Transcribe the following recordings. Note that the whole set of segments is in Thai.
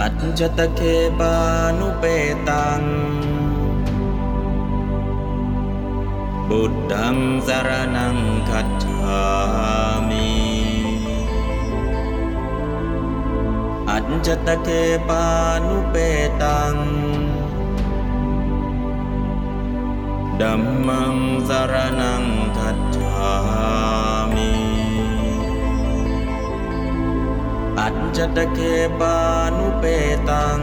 अञ्जतके बुद्धं शरणं गच्छामि। भानुपेताम् धम्मं शरणं गच्छामि। อัจจตเคปานุเปตัง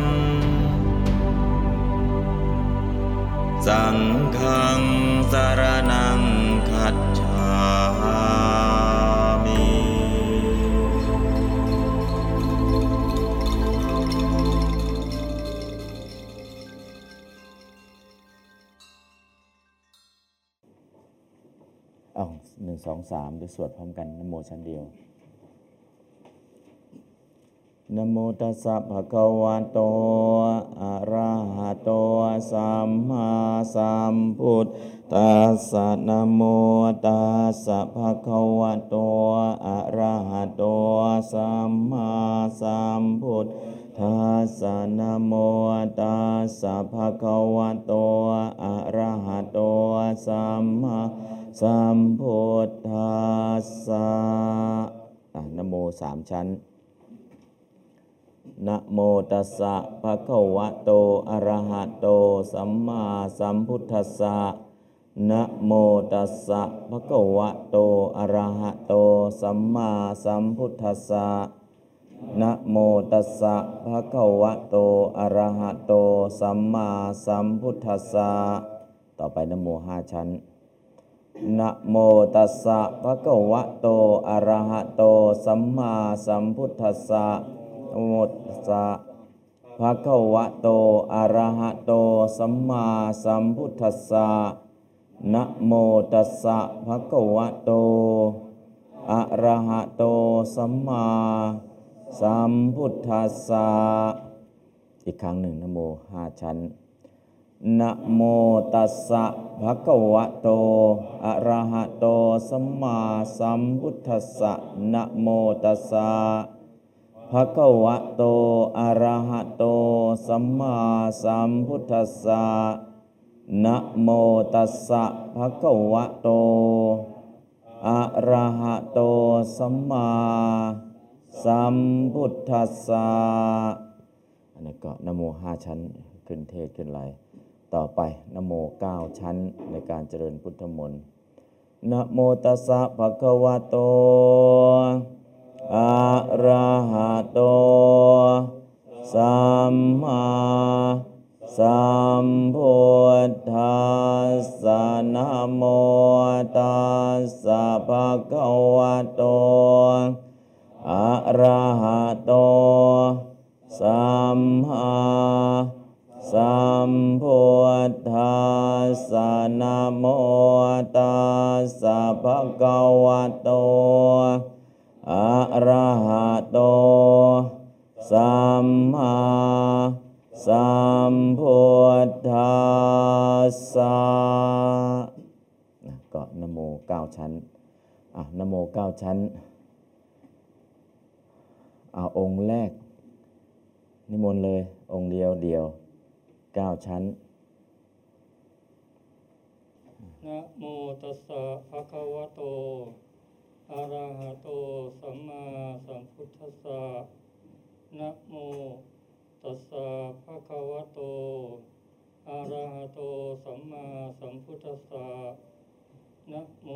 ดัมมังสารนังคัจฉามิอัจจตเคปานุเปตัง สังฆังสารนังคัจฉามิเอาหนึ่งสองสามเดี๋ยวสวดพร้อมกันนโมชั้นเดียว นะโมตัสสะภะคะวะโต อะระหะโต สัมมาสัมพุทธัสสะนะโมตัสสะภะคะวะโต อะระหะโต สัมมาสัมพุทธัสสะนะโมตัสสะภะคะวะโต อะระหะโต สัมมาสัมพุทธัสสะอะนะโมสามชั้น นะโมตัสสะภะคะวะโต อะระหะโต สัมมาสัมพุทธัสสะนะโมตัสสะภะคะวะโต อะระหะโต สัมมาสัมพุทธัสสะนะโมตัสสะภะคะวะโต อะระหะโต สัมมาสัมพุทธัสสะต่อไปนะโมห้าชั้นนะโมตัสสะภะคะวะโต อะระหะโต สัมมาสัมพุทธัสสะ มตสสะภะคะวะโต อะระหะโต สัมมาสัมพุทธัสสะ นะโมตัสสะภะคะวะโต อะระหะโต สัมมาสัมพุทธัสสะ อีกครั้งหนึ่งนะโมห้าชั้น นะโมตัสสะภะคะวะโต อะระหะโต สัมมาสัมพุทธัสสะ นะโมตัสสะ ภะคะวะโต อะระหะโต สัมมาสัมพุทธัสสะ นะโมตัสสะภะคะวะโต อะระหะโต สัมมาสัมพุทธัสสะ อันนี้ก็นะโมห้าชั้น ขึ้นเทศขึ้นไรต่อไปนะโมเก้าชั้นในการเจริญพุทธมนต์นะโมตัสสะภะคะวะโต อะระหะโต สัมมาสัมพุทธัสสะนะโมตัสสะภะคะวะโต อะระหะโต สัมมาสัมพุทธัสสะนะโมตัสสะภะคะวะโต อะระหะโต สัมมาสัมพุทธัสสะนะก็นโมเก้าชั้นอะนโมเก้าชั้นเอาองค์แรก นิมนต์เลย องค์เดียวเดียวเก้าชั้นนะโมตัสสะภะคะวะโต อะระหะโตสัมมาสัมพุทธัสสะนะโมตัสสะภะคะวะโตอะระหะโตสัมมาสัมพุทธัสสะนะโม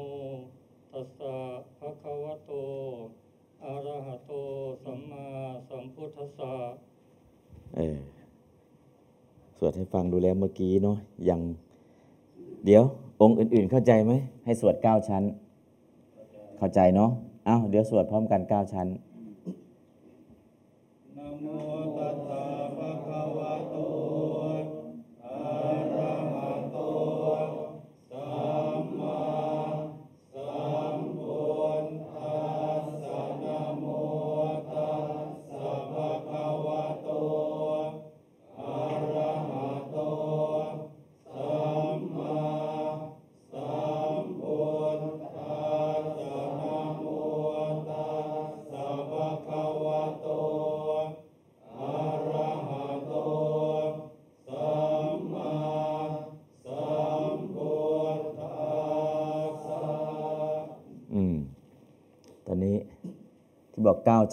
ตัสสะภะคะวะโตอะระหะโตสัมมาสัมพุทธัสสะเออสวดให้ฟังดูแล้วเมื่อกี้เนาะยัง เดี๋ยว องค์อื่น ๆ เข้าใจไหม ให้สวดเก้าชั้น เข้าใจเนาะ เอ้า เดี๋ยวสวดพร้อมกันเก้าชั้น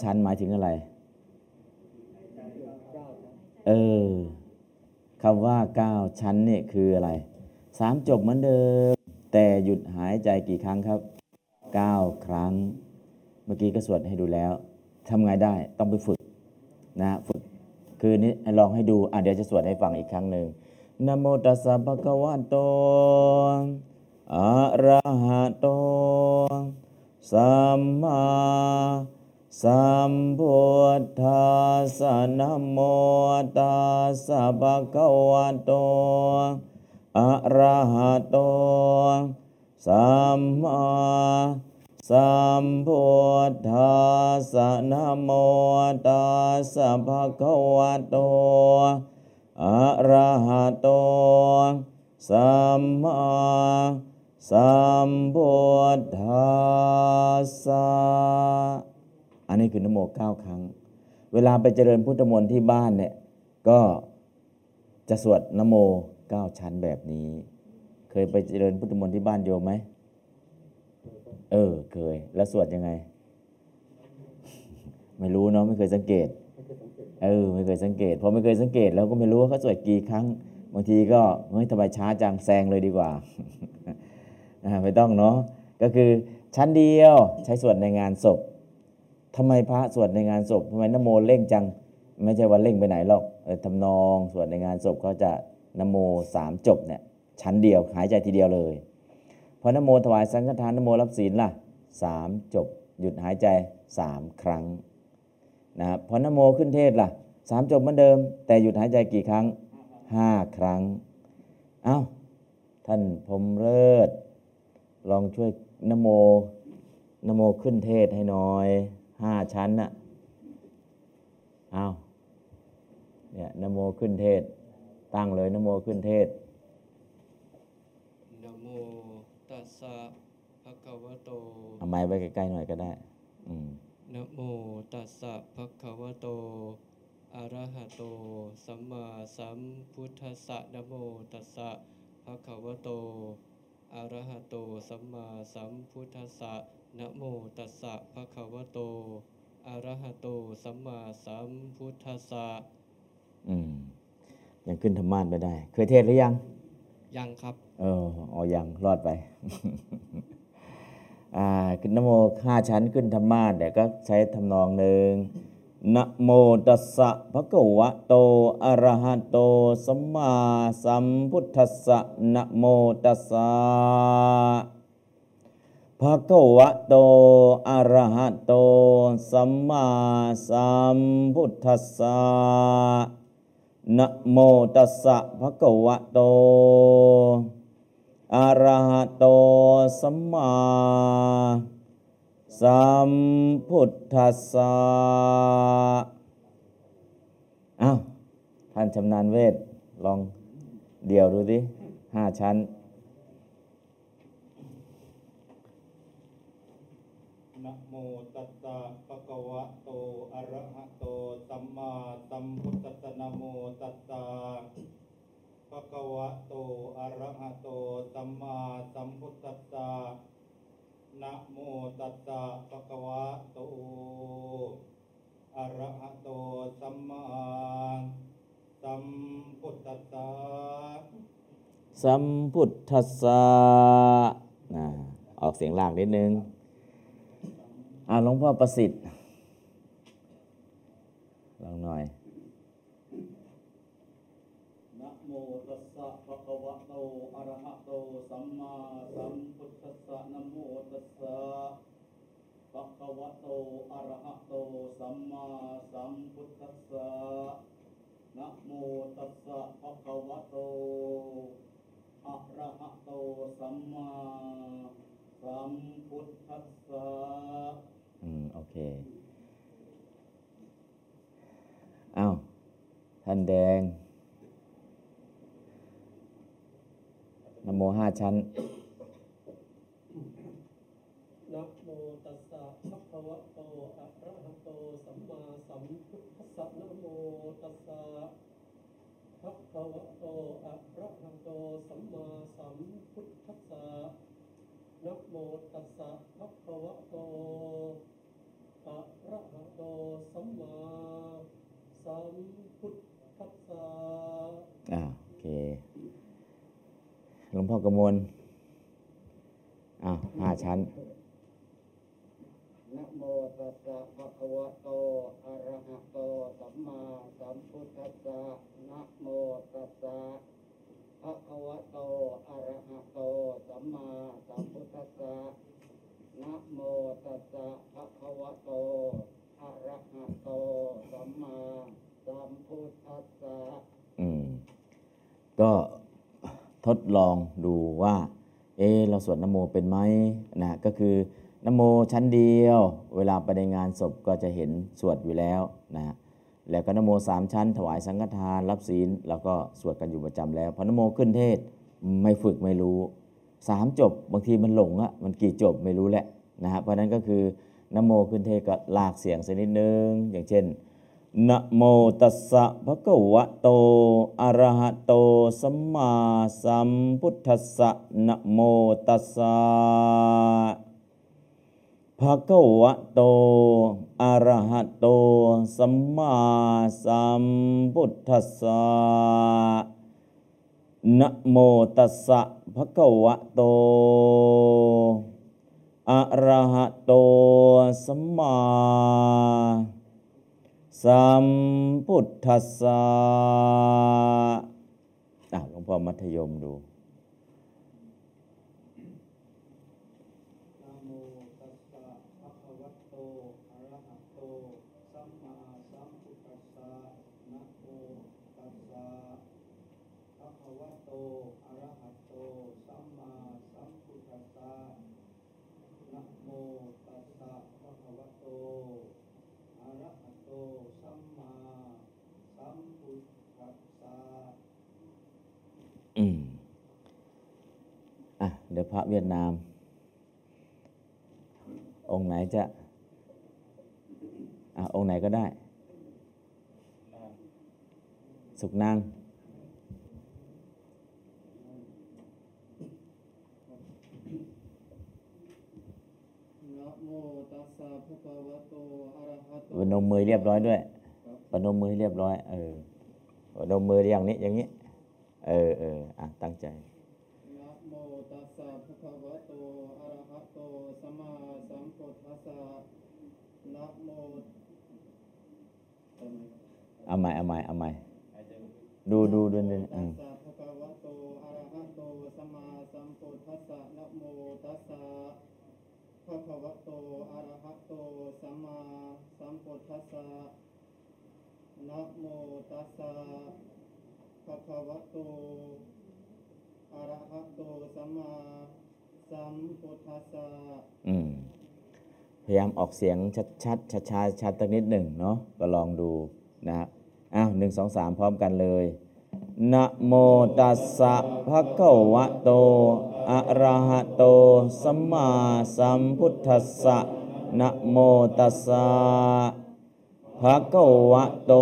ชั้นหมายถึงอะไร เออคำว่าเก้าชั้นเนี่ยคืออะไรสามจบเหมือนเดิม แต่หยุดหายใจกี่ครั้งครับเก้าครั้ง เมื่อกี้ก็สวดให้ดูแล้วทำไงได้ต้องไปฝึกนะฝึกคือนี้ลองให้ดูอะเดี๋ยวจะสวดให้ฟังอีกครั้งหนึ่งนะโมตัสสะภะคะวะโตอะระหะโตสัมมา สัมพุทธัสสะนะโมตัสสะภะคะวะโต อะระหะโต สัมมาสัมพุทธัสสะนะโมตัสสะภะคะวะโต อะระหะโต สัมมาสัมพุทธัสสะ อันนี้คือนโมเก้าครั้ง เวลาไปเจริญพุทธมนต์ที่บ้านเนี่ยก็จะสวดนโมเก้าชั้นแบบนี้ เคยไปเจริญพุทธมนต์ที่บ้านโยมไหมเออเคย แล้วสวดยังไง ไม่รู้เนาะไม่เคยสังเกต เออ ไม่เคยสังเกตพอไม่เคยสังเกตเราก็ไม่รู้ว่าเขาสวดกี่ครั้งบางทีก็เฮ้ยทำไมช้าจังแซงเลยดีกว่าไม่ต้องเนาะก็คือชั้นเดียวใช้สวดในงานศพ ทำไมพระสวดในงานศพทำไมนโมเร่งจัง ไม่ใช่ว่าเร่งไปไหนหรอกเออทำนองสวดในงานศพเขาจะนโมสามจบเนี่ยชั้นเดียวหายใจทีเดียวเลยพอนโมถวายสังฆทานนโมรับศีลล่ะสามจบ หยุดหายใจสามครั้งนะครับพอนโมขึ้นเทศล่ะสามจบเหมือนเดิม แต่หยุดหายใจกี่ครั้งห้าครั้ง เอ้า ท่านพรมเลิศลองช่วยนโมนโมขึ้นเทศให้หน่อย ห้าชั้นน่ะเอาเนี่ยนโมขึ้นเทศ ตั้งเลยนโมขึ้นเทศนะโมตัสสะภะคะวะโตเอาไม้ไว้ใกล้ๆหน่อยก็ได้อืมนะโมตัสสะภะคะวะโตอะระหะโต สัมมาสัมพุทธัสสะนะโมตัสสะภะคะวะโตอะระหะโต สัมมาสัมพุทธัสสะ นะโมตัสสะภะคะวะโต อะระหะโต สัมมาสัมพุทธัสสะอืมยังขึ้นธรรมาสไม่ได้ เคยเทศหรือยัง ยังครับ เอออ๋อยังรอดไป อ่าขึ้นนโมห้าชั้นขึ้นธรรมาสเดี๋ยวก็ใช้ทำนองหนึ่งนะโมตัสสะภะคะวะโต อะระหะโต สัมมาสัมพุทธัสสะนะโมตัสสะ ภะคะวะโต อะระหะโต สัมมาสัมพุทธัสสะ นะโมตัสสะภะคะวะโต อะระหะโต สัมมาสัมพุทธัสสะ อ้าว ท่านชำนาญเวท ลองเดี่ยวดูสิห้าชั้น นะโมตัสสะภะคะวะโต อะระหะโต สัมมาสัมพุทธัสสะนะโมตัสสะภะคะวะโต อะระหะโต สัมมาสัมพุทธัสสะนะโมตัสสะภะคะวะโต อะระหะโต สัมมาสัมพุทธัสสะสัมพุทธัสสะนะออกเสียงลากนิดนึง อ่าหลวงพ่อประสิทธิ์ลองหน่อยนะโมตัสสะภะคะวะโตอะระหะโตสัมมาสัมพุทธัสสะนะโมตัสสะภะคะวะโตอะระหะโตสัมมาสัมพุทธัสสะนะโมตัสสะภะคะวะโตอะระหะโตสัมมาสัมพุทธัสสะ อืม โอเค เอ้า ท่านแดงนโมห้าชั้นนะโมตัสสะภะคะวะโตอะระหะโตสัมมาสัมพุทธัสสะนะโมตัสสะภะคะวะโตอะระหะโตสัมมาสัมพุทธัสสะนะโมตัสสะภะคะวะโตะระหัโตสัมมาสัมพุทธัสสะอ่าโอเค หลวงพ่อกมลอ่าห้าชั้นนะโมตัสสะภะคะวะโต อะระหะโต สัมมาสัมพุทธัสสะนะโมตัสสะภะคะวะโต อะระหะโต สัมมาสัมพุทธัสสะ นะโมตัสสะภะคะวะโต อะระหะโต สัมมาสัมพุทธัสสะอืม ก็ทดลองดูว่า เอะเราสวดนโมเป็นไหมนะก็คือนโมชั้นเดียว เวลาไปในงานศพก็จะเห็นสวดอยู่แล้วนะแล้วก็นโมสามชั้น ถวายสังฆทาน รับศีล แล้วก็สวดกันอยู่ประจำแล้วพอนโมขึ้นเทศไม่ฝึกไม่รู้ สามจบบางทีมันหลงอะมันกี่จบไม่รู้แหละนะฮะเพราะนั้นก็คือนโมขึ้นเทก็ลากเสียงสักนิดนึง อย่างเช่นนะโมตัสสะภะคะวะโตอะระหะโตสัมมาสัมพุทธัสสะนะโมตัสสะภะคะวะโตอะระหะโตสัมมาสัมพุทธัสสะนะโมตัสสะ ภะคะวะโต อะระหะโต สัมมาสัมพุทธัสสะอะหลวงพ่อมัธยมดู นะโมตัสสะภะคะวะโต อะระหะโต สัมมาสัมพุทธัสสะนะโมตัสสะภะคะวะโต อะระหะโต สัมมาสัมพุทธัสสะนะโมตัสสะภะคะวะโต อะระหะโต สัมมาสัมพุทธัสสะ อืมอะ เดี๋ยวพระเวียดนาม องค์ไหนจะอะองค์ไหนก็ได้ สุกนางนะโมตัสสะภะคะวะโตอะระหะโตปนมมือเรียบร้อยด้วยปนมมือเรียบร้อย เออปนมมืออย่างนี้อย่างนี้ เออเอออะตั้งใจ ตัสสะภะคะวะโตอะระหะโตสัมมาสัมพุทธัสสะนะโมทำไมเอาใหม่เอาใหม่เอาใหม่ดูดูดูดูตัอืสมสะภะคะวะโตอะระหะโต สัมมาสัมพุทธัสสะนะโมตัสสะภะคะวะโตอะระหะโตสัมมาสัมพุทธัสสะนะโมตัสสะภะคะวะโต อะระหะโตสัมมาสัมพุทธัสสะอืมพยายามออกเสียงชัดชัดชัดชัดชัดตักนิดหนึ่งเนาะก็ลองดูนะครับอ้าวหนึ่งสองสามพร้อมกันเลยนะโมตัสสะภะคะวะโตอะระหะโตสัมมาสัมพุทธัสสะนะโมตัสสะ ภะคะวะโต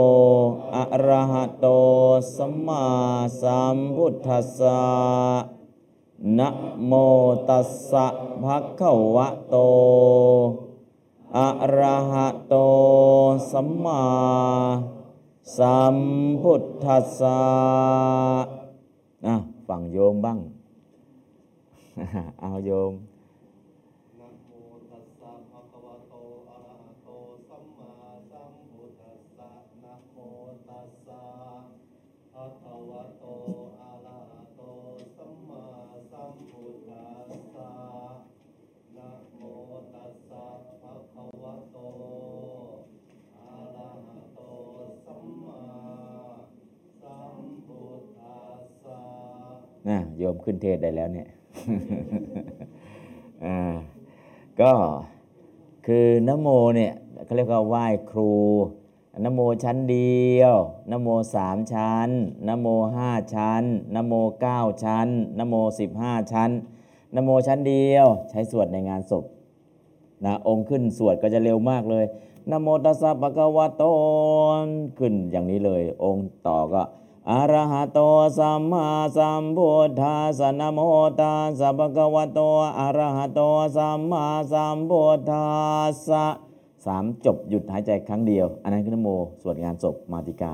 อะระหะโต สัมมาสัมพุทธัสสะ นะโมตัสสะภะคะวะโต อะระหะโต สัมมาสัมพุทธัสสะอะฝั่งโยมบ้าง เอาโยม นะโยมขึ้นเทศได้แล้วเนี่ยอ่าก็คือนโมเนี่ยเขาเรียกว่าไหว้ครูนโมชั้นเดียวนโมสามชั้นนโมห้าชั้นนโมเก้าชั้นนโมสิบห้าชั้นนโมชั้นเดียว ใช้สวดในงานศพนะองค์ขึ้นสวดก็จะเร็วมากเลยนโมตัสสะปะคะวะโตขึ้นอย่างนี้เลย องค์ต่อก็ อรหะโตสัมมาสัมพุทธัสสะนะโมตัสสะปะคะวะโตอรหะโตสัมมาสัมพุทธัสสะสามจบหยุดหายใจครั้งเดียว อันนั้นคือนโมสวดงานศพมาติกา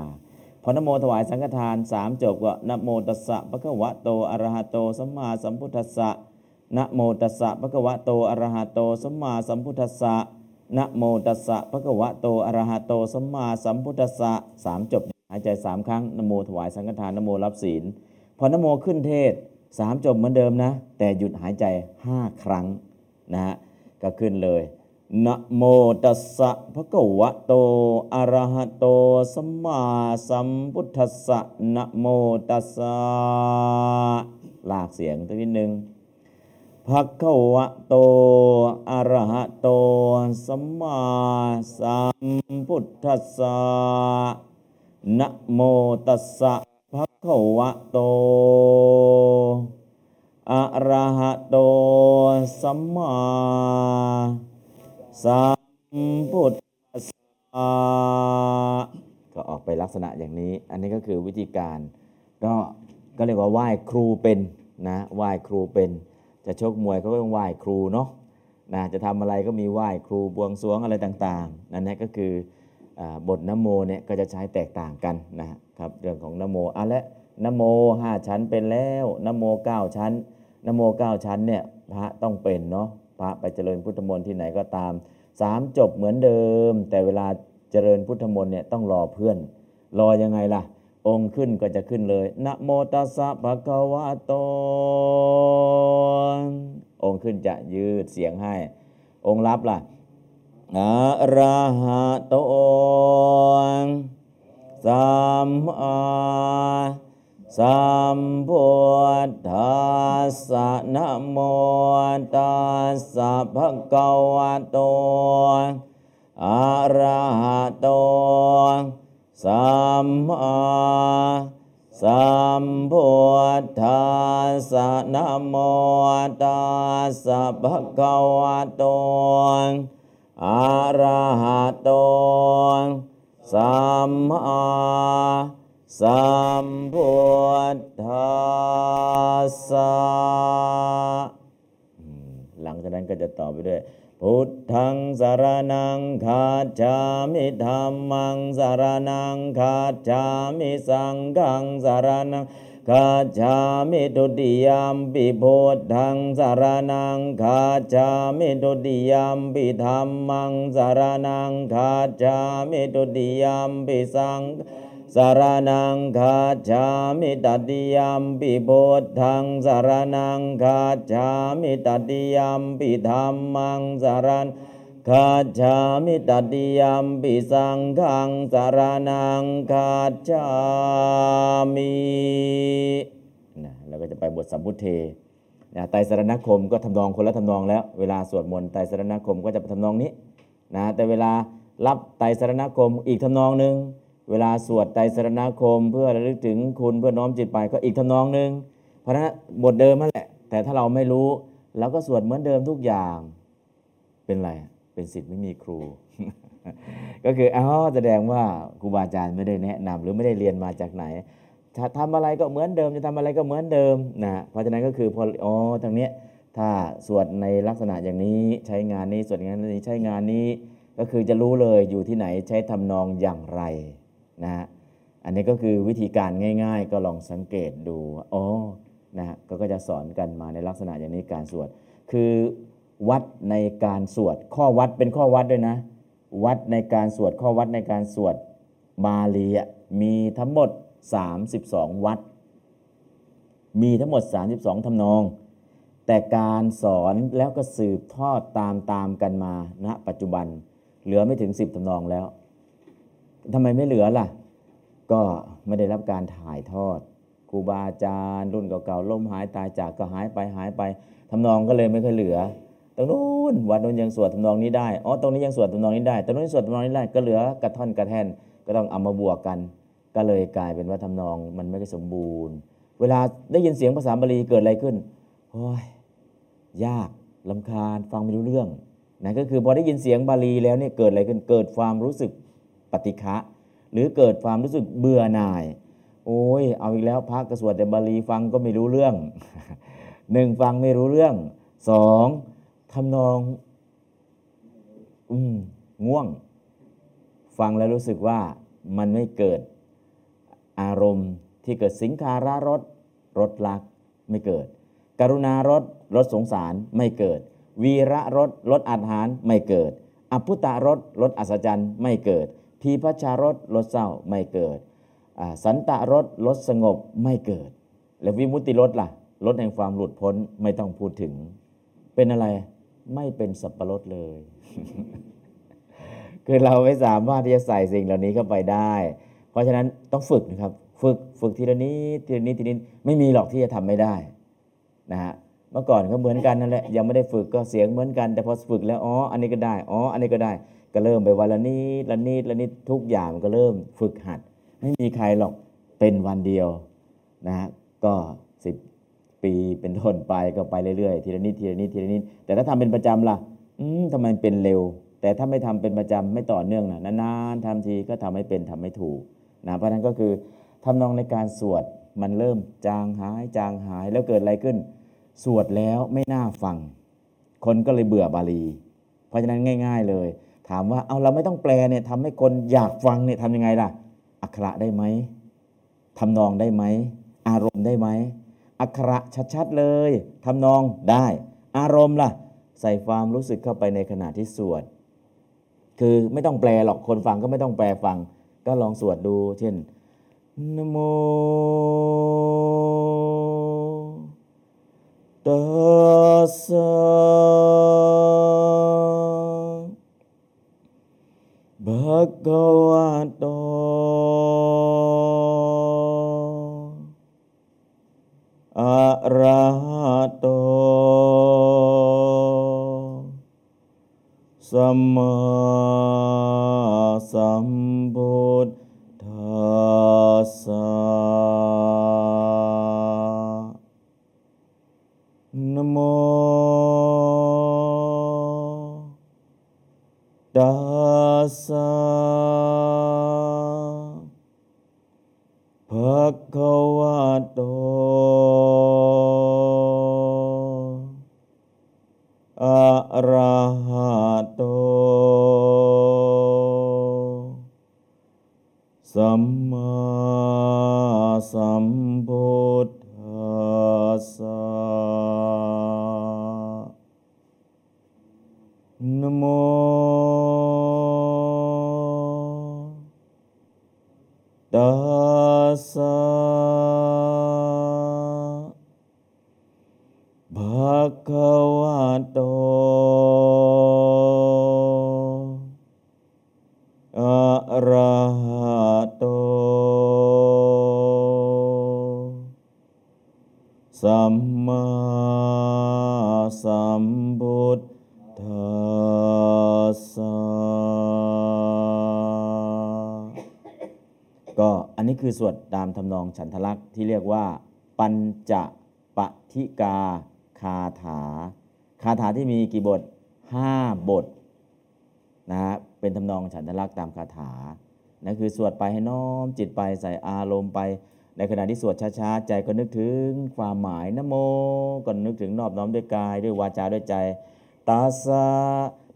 พอนโมถวายสังฆทานสามจบก็นะโมตัสสะภะคะวะโตอรหะโตสัมมาสัมพุทธัสสะนะโมตัสสะภะคะวะโตอรหะโตสัมมาสัมพุทธัสสะนะโมตัสสะภะคะวะโตอรหะโตสัมมาสัมพุทธัสสะสามจบายใจสามครั้งนโมถวายสังฆทานนโมรับศีล พอนโมขึ้นเทศสามจบเหมือนเดิมนะ แต่หยุดหายใจห้าครั้งนะฮะก็ขึ้นเลยนะโมตัสสะภะคะวะโตอะระหะโตสัมมาสัมพุทธัสสะนะโมตัสสะลากเสียงตัวนิดนึงภะคะวะโตอะระหะโตสัมมาสัมพุทธัสสะ นะโมตัสสะภะคะวะโต อะระหะโต สัมมาสัมพุทธัสสะก็ออกไปลักษณะอย่างนี้ อันนี้ก็คือวิธีการ ก็ก็เรียกว่าไหว้ครูเป็นนะไหว้ครูเป็น จะชกมวยเขาก็ต้องไหว้ครูเนาะนะจะทำอะไรก็มีไหว้ครูบวงสรวงอะไรต่างๆนั่นนะก็คือ บทนโมเนี่ยก็จะใช้แตกต่างกันนะครับเรื่องของนโมอะและนโมห้าชั้นเป็นแล้วนโมเก้าชั้นนโมเก้าชั้นเนี่ยพระต้องเป็นเนาะพระไปเจริญพุทธมนต์ที่ไหนก็ตามสามจบเหมือนเดิม แต่เวลาเจริญพุทธมนต์เนี่ยต้องรอเพื่อน รอยังไงล่ะ องค์ขึ้นก็จะขึ้นเลยนะโมตัสสะภะคะวะโตองค์ขึ้นจะยืดเสียงให้ องค์รับล่ะ อะระหะโตสัมมาสัมพุทธัสสะนะโมตัสสะภะคะวะโตอะระหะโตสัมมาสัมพุทธัสสะนะโมตัสสะภะคะวะโต อะระหะโตสัมมาสัมพุทธัสสะหลังจากนั้นก็จะต่อไปด้วย พุทธังสารนังคาจามิธรรมังสารนังคาจามิสังฆังสารนัง คาจามิตุติยามปิพุทธังสารนังคาจามิตุติยามปิธรรมังสารนังคาจามิตุติยามปิสังสารนังคาจามิตติยามปิพุทธังสารนังคาจามิตติยามปิธรรมังสารน คาจามิตติยมปิสังฆังสารนังคาจามินะเราก็จะไปบทสัมพุทเทนะไตรสรณคมก็ทำนองคนละทำนองแล้ว เวลาสวดมนต์ไตรสรณคมก็จะไปทำนองนี้นะแต่เวลารับไตรสรณคมอีกทำนองหนึ่งเวลาสวดไตรสรณคม เพื่อระลึกถึงคุณเพื่อน้อมจิตไปก็อีกทำนองหนึ่งเพราะนั้นบทเดิมนั่นแหละ แต่ถ้าเราไม่รู้เราก็สวดเหมือนเดิมทุกอย่างเป็นไร เป็นสิทธิ์ไม่มีครู ก็คืออ๋อแสดงว่าครูบาอาจารย์ไม่ได้แนะนำหรือไม่ได้เรียนมาจากไหนถ้าทำอะไรก็เหมือนเดิมจะทำอะไรก็เหมือนเดิมนะเพราะฉะนั้นก็คือพออ๋อทางเนี้ยถ้าสวดในลักษณะอย่างนี้ใช้งานนี้สวดงานนี้ใช้งานนี้ ก็คือจะรู้เลยอยู่ที่ไหนใช้ทำนองอย่างไรนะฮะอันนี้ก็คือวิธีการง่าย ๆ ก็ลองสังเกตดูอ๋อนะฮะก็จะสอนกันมาในลักษณะอย่างนี้การสวด คือ วัดในการสวด ข้อวัดเป็นข้อวัดด้วยนะ วัดในการสวดข้อวัดในการสวดบาลีมีทั้งหมด 32 วัด มีทั้งหมด 32ทำนอง แต่การสอนแล้วก็สืบทอดตามตามกันมาณปัจจุบัน เหลือไม่ถึง 10ทำนองแล้วทำไมไม่เหลือล่ะ ก็ไม่ได้รับการถ่ายทอดครูบาอาจารย์รุ่นเก่าๆล้มหายตายจากก็หายไปหายไปทำนองก็เลยไม่ค่อยเหลือ ตรงนู้นวัดนู้นยังสวดทำนองนี้ได้อ๋อตรงนี้ยังสวดทำนองนี้ได้ตรงนู้นสวดทำนองนี้ได้ก็เหลือกระท่อนกระแท่นก็ต้องเอามาบวกกัน ก็เลยกลายเป็นว่าทำนองมันไม่ได้สมบูรณ์ เวลาได้ยินเสียงภาษาบาลีเกิดอะไรขึ้นโอ้ยยากลำคาญฟังไม่รู้เรื่องนั่นก็คือพอได้ยินเสียงบาลีแล้วเนี่ยเกิดอะไรขึ้นเกิดความรู้สึกปฏิฆะหรือเกิดความรู้สึกเบื่อหน่าย โอ้ยเอาอีกแล้วพระกระสวดแต่บาลีฟังก็ไม่รู้เรื่องหนึ่งฟังไม่รู้เรื่องสอง ทำนอง อืมง่วง ฟังแล้วรู้สึกว่ามันไม่เกิดอารมณ์ที่เกิดสิงคารารสรสรักไม่เกิด กรุณารสรสสงสารไม่เกิด วีระรสรสอาหารไม่เกิดอภุตารสรสอัศจรรย์ไม่เกิดทีพชารสรสเศร้าไม่เกิด สันตารสรสสงบไม่เกิด แล้ววิมุติรสล่ะรสแห่งความหลุดพ้นไม่ต้องพูดถึง เป็นอะไร ไม่เป็นสับปะรดเลย คือเราไม่สามารถที่จะใส่สิ่งเหล่านี้เข้าไปได้ เพราะฉะนั้นต้องฝึกนะครับ ฝึกฝึกทีละนิดทีละนิดทีนิดไม่มีหรอกที่จะทำไม่ได้นะฮะเมื่อก่อนก็เหมือนกันนั่นแหละยังไม่ได้ฝึกก็เสียงเหมือนกัน แต่พอฝึกแล้วอ๋ออันนี้ก็ได้อ๋ออันนี้ก็ได้ ก็เริ่มไปวันละนิดละนิดละนิดทุกอย่างมันก็เริ่มฝึกหัด ไม่มีใครหรอกเป็นวันเดียวนะฮะก็สิบ ปีเป็นต้นไปก็ไปเรื่อยๆทีละนิดทีละนิดทีละนิดแต่ถ้าทำเป็นประจำล่ะอืมทำไมเป็นเร็ว แต่ถ้าไม่ทำเป็นประจำไม่ต่อเนื่องนะนานๆทำทีก็ทำให้เป็นทำไม่ถูกนะเพราะนั้นก็คือทำนองในการสวดมันเริ่มจางหายจางหายแล้วเกิดอะไรขึ้น สวดแล้วไม่น่าฟัง คนก็เลยเบื่อบาลี เพราะฉะนั้นง่าย ๆเลย ถามว่าเอาเราไม่ต้องแปลเนี่ยทำให้คนอยากฟังเนี่ยทำยังไงล่ะอักขระได้ไหมทำนองได้ไหมอารมณ์ได้ไหม อักขระชัดๆเลยทำนองได้ อารมณ์ล่ะ ใส่ความรู้สึกเข้าไปในขณะที่สวด คือไม่ต้องแปลหรอกคนฟังก็ไม่ต้องแปลฟัง ก็ลองสวดดู เช่นนโมตัสสะภะคะวำนองฉันทลักษณ์ที่เรียกว่า ปัญจปฏิกาคาถา คาถาที่มีกี่บท 5 บทนะฮะเป็นทำนองฉันทลักษณ์ตามคาถานั่นคือสวดไปให้น้อมจิตไปใส่อารมณ์ไป ในขณะที่สวดช้าๆ ใจก็นึกถึงความหมายนะโมก็นึกถึงนอบน้อมด้วยกาย ด้วยวาจาด้วยใจตาสะ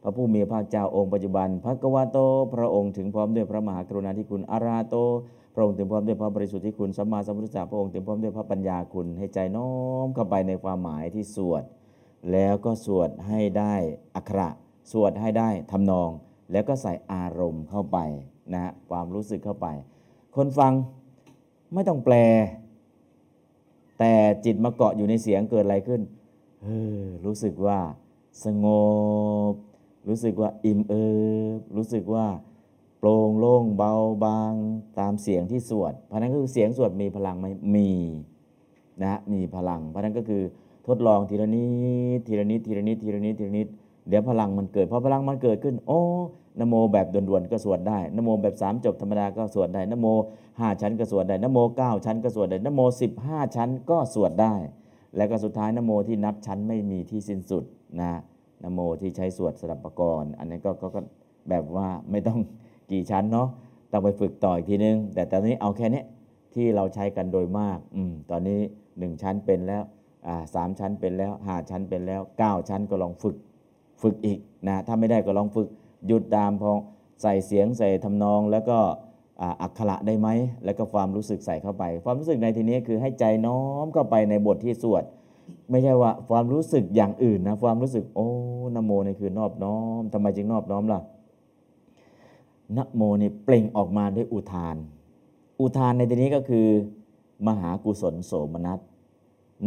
พระผู้มีพระเจ้าองค์ปัจจุบันพระกวาโต พระองค์ถึงพร้อมด้วยพระมหากรุณาธิคุณอาราโต ระองค์ถึงพร้อมด้วยพระบริสุทธิ์ที่คุณสัมมาสัมพุทธเจ้าพระองค์ถึงพร้อมด้วยพระปัญญาคุณ ให้ใจน้อมเข้าไปในความหมายที่สวด แล้วก็สวดให้ได้อักขระ สวดให้ได้ทำนอง แล้วก็ใส่อารมณ์เข้าไปนะฮะความรู้สึกเข้าไป คนฟังไม่ต้องแปล แต่จิตมาเกาะอยู่ในเสียงเกิดอะไรขึ้นเออรู้สึกว่าสงบ รู้สึกว่าอิ่มเอิบรู้สึกว่า โปร่งโล่งเบาบางตามเสียงที่สวด เพราะนั้นก็คือเสียงสวดมีพลังไหมมีนะมีพลัง เพราะนั้นก็คือทดลองทีละนิดทีละนิดทีละนิดทีละนิดทีละนิดเดี๋ยวพลังมันเกิดพอพลังมันเกิดขึ้น โอ้นโมแบบด่วนๆก็สวดได้นโมแบบสามจบธรรมดาก็สวดได้นโมห้าชั้นก็สวดได้นโมเก้าชั้นก็สวดได้นโมสิบห้าชั้นก็สวดได้ แล้วก็สุดท้ายนโมที่นับชั้นไม่มีที่สิ้นสุดนะนโมที่ใช้สวดสลับประกรณ์อันนี้ก็ก็แบบว่าไม่ต้อง กี่ชั้นเนาะต้องไปฝึกต่ออีกทีนึง แต่ตอนนี้เอาแค่นี้ที่เราใช้กันโดยมากอมตอนนี้ 1 ชั้นเป็นแล้วอ่าสามชั้นเป็นแล้วห้าชั้นเป็นแล้ว 9 ชั้นก็ลองฝึกฝึกอีกนะถ้าไม่ได้ก็ลองฝึกหยุดตามพอใส่เสียงใส่ทำนองแล้วก็อ่าอักขระได้ไหม แล้วก็ความรู้สึกใส่เข้าไป ความรู้สึกในทีนี้คือให้ใจน้อมเข้าไปในบทที่สวด ไม่ใช่ว่าความรู้สึกอย่างอื่นนะ ความรู้สึกโอ้นโมนี่คือนอบน้อมทำไมจึงนอบน้อมล่ะ นะโมเนี่ยเปล่งออกมาด้วยอุทาน อุทานในที่นี้ก็คือ มหากุศลโสมนัส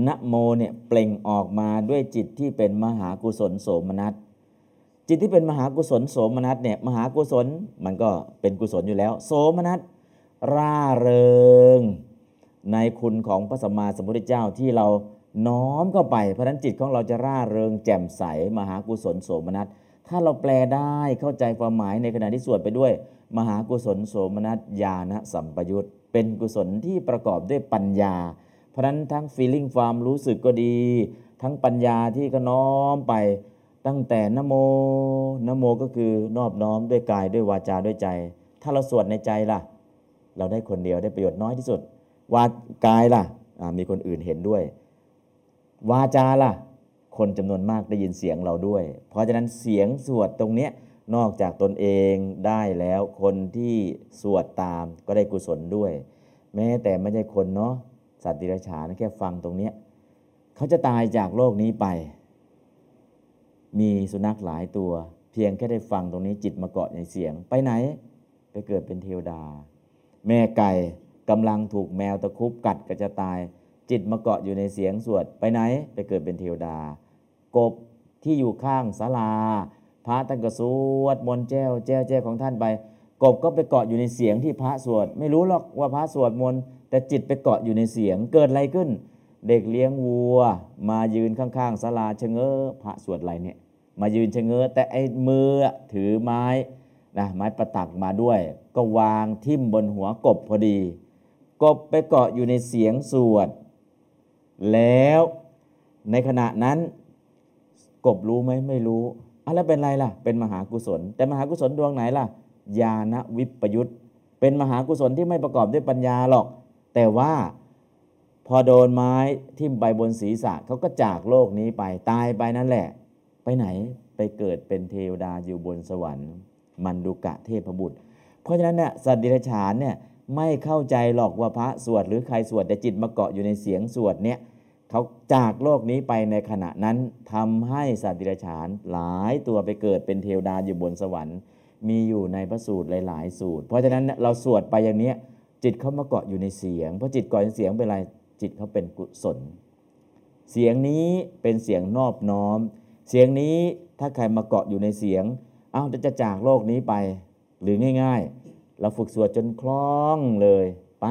นะโมเนี่ยเปล่งออกมาด้วยจิตที่เป็นมหากุศลโสมนัสจิตที่เป็นมหากุศลโสมนัสเนี่ยมหากุศลมันก็เป็นกุศลอยู่แล้ว โสมนัสร่าเริง ในคุณของพระสัมมาสัมพุทธเจ้าที่เราน้อมเข้าไปเพราะนั้นจิตของเราจะร่าเริงแจ่มใส มหากุศลโสมนัส ถ้าเราแปลได้เข้าใจความหมายในขณะที่สวดไปด้วย มหากุศลโสมนัสญาณสัมปยุตเป็นกุศลที่ประกอบด้วยปัญญา เพราะนั้นทั้ง feeling ความรู้สึกก็ดี ทั้งปัญญาที่ก็น้อมไปตั้งแต่นโมนโมก็คือนอบน้อมด้วยกายด้วยวาจาด้วยใจ ถ้าเราสวดในใจล่ะ เราได้คนเดียวได้ประโยชน์น้อยที่สุด วากายล่ะมีคนอื่นเห็นด้วย วาจาล่ะ คนจำนวนมากได้ยินเสียงเราด้วย เพราะฉะนั้นเสียงสวดตรงเนี้ยนอกจากตนเองได้แล้วคนที่สวดตามก็ได้กุศลด้วย แม้แต่ไม่ใช่คนเนาะสัตว์ดิรัจฉานแค่ฟังตรงเนี้ยเขาจะตายจากโลกนี้ไป มีสุนัขหลายตัว เพียงแค่ได้ฟังตรงนี้จิตมาเกาะในเสียง ไปไหน ไปเกิดเป็นเทวดา แม่ไก่กำลังถูกแมวตะคุบกัดก็จะตาย จิตมาเกาะอยู่ในเสียงสวดไปไหนไปเกิดเป็นเทวดา กบที่อยู่ข้างศาลา พระท่านก็สวดมนต์แจ้วแจ้วแจ้วของท่านไป กบก็ไปเกาะอยู่ในเสียงที่พระสวด ไม่รู้หรอกว่าพระสวดมนต์แต่จิตไปเกาะอยู่ในเสียงเกิดอะไรขึ้น เด็กเลี้ยงวัว มายืนข้างๆศาลาชะเง้อพระสวดอะไรเนี่ยมายืนชะเง้อแต่ไอ้มือถือไม้นะไม้ประตักมาด้วย ก็วางทิ่มบนหัวกบพอดี กบไปเกาะอยู่ในเสียงสวด แล้วในขณะนั้นกบรู้ไหมไม่รู้อะแล้วเป็นไรล่ะ เป็นมหากุศล แต่มหากุศลดวงไหนล่ะ ญาณวิปยุตเป็นมหากุศลที่ไม่ประกอบด้วยปัญญาหรอก แต่ว่าพอโดนไม้ทิ่มไปบนศีรษะเขาก็จากโลกนี้ไปตายไปนั่นแหละ ไปไหนไปเกิดเป็นเทวดาอยู่บนสวรรค์ มันดุกะเทพบุตร เพราะฉะนั้นเนี่ยสัตว์ดิรัจฉานเนี่ย ไม่เข้าใจหรอกว่าพระสวดหรือใครสวดแต่จิตมาเกาะอยู่ในเสียงสวดเนี่ยเขาจากโลกนี้ไปในขณะนั้นทำให้สัตว์ดิรัจฉานหลายตัวไปเกิดเป็นเทวดาอยู่บนสวรรค์ มีอยู่ในพระสูตรหลาย ๆ สูตร เพราะฉะนั้นเราสวดไปอย่างนี้จิตเขามาเกาะอยู่ในเสียงเพราะจิตเกาะในเสียงเป็นไรจิตเขาเป็นกุศล เสียงนี้เป็นเสียงนอบน้อม เสียงนี้ถ้าใครมาเกาะอยู่ในเสียงอ้าวจะจากโลกนี้ไปหรือง่าย ๆ เราฝึกสวดจนคล่องเลย ไป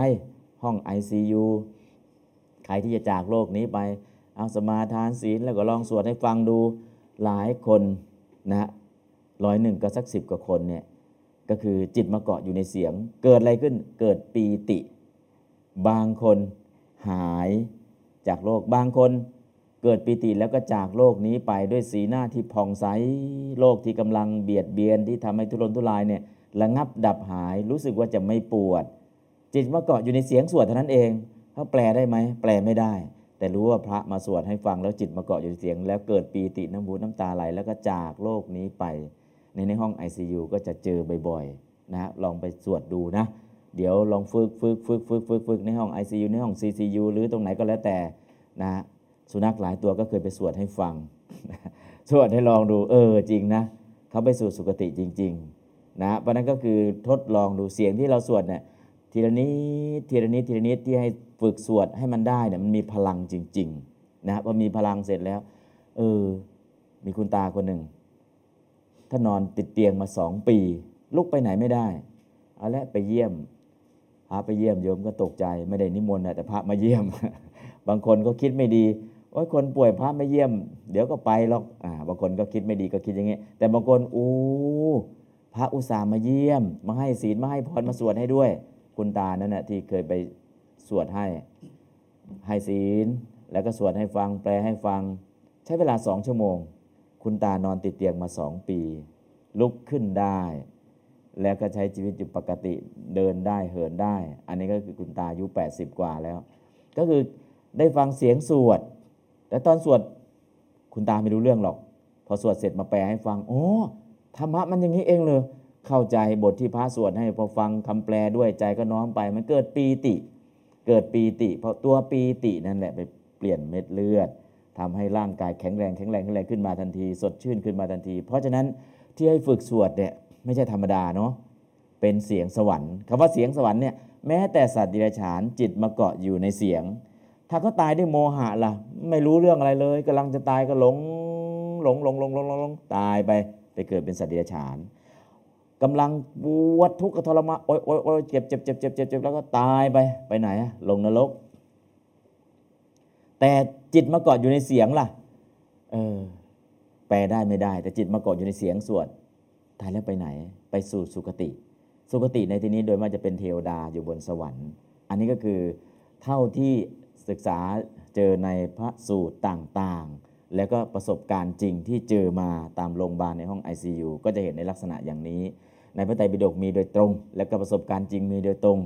ห้อง ICU ใครที่จะจากโลกนี้ไป เอาสมาทานศีลแล้วก็ลองสวดให้ฟังดูหลายคนนะร้อยหนึ่งก็สักสิบกว่าคนเนี่ยก็คือจิตมาเกาะอยู่ในเสียง เกิดอะไรขึ้นเกิดปีติ บางคนหายจากโลกบางคนเกิดปีติแล้วก็จากโลกนี้ไปด้วยสีหน้าที่ผ่องใสโลกที่กำลังเบียดเบียนที่ทำให้ทุรนทุรายเนี่ย ระงับดับหายรู้สึกว่าจะไม่ปวด จิตมาเกาะอยู่ในเสียงสวดเท่านั้นเองเขาแปลได้ไหมแปลไม่ได้ แต่รู้ว่าพระมาสวดให้ฟังแล้วจิตมาเกาะอยู่ในเสียง แล้วเกิดปีติน้ำหูน้ำตาไหลแล้วก็จากโลกนี้ไป ในในห้อง ICU ก็จะเจอบ่อยๆนะลองไปสวดดูนะ เดี๋ยวลองฝึกฝึกฝึกฝึกฝึกฝึกในห้อง ICU ในห้อง CCU หรือตรงไหนก็แล้วแต่นะสุนัขหลายตัวก็เคยไปสวดให้ฟังสวดให้ลองดูเออจริงนะเขาไปสู่สุคติจริง ๆ นะเพราะนั้นก็คือทดลองดูเสียงที่เราสวดเนี่ยทีละนิดทีละนิดทีละนิดที่ให้ฝึกสวดให้มันได้เนี่ยมันมีพลังจริงๆนะพอมีพลังเสร็จแล้วเออมีคุณตาคนหนึ่งถ้านอนติดเตียงมาสองปี ลุกไปไหนไม่ได้เอาละไปเยี่ยมพระไปเยี่ยมโยมก็ตกใจไม่ได้นิมนต์นะแต่พระมาเยี่ยม บางคนก็คิดไม่ดีโอ้ยคนป่วยพระไม่เยี่ยม เดี๋ยวก็ไปหรอกอ่าบางคนก็คิดไม่ดีก็คิดอย่างงี้แต่บางคนอู้ พระอุตส่าห์มาเยี่ยม มาให้ศีลมาให้พรมาสวดให้ด้วย คุณตานั่นนะที่เคยไปสวดให้ให้ศีล แล้วก็สวดให้ฟังแปลให้ฟัง ใช้เวลาสองชั่วโมง คุณตานอนติดเตียงมาสองปี ลุกขึ้นได้ แล้วก็ใช้ชีวิตอยู่ปกติเดินได้เหินได้ อันนี้ก็คือคุณตาอายุ 80 กว่าแล้ว ก็คือได้ฟังเสียงสวดแต่ตอนสวดคุณตาไม่รู้เรื่องหรอก พอสวดเสร็จมาแปลให้ฟังโอ้ ธรรมะมันอย่างนี้เองเลยเข้าใจบทที่พระสวดให้พอฟังคำแปลด้วยใจก็น้อมไป มันเกิดปีติ เกิดปีติ เพราะตัวปีตินั่นแหละไปเปลี่ยนเม็ดเลือดทำให้ร่างกายแข็งแรงแข็งแรงแข็งแรงขึ้นมาทันที สดชื่นขึ้นมาทันที เพราะฉะนั้นที่ให้ฝึกสวดเนี่ยไม่ใช่ธรรมดาเนาะเป็นเสียงสวรรค์คำว่าเสียงสวรรค์เนี่ยแม้แต่สัตว์ดิเรกชันจิตมาเกาะอยู่ในเสียง ถ้าเขาตายด้วยโมหะล่ะ ไม่รู้เรื่องอะไรเลยกำลังจะตายก็หลงหลงหลงหลงหลงหลงหลงตายไป ไปเกิดเป็นสัตว์ดิเรกชันกำลังปวดทุกข์ทรมานโอ๊ยโอ๊ยโอ๊ยเจ็บเจ็บเจ็บเจ็บเจ็บเจ็บแล้วก็ตายไปไปไหนอะลงนรก แต่จิตมาเกาะอยู่ในเสียงล่ะ เออ แปลได้ไม่ได้ แต่จิตมาเกาะอยู่ในเสียงสวดตายแล้วไปไหน ไปสู่สุคติ สุคติในที่นี้โดยมากจะเป็นเทวดาอยู่บนสวรรค์ อันนี้ก็คือเท่าที่ศึกษาเจอในพระสูตรต่างๆ แล้วก็ประสบการณ์จริงที่เจอมาตามโรงพยาบาลในห้อง ICU ก็จะเห็นในลักษณะอย่างนี้ ในพระไตรปิฎกมีโดยตรง แล้วก็ประสบการณ์จริงมีโดยตรง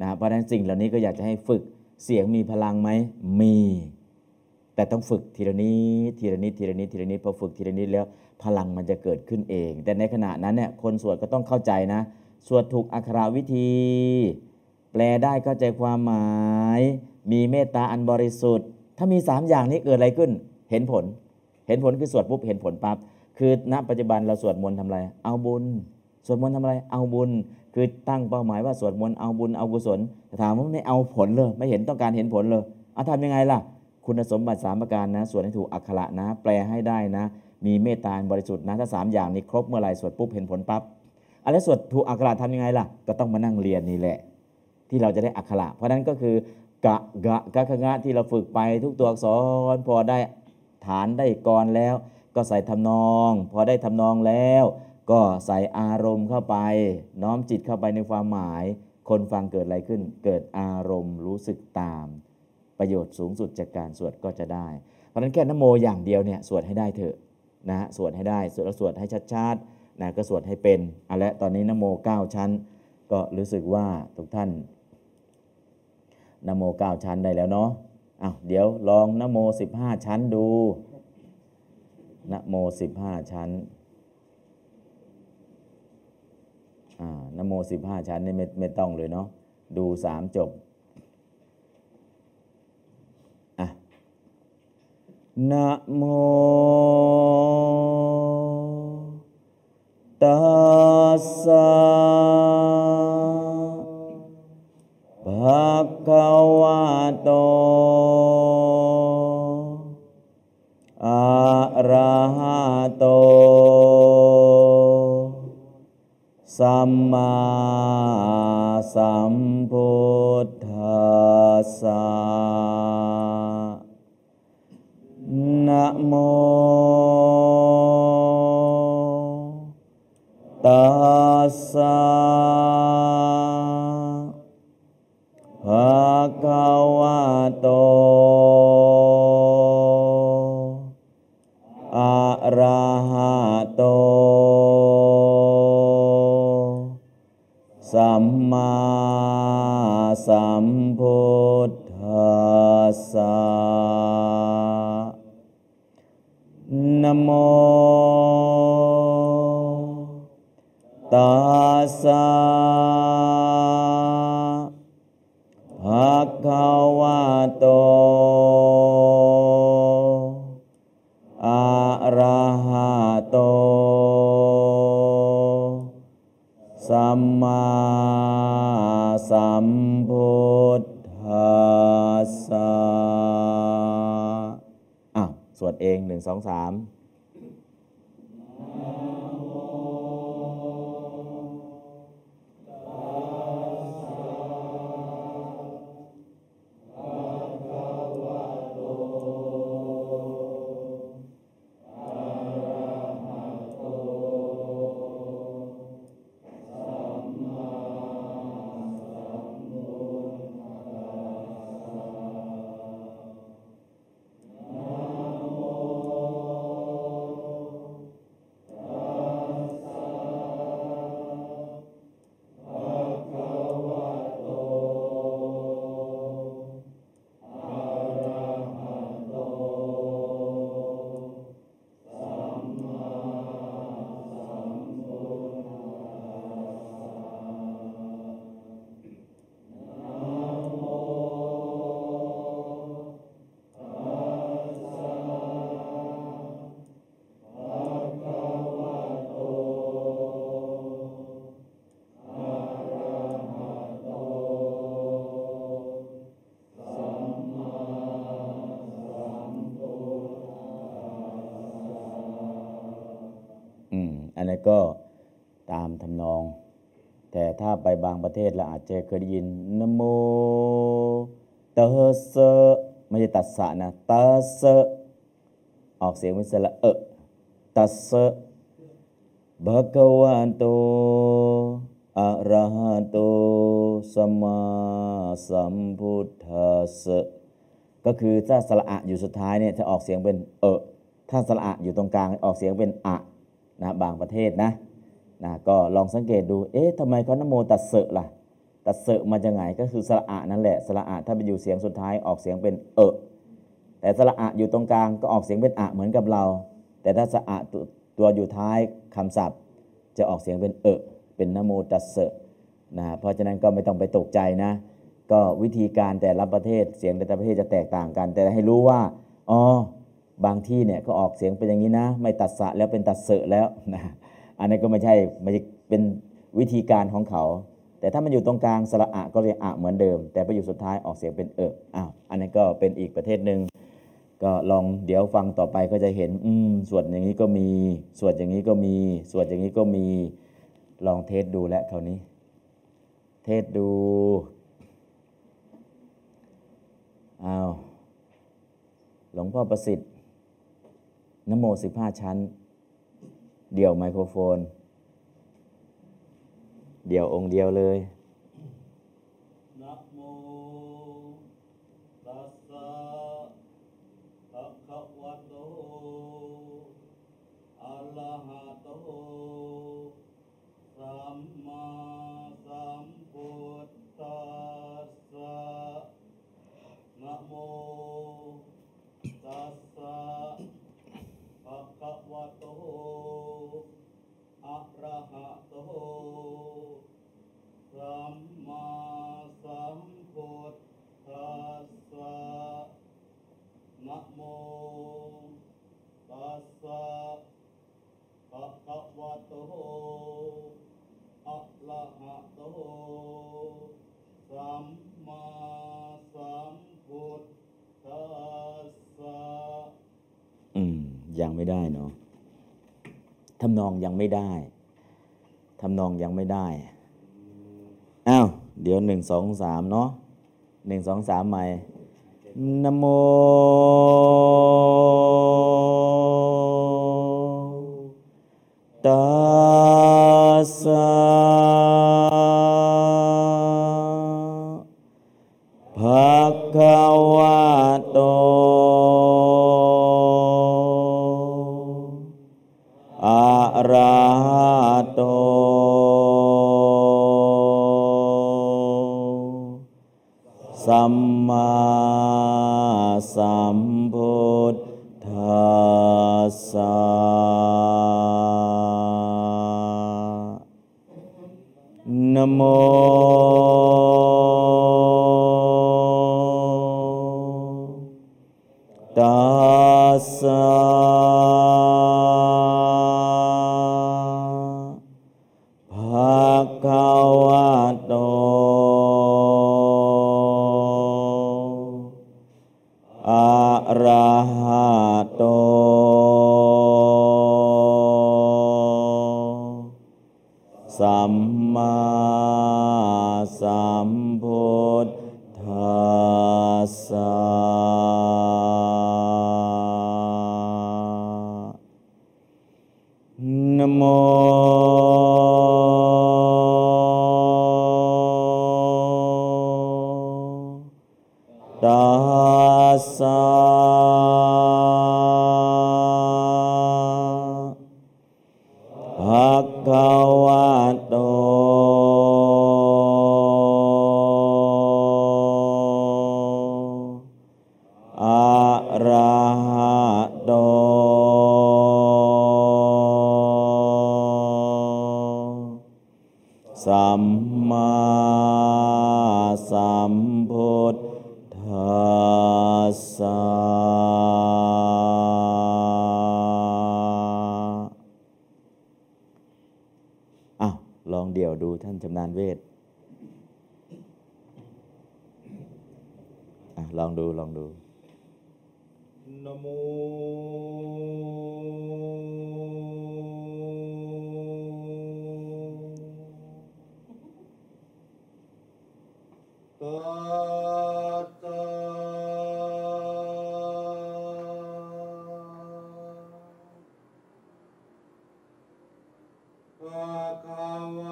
นะเพราะฉะนั้นสิ่งเหล่านี้ก็อยากจะให้ฝึกเสียงมีพลังไหมมี แต่ต้องฝึกทีละนิดทีละนิดทีละนิดทีละนิดพอฝึกทีละนิดแล้วพลังมันจะเกิดขึ้นเอง แต่ในขณะนั้นเนี่ยคนสวดก็ต้องเข้าใจนะสวดถูกอักขรวิธี แปลได้เข้าใจความหมาย มีเมตตาอันบริสุทธิ์ ถ้ามี 3 อย่างนี้เกิดอะไรขึ้น เห็นผล เห็นผลคือสวดปุ๊บเห็นผลปั๊บคือณปัจจุบันเราสวดมนต์ทำอะไร เอาบุญ สวดมนต์ทำอะไร เอาบุญ คือตั้งเป้าหมายว่าสวดมนต์เอาบุญเอากุศลแต่ถามว่าไม่เอาผลเลย ไม่เห็นต้องการเห็นผลเลยเอาทำยังไงล่ะ คุณสมบัติสามประการนะสวดให้ถูกอักขระนะ แปลให้ได้นะ มีเมตตาบริสุทธิ์นะถ้าสามอย่างนี้ครบเมื่อไหร่สวดปุ๊บเห็นผลปั๊บอะไรสวดถูกอักขระทำยังไงล่ะ ก็ต้องมานั่งเรียนนี่แหละ ที่เราจะได้อักขระเพราะฉะนั้นก็คือกะกะกะกะงะที่เราฝึกไปทุกตัวอักษรพอได้ ฐานได้กรแล้ว ก็ใส่ทำนอง พอได้ทำนองแล้ว ก็ใส่อารมณ์เข้าไป น้อมจิตเข้าไปในความหมาย คนฟังเกิดอะไรขึ้น เกิดอารมณ์รู้สึกตาม ประโยชน์สูงสุดจากการสวดก็จะได้ เพราะฉะนั้นแค่นโมอย่างเดียวเนี่ยสวดให้ได้เถอะนะสวดให้ได้สวดแล้วสวดให้ชัดๆนะก็สวดให้เป็นเอาละตอนนี้นโมเก้าชั้น ก็รู้สึกว่าทุกท่านนโมเก้าชั้นได้แล้วเนาะ อ้าวเดี๋ยวลองนโมสิบห้าชั้นดูนโมสิบห้าชั้นอ่านโมสิบห้าชั้นนี่ไม่ไม่ต้องเลยเนาะดูสามจบอะนะโมตัสสะภะคะวะโต โต สัมมาสัมพุทธัสสะนะโมตัสสะภะคะวะโต ธั ประเทศเราอาจจะเคยได้ยินนโมตัสสะไม่ใช่ตัสสะนะตัสสะออกเสียงเป็นสระเอตัสสะภะคะวะโตอะระหะโตสัมมาสัมพุทธัสสะก็คือถ้าสระอะอยู่สุดท้ายเนี่ยจะออกเสียงเป็นเอถ้าสระอะอยู่ตรงกลางออกเสียงเป็นอะนะบางประเทศนะ นะก็ลองสังเกตดู เอ๊ะทำไมเขานโมตัสสะล่ะ ตัดเสะมาจากไหนก็คือสระอะนั่นแหละ สระอะถ้าไปอยู่เสียงสุดท้ายออกเสียงเป็นเอะแต่สระอะอยู่ตรงกลางก็ออกเสียงเป็นอะเหมือนกับเรา แต่ถ้าสระอะตัวตัวอยู่ท้ายคำศัพท์ จะออกเสียงเป็นเอะเป็นนโมตัสเสะนะเพราะฉะนั้นก็ไม่ต้องไปตกใจนะ ก็วิธีการแต่ละประเทศเสียงแต่ละประเทศจะแตกต่างกัน แต่ให้รู้ว่าอ๋อบางที่เนี่ยก็ออกเสียงเป็นอย่างนี้นะ ไม่ตัดสะแล้วเป็นตัดเสะแล้วนะ อันนี้นก็ไม่ใช่ไม่ใช่เป็นวิธีการของเขา แต่ถ้ามันอยู่ตรงกลางสระอะก็เรียกอะเหมือนเดิม แต่ไปอยู่สุดท้ายออกเสียงเป็นเอะอ้าวอันนี้ก็เป็นอีกประเทศหนึ่งก็ลองเดี๋ยวฟังต่อไปก็จะเห็นอืมสวดอย่างนี้ก็มีส่วดอย่างนี้ก็มีส่วดอย่างนี้ก็มีลองเทสดูแล้วคราวนี้ เทสดูอ้าวหลวงพ่อประสิทธิ์นโมสิบห้าชั้น เดี่ยวไมโครโฟน เดี่ยวองค์เดียวเลย ยังไม่ได้เนาะทำนองยังไม่ได้ทำนองยังไม่ได้อ้าวเดี๋ยวหนึ่งสองสามเนาะหนึ่งสองสามใหม่นโมตัสสะ ภะคะวะ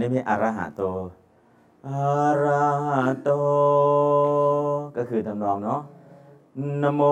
นี้มีอรหะโตอาระหะโต ก็คือทำนองเนาะนโม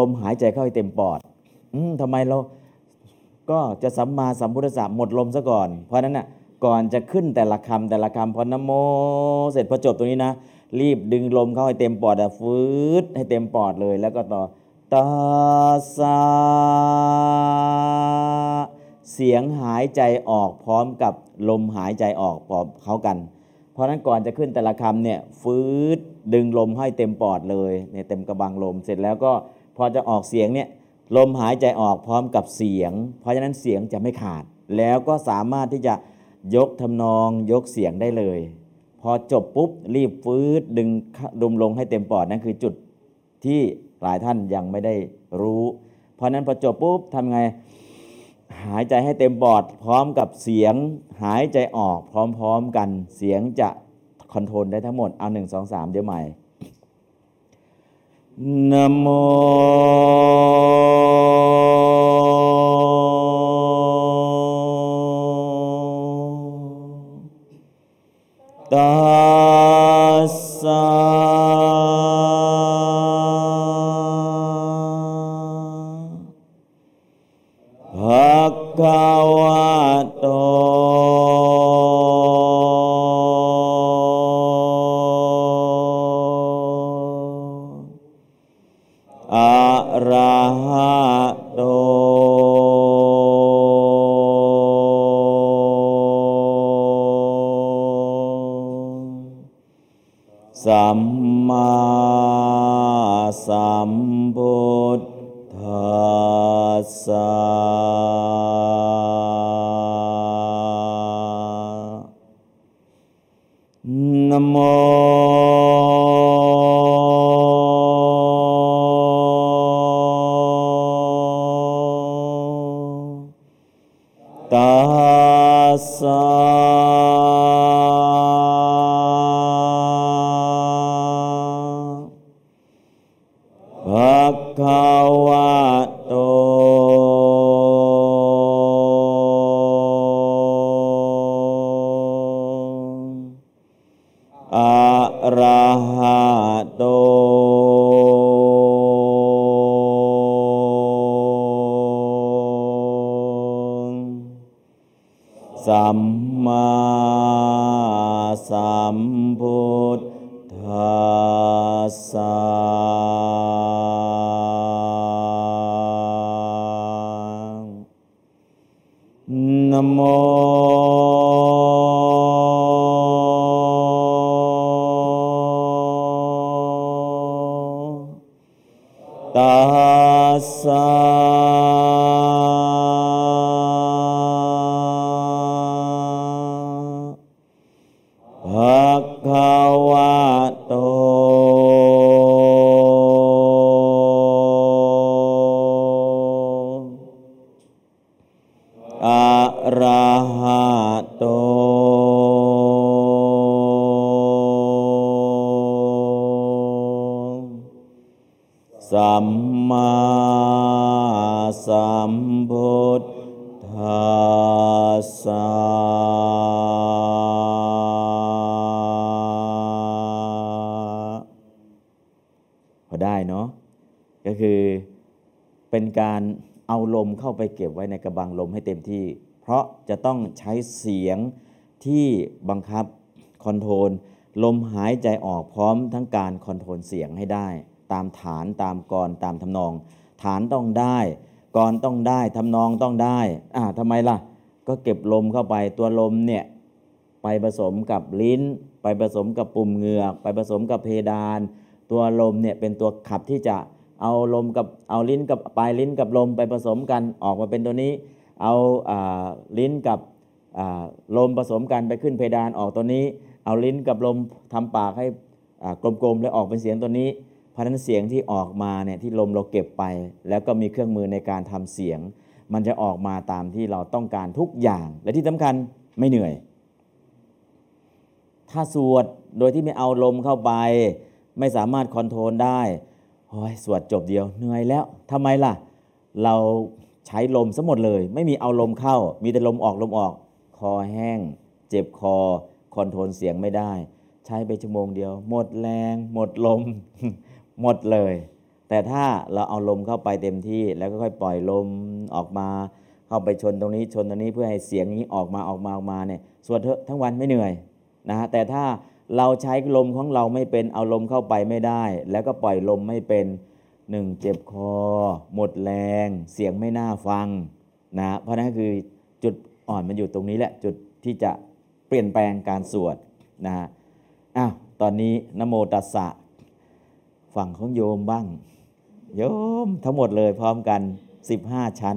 ลมหายใจเข้าให้เต็มปอด อืมทำไมเราก็จะสัมมาสัมพุทธะหมดลมซะก่อน เพราะฉะนั้นน่ะก่อนจะขึ้นแต่ละคำแต่ละคำพอนะโม เสร็จพอจบตรงนี้นะ รีบดึงลมเข้าให้เต็มปอดอะฟืดให้เต็มปอดเลย แล้วก็ต่อตาสาเสียงหายใจออกพร้อมกับลมหายใจออกพร้อมเขากัน เพราะฉะนั้นก่อนจะขึ้นแต่ละคำเนี่ยฟืดดึงลมให้เต็มปอดเลยเนี่ยเต็มกระบังลมเสร็จแล้วก็ พอจะออกเสียงเนี่ยลมหายใจออกพร้อมกับเสียง เพราะฉะนั้นเสียงจะไม่ขาด แล้วก็สามารถที่จะยกทำนองยกเสียงได้เลย พอจบปุ๊บรีบฟืดดึงดุมลงให้เต็มปอดนั่นคือจุดที่หลายท่านยังไม่ได้รู้ เพราะฉะนั้นพอจบปุ๊บทำไงหายใจให้เต็มปอดพร้อมกับเสียงหายใจออกพร้อมๆกันเสียงจะคอนโทรลได้ทั้งหมดเอาหนึ่งสองสามเดี๋ยวใหม่ น เก็บไว้ในกระบังลมให้เต็มที่ เพราะจะต้องใช้เสียงที่บังคับ control ลมหายใจออกพร้อมทั้งการ control เสียงให้ได้ ตามฐานตามกรณ์ตามทำนอง ฐานต้องได้กรณ์ต้องได้ทำนองต้องได้อ่าทำไมล่ะ ก็เก็บลมเข้าไปตัวลมเนี่ยไปผสมกับลิ้น ไปผสมกับปุ่มเหงือก ไปผสมกับเพดาน ตัวลมเนี่ยเป็นตัวขับที่จะ เอาลมกับเอาลิ้นกับปลายลิ้นกับลมไปผสมกันออกมาเป็นตัวนี้ เอาลิ้นกับลมผสมกันไปขึ้นเพดานออกตัวนี้ เอาลิ้นกับลมทำปากให้กลมๆแล้วออกเป็นเสียงตัวนี้เพราะนั้นเสียงที่ออกมาเนี่ยที่ลมเราเก็บไป แล้วก็มีเครื่องมือในการทำเสียง มันจะออกมาตามที่เราต้องการทุกอย่าง และที่สำคัญไม่เหนื่อย ถ้าสวดโดยที่ไม่เอาลมเข้าไป ไม่สามารถ control ได้ โอ้ยสวดจบเดียวเหนื่อยแล้วทำไมล่ะ เราใช้ลมซะหมดเลย ไม่มีเอาลมเข้า มีแต่ลมออกลมออก คอแห้ง เจ็บคอ control เสียงไม่ได้ ใช้ไปชั่วโมงเดียว หมดแรง หมดลม หมดเลย แต่ถ้าเราเอาลมเข้าไปเต็มที่ แล้วก็ค่อยปล่อยลมออกมา เข้าไปชนตรงนี้ชนตรงนี้เพื่อให้เสียงนี้ออกมาออกมาออกมาเนี่ยสวดเถอะทั้งวันไม่เหนื่อยนะฮะแต่ถ้า เราใช้ลมของเราไม่เป็นเอาลมเข้าไปไม่ได้ แล้วก็ปล่อยลมไม่เป็นหนึ่งเจ็บคอ หมดแรง เสียงไม่น่าฟังนะเพราะนั่นคือจุดอ่อนมันอยู่ตรงนี้แหละจุดที่จะเปลี่ยนแปลงการสวดนะฮะอ้าวตอนนี้นโมตัสสะฝั่งของโยมบ้าง โยมทั้งหมดเลยพร้อมกัน 15 ชั้น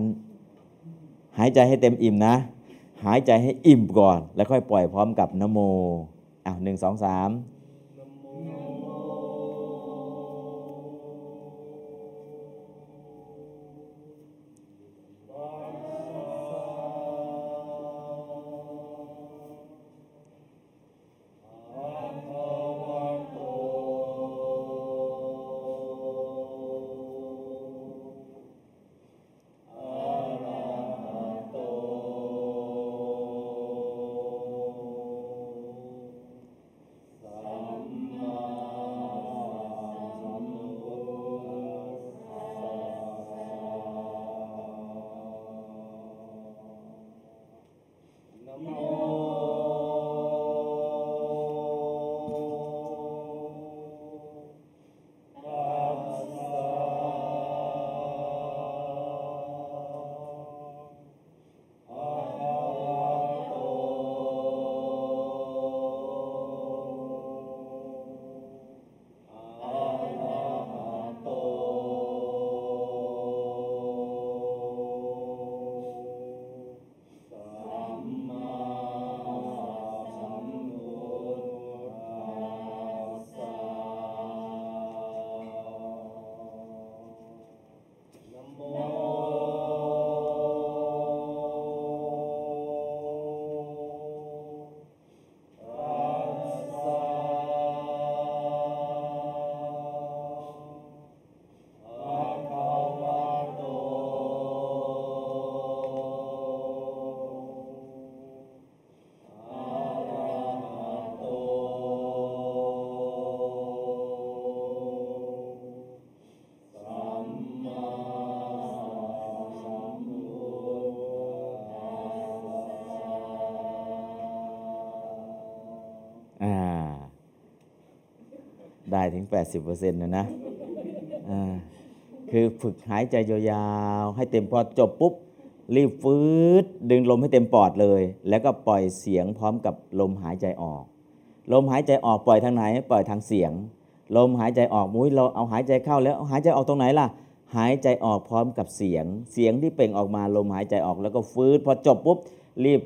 หายใจให้เต็มอิ่มนะ หายใจให้อิ่มก่อน แล้วค่อยปล่อยพร้อมกับนโม อ้าวหนึ่งสองสาม ได้ถึง 80%นะนะคือฝึกหายใจยาวๆให้เต็มพอจบปุ๊บ รีบฟืดดึงลมให้เต็มปอดเลย แล้วก็ปล่อยเสียงพร้อมกับลมหายใจออก ลมหายใจออกปล่อยทางไหน ปล่อยทางเสียง ลมหายใจออกมุ้ยเราเอาหายใจเข้าแล้วเอาหายใจออกตรงไหนล่ะ หายใจออกพร้อมกับเสียง เสียงที่เปล่งออกมาลมหายใจออกแล้วก็ฟืดพอจบปุ๊บรีบ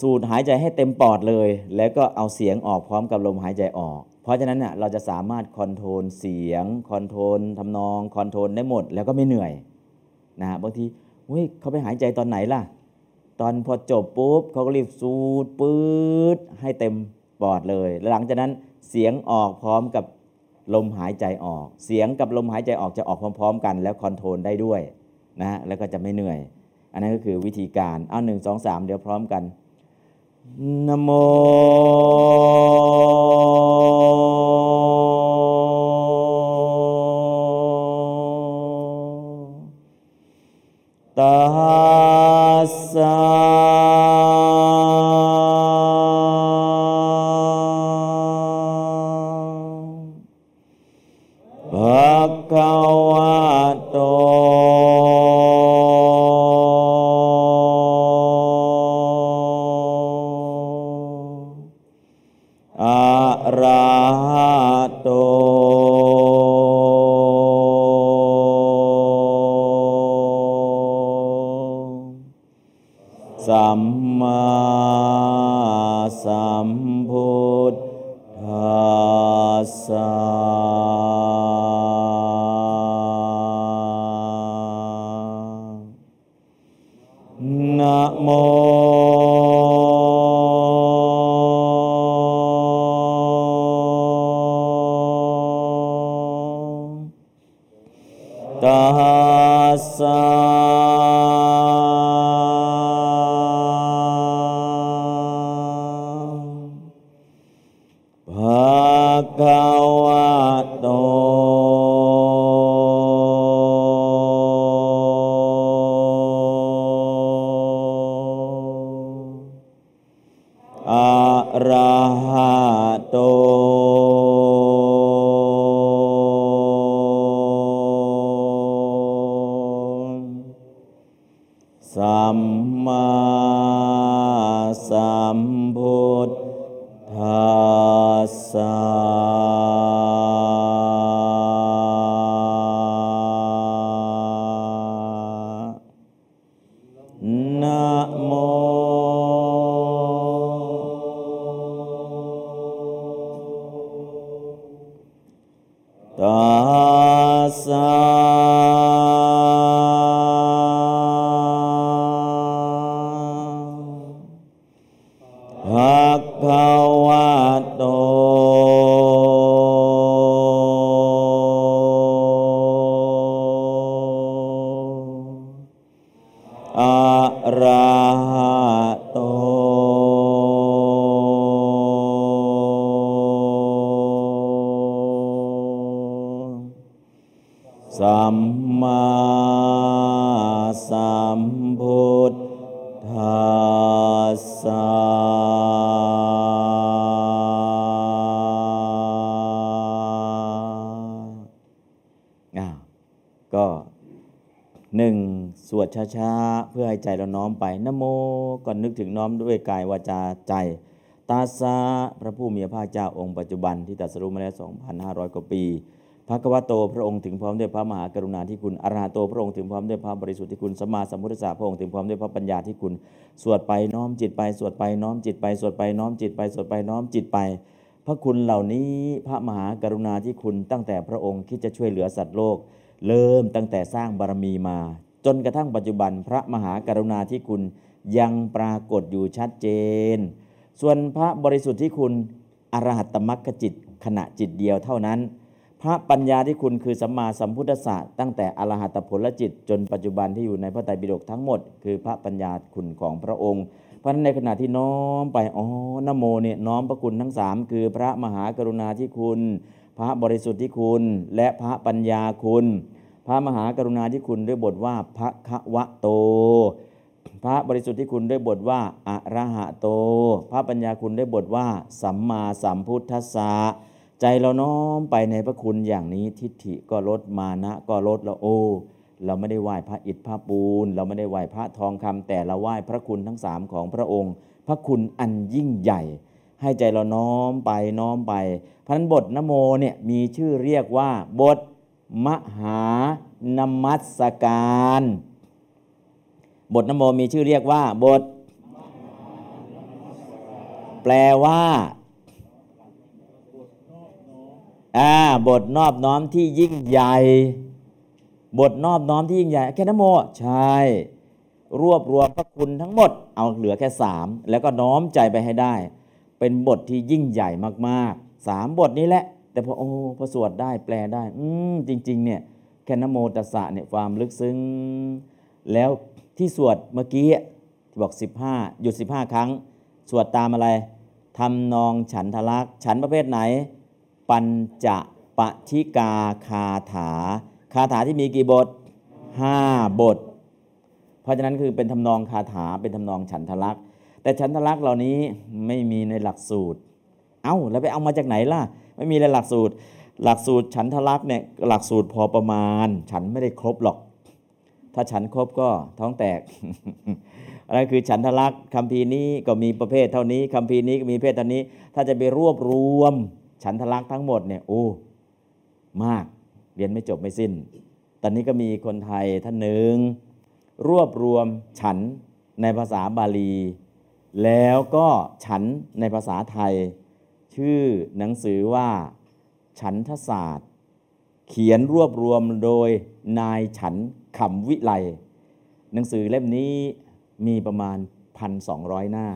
สูดหายใจให้เต็มปอดเลย แล้วก็เอาเสียงออกพร้อมกับลมหายใจออก เพราะฉะนั้นเน่ยเราจะสามารถ control เสียง control ทำนอง control ได้หมด แล้วก็ไม่เหนื่อยนะฮะบางทีเฮ้ยเขาไปหายใจตอนไหนล่ะ ตอนพอจบปุ๊บเขาก็รีบสูดปื๊ดให้เต็มปอดเลยแล้วหลังจากนั้นเสียงออกพร้อมกับลมหายใจออก เสียงกับลมหายใจออกจะออกพร้อม ๆ กัน แล้ว control ได้ด้วยนะฮะแล้วก็จะไม่เหนื่อย อันนั้นก็คือวิธีการเอาหนึ่งสองสามเดี๋ยวพร้อมกันนโม ใจเราน้อมไปนโมก่อนนึกถึงน้อมด้วยกายวาจาใจตาสะพระผู้มีพระเจ้าองค์ปัจจุบันที่ตรัสรู้มาแล้ว 2,500 กว่าปีพระกวโตพระองค์ถึงพร้อมด้วยพระมหากรุณาธิคุณอรหัโตพระองค์ถึงพร้อมด้วยพระบริสุทธิ์ที่คุณสมมาสัมพุทธะพระองค์ถึงพร้อมด้วยพระปัญญาที่คุณ สวดไปน้อมจิตไป สวดไปน้อมจิตไป สวดไปน้อมจิตไป สวดไปน้อมจิตไป พระคุณเหล่านี้พระมหากรุณาธิคุณตั้งแต่พระองค์คิดจะช่วยเหลือสัตว์โลก เริ่มตั้งแต่สร้างบารมีมา จนกระทั่งปัจจุบันพระมหากรุณาธิคุณยังปรากฏอยู่ชัดเจน ส่วนพระบริสุทธิ์ที่คุณอรหัตตมรรคจิตขณะจิตเดียวเท่านั้น พระปัญญาที่คุณคือสัมมาสัมพุทธศาสตร์ตั้งแต่อรหัตผลจิต จนปัจจุบันที่อยู่ในพระไตรปิฎกทั้งหมด คือพระปัญญาคุณของพระองค์ เพราะฉะนั้นในขณะที่น้อมไปอ๋อนโมเนี่ยน้อมพระคุณทั้งสามคือพระมหากรุณาธิคุณ พระบริสุทธิ์ที่คุณ และพระปัญญาคุณ พระมหากรุณาธิคุณด้วยบทว่าพระควะโต พระบริสุทธิ์ที่คุณด้วยบทว่าอะระหะโต พระปัญญาคุณด้วยบทว่า สัมมาสัมพุทธัสสะใจเราน้อมไปในพระคุณอย่างนี้ทิฏฐิก็ลดมานะ ก็ลดแล้วโอ้เราไม่ได้ไหว้พระอิฐพระปูน เราไม่ได้ไหว้พระทองคำแต่เราไหว้พระคุณทั้งสามของพระองค์ พระคุณอันยิ่งใหญ่ ให้ใจเราน้อมไปน้อมไปพันบทนโมเนี่ยมีชื่อเรียกว่าบท มหานมัสการ บทนโมมีชื่อเรียกว่า บท แปลว่าอ่าบทนอบน้อมที่ยิ่งใหญ่ บทนอบน้อมที่ยิ่งใหญ่ แค่นโม ใช่ รวบรวมพระคุณทั้งหมด เอาเหลือแค่สามแล้วก็น้อมใจไปให้ได้ เป็นบทที่ยิ่งใหญ่มากๆสามบทนี้แหละ แต่พอโอ้พอสวดได้แปลได้ อืมจริง ๆ เนี่ยแค่นโมตัสสะเนี่ยความลึกซึ้ง แล้วที่สวดเมื่อกี้ที่บอก 15 หยุด 15 ครั้ง สวดตามอะไรทำนองฉันทลักษ์ฉันประเภทไหน ปัญจะปะชิกาคาถา คาถาที่มีกี่บท 5 บท เพราะฉะนั้นคือเป็นทำนองคาถาเป็นทำนองฉันทลักษ์แต่ฉันทลักษ์เหล่านี้ไม่มีในหลักสูตร เอ้าแล้วไปเอามาจากไหนล่ะ ไม่มีในหลักสูตร หลักสูตรฉันทลักษณ์เนี่ยหลักสูตรพอประมาณ ฉันไม่ได้ครบหรอก ถ้าฉันครบก็ท้องแตกอะไรคือฉันทลักษณ์คำพีนี้ก็มีประเภทเท่านี้คำพีนี้ก็มีประเภทเท่านี้ ถ้าจะไปรวบรวม ฉันทลักษณ์ทั้งหมดเนี่ยโอ้มากเรียนไม่จบไม่สิ้น ตอนนี้ก็มีคนไทยท่านหนึ่งรวบรวมฉันในภาษาบาลี แล้วก็ฉันในภาษาไทย ชื่อหนังสือว่า ฉันทศาสตร์ เขียนรวบรวมโดยนายฉันขำวิไลหนังสือเล่มนี้มีประมาณ 1,200 หน้า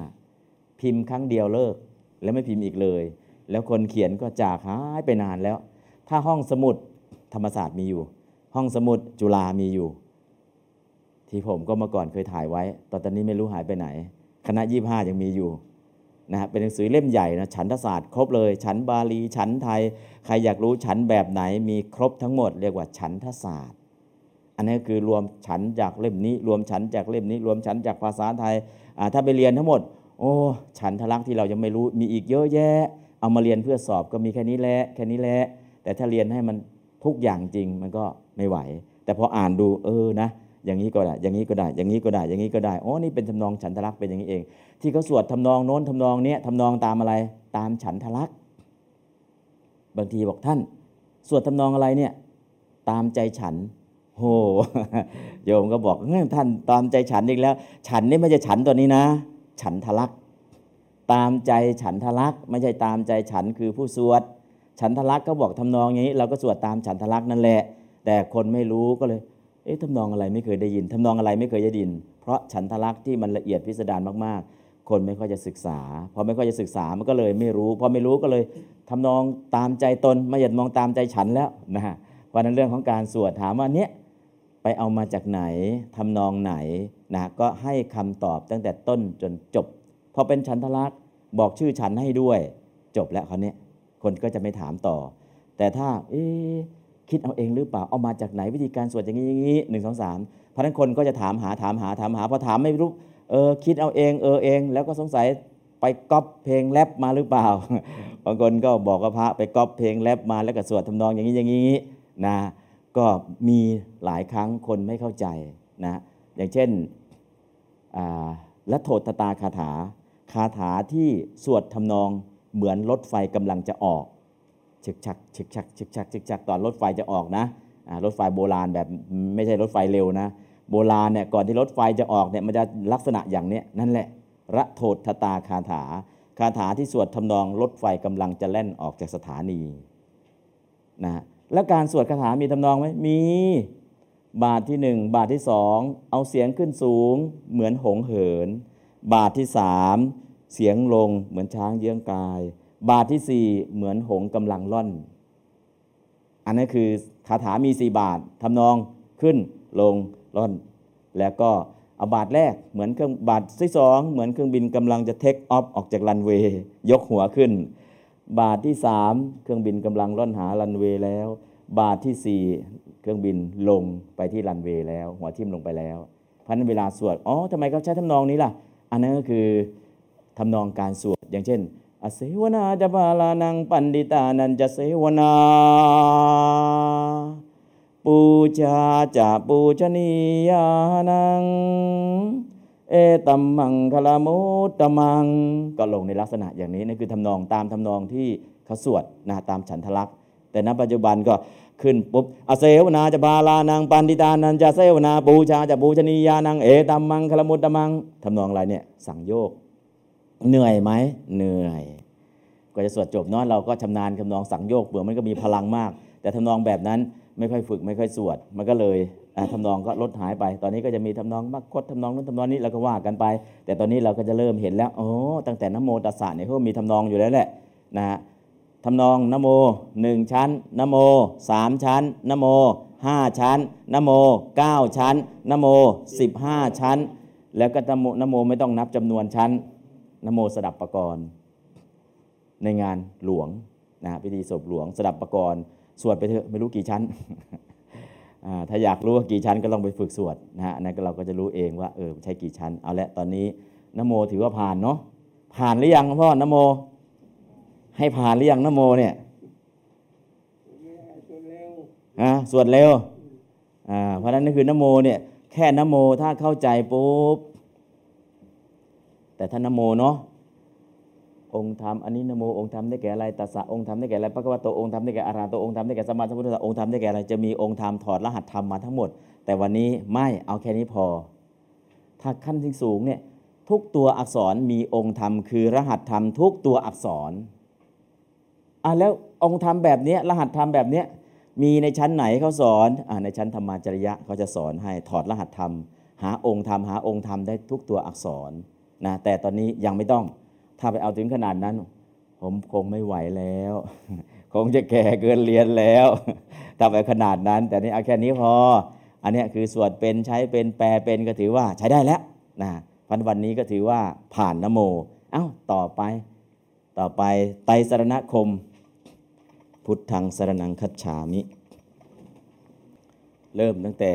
พิมพ์ครั้งเดียวเลิก แล้วไม่พิมพ์อีกเลย แล้วคนเขียนก็จากหายไปนานแล้ว ถ้าห้องสมุดธรรมศาสตร์มีอยู่ ห้องสมุดจุฬามีอยู่ ที่ผมก็เมื่อก่อนเคยถ่ายไว้ตอนตอนนี้ไม่รู้หายไปไหน คณะยี่ห้ายังมีอยู่ นะฮะเป็นหนังสือเล่มใหญ่นะฉันทศาสตร์ครบเลย ฉันบาลี ฉันไทย ใครอยากรู้ฉันแบบไหนมีครบทั้งหมด เรียกว่าฉันทศาสตร์ อันนี้คือรวมฉันจากเล่มนี้ รวมฉันจากเล่มนี้ รวมฉันจากภาษาไทยถ้าไปเรียนทั้งหมด โอ้ฉันทลักษณ์ที่เรายังไม่รู้มีอีกเยอะแยะ เอามาเรียนเพื่อสอบก็มีแค่นี้แหละแค่นี้แหละแต่ถ้าเรียนให้มันทุกอย่างจริงมันก็ไม่ไหว แต่พออ่านดูเออนะ อย่างนี้ก็ได้ อย่างนี้ก็ได้ อย่างนี้ก็ได้ อย่างนี้ก็ได้ อ๋อ นี่เป็นทำนองฉันทลักษ์เป็นอย่างนี้เอง ที่เขาสวดทำนองโน้นทำนองเนี้ยทำนองตามอะไร ตามฉันทลักษ์ บางทีบอกท่าน สวดทำนองอะไรเนี่ย ตามใจฉัน โห โยมก็บอกเฮ้ยท่านตามใจฉันอีกแล้ว ฉันนี่ไม่ใช่ฉันตัวนี้นะ ฉันทลักษ์ ตามใจฉันทลักษ์ ไม่ใช่ตามใจฉันคือผู้สวด ฉันทลักษณ์เขาบอกทำนองอย่างนี้ เราก็สวดตามฉันทลักษ์นั่นแหละ แต่คนไม่รู้ก็เลย เอ๊ะทำนองอะไรไม่เคยได้ยินทำนองอะไรไม่เคยได้ยิน เพราะฉันทลักษณ์ที่มันละเอียดพิสดารมากๆ คนไม่ค่อยจะศึกษา พอไม่ค่อยจะศึกษามันก็เลยไม่รู้ พอไม่รู้ก็เลยทำนองตามใจตนไม่อยากมองตามใจฉันแล้วนะฮะเพราะนั้นเรื่องของการสวดถามว่าเนี้ยไปเอามาจากไหนทำนองไหนนะก็ให้คำตอบตั้งแต่ต้นจนจบ พอเป็นฉันทลักษณ์บอกชื่อฉันให้ด้วย จบแล้วคราวนี้ยคนก็จะไม่ถามต่อ แต่ถ้าเอ๊ คิดเอาเองหรือเปล่า เอามาจากไหนวิธีการสวดอย่างนี้อย่างนี้หนึ่งสองสามพราะฉะนั้นคนก็จะถามหาถามหาถามหาพอถามไม่รู้เออคิดเอาเองเออเอง แล้วก็สงสัยไปก๊อปเพลงแรปมาหรือเปล่าบางคนก็บอกว่าพระไปก๊อปเพลงแรปมาแล้วก็สวดทำนองอย่างนี้อย่างนี้นะก็มีหลายครั้งคนไม่เข้าใจนะอย่างเช่นละโทตตาคาถา คาถาที่สวดทำนองเหมือนรถไฟกำลังจะออก ฉึกชักฉึกชักฉึกชักฉึกชักตอนรถไฟจะออกนะรถไฟโบราณแบบไม่ใช่รถไฟเร็วนะ โบราณเนี่ยก่อนที่รถไฟจะออกเนี่ยมันจะลักษณะอย่างนี้นั่นแหละระโทตตาคาถา คาถาที่สวดทำนองรถไฟกำลังจะแล่นออกจากสถานีนะแล้วการสวดคาถามีทำนองไหมมี บาทที่หนึ่งบาทที่สองเอาเสียงขึ้นสูง เหมือนหงเหิน บาทที่สามเสียงลงเหมือนช้างเยื้องกาย บาทที่สี่เหมือนหงกำลังล่อน อันนั้นคือคาถามีสี่บาททำนองขึ้นลงล่อน แล้วก็เอาบาทแรกเหมือนเครื่องบาทที่สองเหมือนเครื่องบินกำลังจะเทคออฟออกจากรันเวย์ยกหัวขึ้น บาทที่สามเครื่องบินกำลังล่อนหารันเวย์แล้ว บาทที่สี่เครื่องบินลงไปที่รันเวย์แล้ว หัวทิ่มลงไปแล้วเพราะนั้นเวลาสวดอ๋อทำไมเขาใช้ทำนองนี้ล่ะ อันนั้นก็คือทำนองการสวดอย่างเช่น อเสวนาจะบาลานังปันดิตานันจะเสวนา ปูชาจะปูชนียานัง เอตัมมังคลามุตตมัง ก็ลงในลักษณะอย่างนี้นี่คือทำนองตามทำนองที่เขาสวดนะตามฉันทลักษณ์แต่ณปัจจุบันก็ขึ้นปุ๊บอเสวนาจะบาลานังปันดิตานันจะเสวนาปูชาจะปูชนียานังเอตัมมังคลามุตตมังทำนองอะไรเนี่ยสั่งโยก เหนื่อยไหมเหนื่อยกว่าจะสวดจบเนาะเราก็ชำนาญทำนองสั่งโยกเบื่อมันก็มีพลังมาก แต่ทำนองแบบนั้นไม่ค่อยฝึกไม่ค่อยสวด มันก็เลยอะทำนองก็ลดหายไป ตอนนี้ก็จะมีทำนองมักคดทำนองนู้นทำนองนี้เราก็ว่ากันไป แต่ตอนนี้เราก็จะเริ่มเห็นแล้วโอ้ตั้งแต่นโมตัสสะเนี่ยเขามีทำนองอยู่แล้วแหละนะฮะทำนองนโมหนึ่งชั้นนโมสามชั้นนโมห้าชั้นนโมเก้าชั้นนโมสิบห้าชั้น แล้วก็นโมนโมไม่ต้องนับจำนวนชั้น นโมสดับประกรณ์ในงานหลวงนะพิธีศพหลวง สดับประกรณ์สวดไปเถอะไม่รู้กี่ชั้นอ่าถ้าอยากรู้ว่ากี่ชั้นก็ลองไปฝึกสวดนะฮะอันนั้นก็เราก็จะรู้เองว่าเออใช้กี่ชั้น เอาละตอนนี้นโมถือว่าผ่านเนาะผ่านหรือยังพ่อนโม ให้ผ่านหรือยังนโมเนี่ยอ่าสวดเร็วอ่าเพราะฉะนั้นนั่นคือนโมเนี่ยแค่นโมถ้าเข้าใจปุ๊บ แต่ถ้านโมเนาะองค์ธรรมอันนี้นโมองค์ธรรมได้แก่อะไรตัสสะองค์ธรรมได้แก่อะไรพระกวาโตองค์ธรรมได้แก่อาราโตองค์ธรรมได้แก่สมมาสัมพุทธะองค์ธรรมได้แก่อะไรจะมีองค์ธรรมถอดรหัสธรรมมาทั้งหมด แต่วันนี้ไม่เอาแค่นี้พอ ถ้าขั้นที่สูงเนี่ยทุกตัวอักษรมีองค์ธรรม คือรหัสธรรมทุกตัวอักษรอะแล้วองค์ธรรมแบบนี้รหัสธรรมแบบนี้มีในชั้นไหนเขาสอนอ่าในชั้นธรรมาจริยะเขาจะสอนให้ถอดรหัสธรรม หาองค์ธรรมหาองค์ธรรมได้ทุกตัวอักษร นะแต่ตอนนี้ยังไม่ต้อง ถ้าไปเอาถึงขนาดนั้น ผมคงไม่ไหวแล้ว คงจะแก่เกินเรียนแล้วถ้าไปขนาดนั้น แต่นี่เอาแค่นี้พอ อันนี้คือสวดเป็นใช้เป็นแปลเป็นก็ถือว่าใช้ได้แล้วนะพันวันนี้ก็ถือว่าผ่านนโม เอ้าต่อไป ต่อไปไตสรณคม พุทธังสรนังคัจฉามิ เริ่มตั้งแต่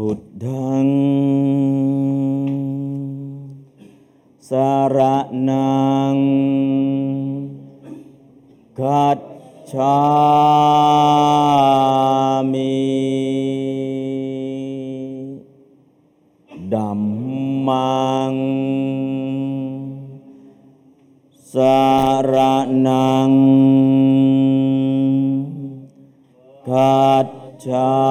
Buddhang saranang. Gacchami. Dhammang. Saranang. Gacchami.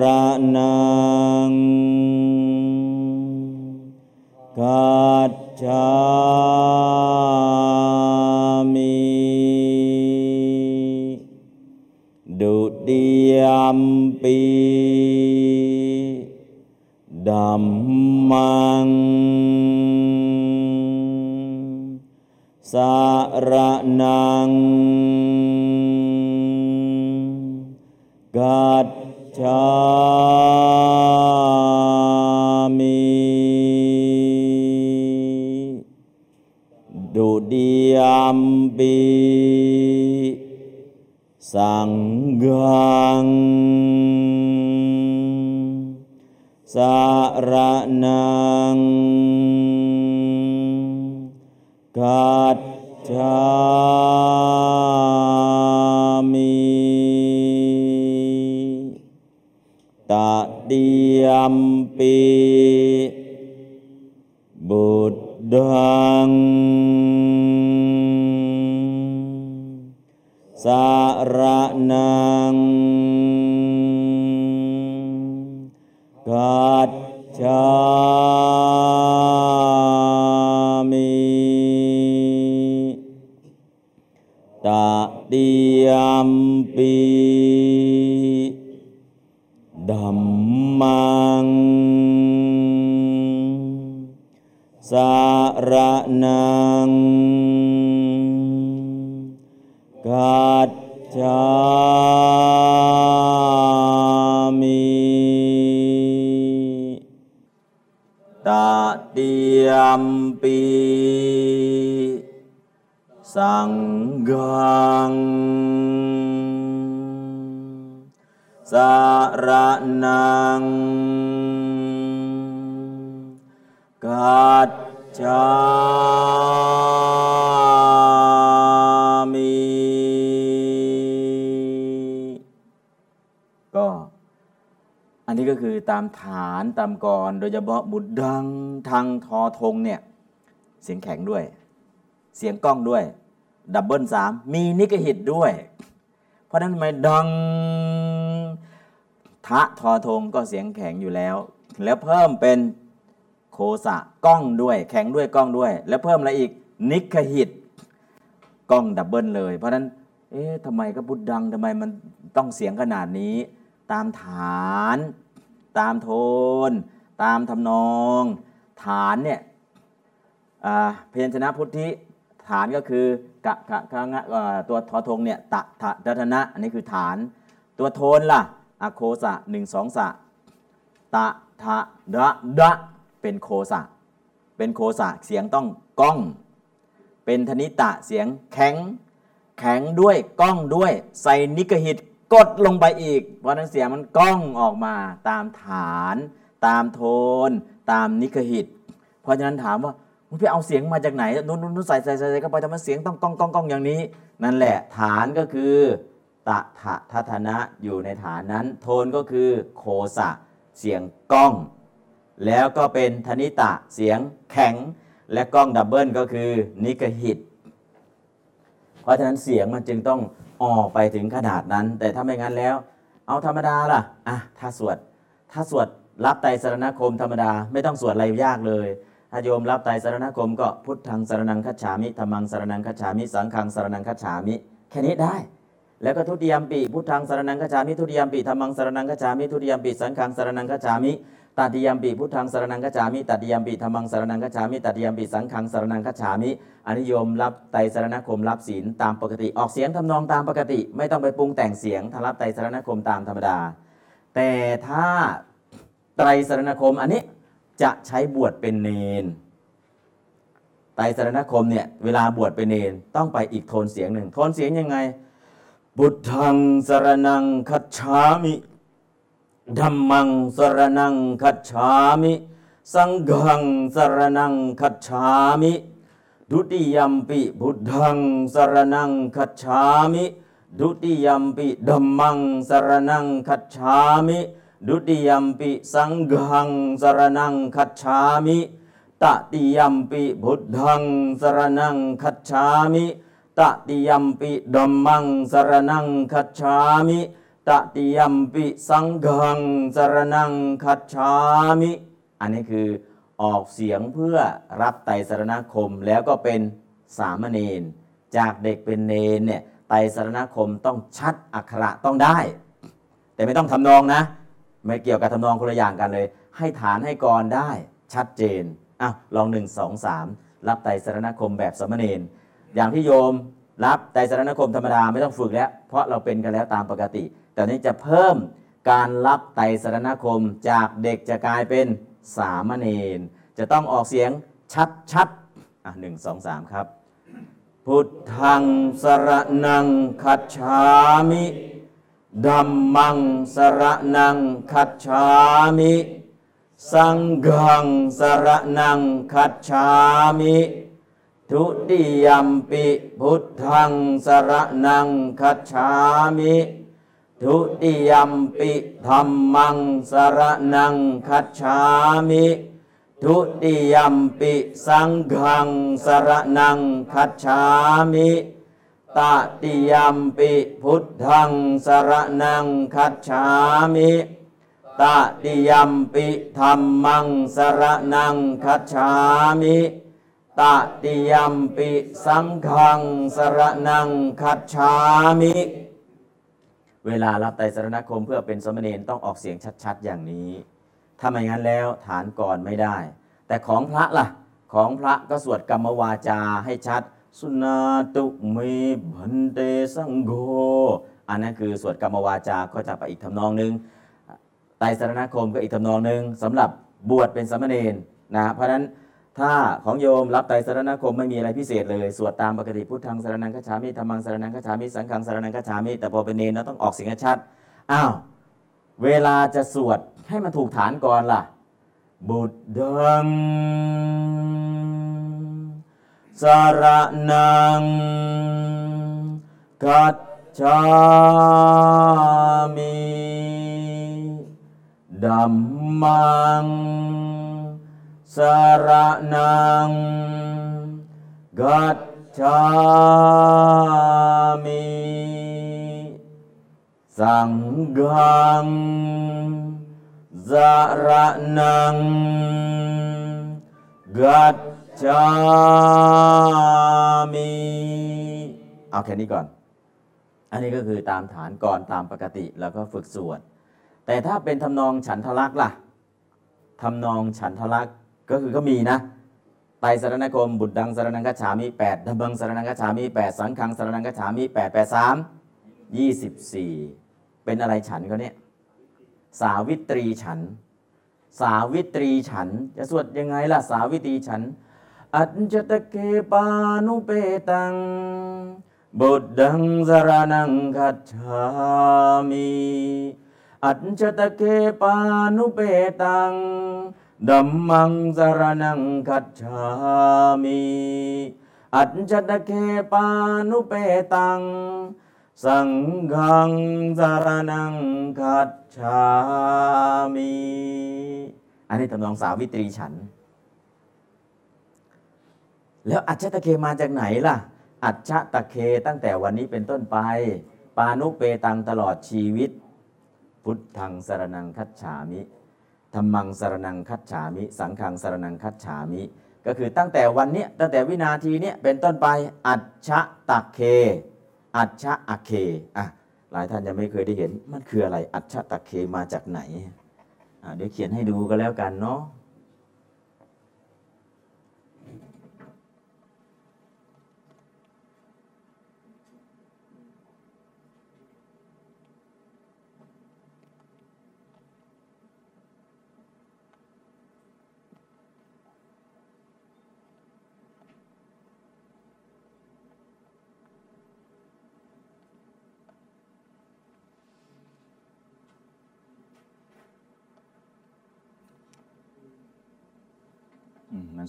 รนังกัจฉ Jami. Dudiampi Sanggang Saranang. Gajah ตามกรโดยเฉพาะบุตรดังทางทอทงเนี่ยเสียงแข็งด้วย เสียงกล้องด้วย ดับเบิลสามมีนิกหิตด้วย เพราะนั้นทำไมดังทะทอทงก็เสียงแข็งอยู่แล้ว แล้วเพิ่มเป็นโคสะกล้องด้วย แข็งด้วยกล้องด้วย แล้วเพิ่มอะไรอีกนิกหิตกล้องดับเบิลเลย เพราะนั้นเอ๊ะทำไมก็พุทดังทำไมมันต้องเสียงขนาดนี้ ตามฐาน ตามโทน ตามทำนอง ฐานเนี่ยอ่าพยัญชนะพุทธิฐานก็คือกะกะกะงะตัวทอทงเนี่ยตะทะดัทนะอันนี้คือฐาน ตัวโทนล่ะอโคสะหนึ่งสองสะตะทะดะดะเป็นโคสะเป็นโคสะเสียงต้องก้อง เป็นธนิตะเสียงแข็ง แข็งด้วยก้องด้วยใส่นิกหิต กดลงไปอีก เพราะฉะนั้นเสียงมันก้องออกมาตามฐาน ตามโทน ตามนิกหิต เพราะฉะนั้นถามว่ามึงไปเอาเสียงมาจากไหนนู้นนู้นใส่ใส่ใส่ใส่เข้าไปทำไมเสียงต้องก้องก้องก้องอย่างนี้ นั่นแหละฐานก็คือตะทะทัทนะอยู่ในฐานนั้น โทนก็คือโคสะเสียงก้อง แล้วก็เป็นธนิตะเสียงแข็ง และก้องดับเบิลก็คือนิกหิต เพราะฉะนั้นเสียงมันจึงต้อง ออกไปถึงขนาดนั้น แต่ถ้าไม่งั้นแล้ว เอาธรรมดาล่ะอะถ้าสวดถ้าสวดรับไตรสรณคมธรรมดาไม่ต้องสวดอะไรยากเลยถ้าโยมรับไตรสรณคมก็พุทธังสรนังคัจฉามิธรรมังสรนังคัจฉามิ สังฆังสรนังคัจฉามิ แค่นี้ได้ แล้วก็ทุติยมปีพุทธังสรนังคัจฉามิทุติยมปีธรรมังสรนังคัจฉามิทุติยมปีสังฆังสรนังคัจฉามิ ตติยมปีพุทธังสารนังคัจฉามิตติยมปีธรรมังสารนังคัจฉามิตติยมปีสังฆังสารนังคัจฉามิอันนิยมรับไตรสรณคมรับศีลตามปกติออกเสียงทำนองตามปกติ ไม่ต้องไปปรุงแต่งเสียงถ้ารับไตรสรณคมตามธรรมดา แต่ถ้าไตรสรณคมอันนี้จะใช้บวชเป็นเนนไตรสรณคมเนี่ยเวลาบวชเป็นเนนต้องไปอีกโทนเสียงหนึ่งโทนเสียงยังไงบุตทังสารนังคัจฉามิ ธรรมังสรนังคัจฉามิ สังฆังสรนังคัจฉามิดุติยมปิบุตังสรนังคัจฉามิดุติยมปิธัมมังสรนังคัจฉามิดุติยมปิสังฆังสรนังคัจฉามิตติยมปิบุตังสรนังคัจฉามิตติยมปิดัมมังสรนังคัจฉามิ ตติยมปิสังฆังสรนังคัจฉามิ อันนี้คือออกเสียงเพื่อรับไตรสรณคมแล้วก็เป็นสามเณรจากเด็กเป็นเนนเนี่ยไตรสรณคมต้องชัดอักขระต้องได้ แต่ไม่ต้องทำนองนะ ไม่เกี่ยวกับทำนองคนละอย่างกันเลย ให้ฐานให้กรได้ชัดเจนอะลองหนึ่งสองสามรับไตรสรณคมแบบสามเณรอย่างที่โยมรับไตรสรณคมธรรมดาไม่ต้องฝึกแล้ว เพราะเราเป็นกันแล้วตามปกติ แต่นี้จะเพิ่มการรับไตรสรณคมจากเด็กจะกลายเป็นสามเณรจะต้องออกเสียงชัดชัดๆอะหนึ่งสองสามครับ พุทธังสรนังคัจฉามิดัมมังสรนังคัจฉามิ สังฆังสรนังคัจฉามิ ทุติยมปิพุทธังสรนังคัจฉามิ ทุติยมปิธรรมังสรนังคัจฉามิ ทุติยมปิสังฆังสรนังคัจฉามิตติยมปิพุทธังสรนังคัจฉามิตติยมปิธรรมังสรนังคัจฉามิตติยมปิสังฆังสรนังคัจฉามิ เวลารับไตรสรณคมเพื่อเป็นสมณเณรต้องออกเสียงชัดๆ อย่างนี้ ถ้าไม่งั้นแล้วฐานก่อนไม่ได้ แต่ของพระล่ะ ของพระก็สวดกรรมวาจาให้ชัด สุนาตุเมบันเตสังโฆอันนั้นคือสวดกรรมวาจาก็จะไปอีกทำนองหนึ่งไตรสรณคมก็อีกทำนองหนึ่งสำหรับบวชเป็นสมเณรนะเพราะฉะนั้น ถ้าของโยมรับไตรสรณคมไม่มีอะไรพิเศษเลย สวดตามปกติพุทธังสรนังคัจฉามิธรรมังสรนังคัจฉามิสังฆังสรนังคัจฉามิแต่พอเป็นเนรเราต้องออกเสียงชัดอ้าวเวลาจะสวดให้มันถูกฐานก่อนล่ะ บุตดังสรนังคัจฉามิดัมมัง สารนังกัจฉามิสังฆังสารนังกัจฉามิเอาแค่นี้ก่อน อันนี้ก็คือตามฐานก่อนตามปกติแล้วก็ฝึกสวดแต่ถ้าเป็นทำนองฉันทลักษ์ล่ะทำนองฉันทลักษ์ ก็คือก็มีนะไตรสรณคม บุตรดังสรนังคัจฉามิแปดดัมบังสรนังคัจฉามิแปดสังฆังสรนังคัจฉามิแปดแปดสามยี่สิบสี่เป็นอะไรฉันเขาเนี่ยสาวิตรีฉัน สาวิตรีฉัน จะสวดยังไงล่ะ สาวิตรีฉัน อัจจตเคปานุเปตังบุตดังสรนังคัจฉามิอัจจตเคปานุเปตัง ดัมมังสรนังคัจฉามิอัจจตเคปานุเปตัง สังฆังสารนังคัจฉามิอันนี้ทำนองสาวิตรีฉัน แล้วอัจฉตะเคมาจากไหนล่ะ อัจฉตะเคตั้งแต่วันนี้เป็นต้นไป ปานุเปตังตลอดชีวิต พุทธังสารนังคัจฉามิ ธรรมังสารนังคัจฉามิ สังฆังสารนังคัจฉามิ ก็คือตั้งแต่วันนี้ตั้งแต่วินาทีนี้เป็นต้นไป อัจฉตะเค อัจฉอเคอะหลายท่านยังไม่เคยได้เห็น มันคืออะไร อัจฉตะเคมาจากไหนอะเดี๋ยวเขียนให้ดูก็แล้วกันเนาะ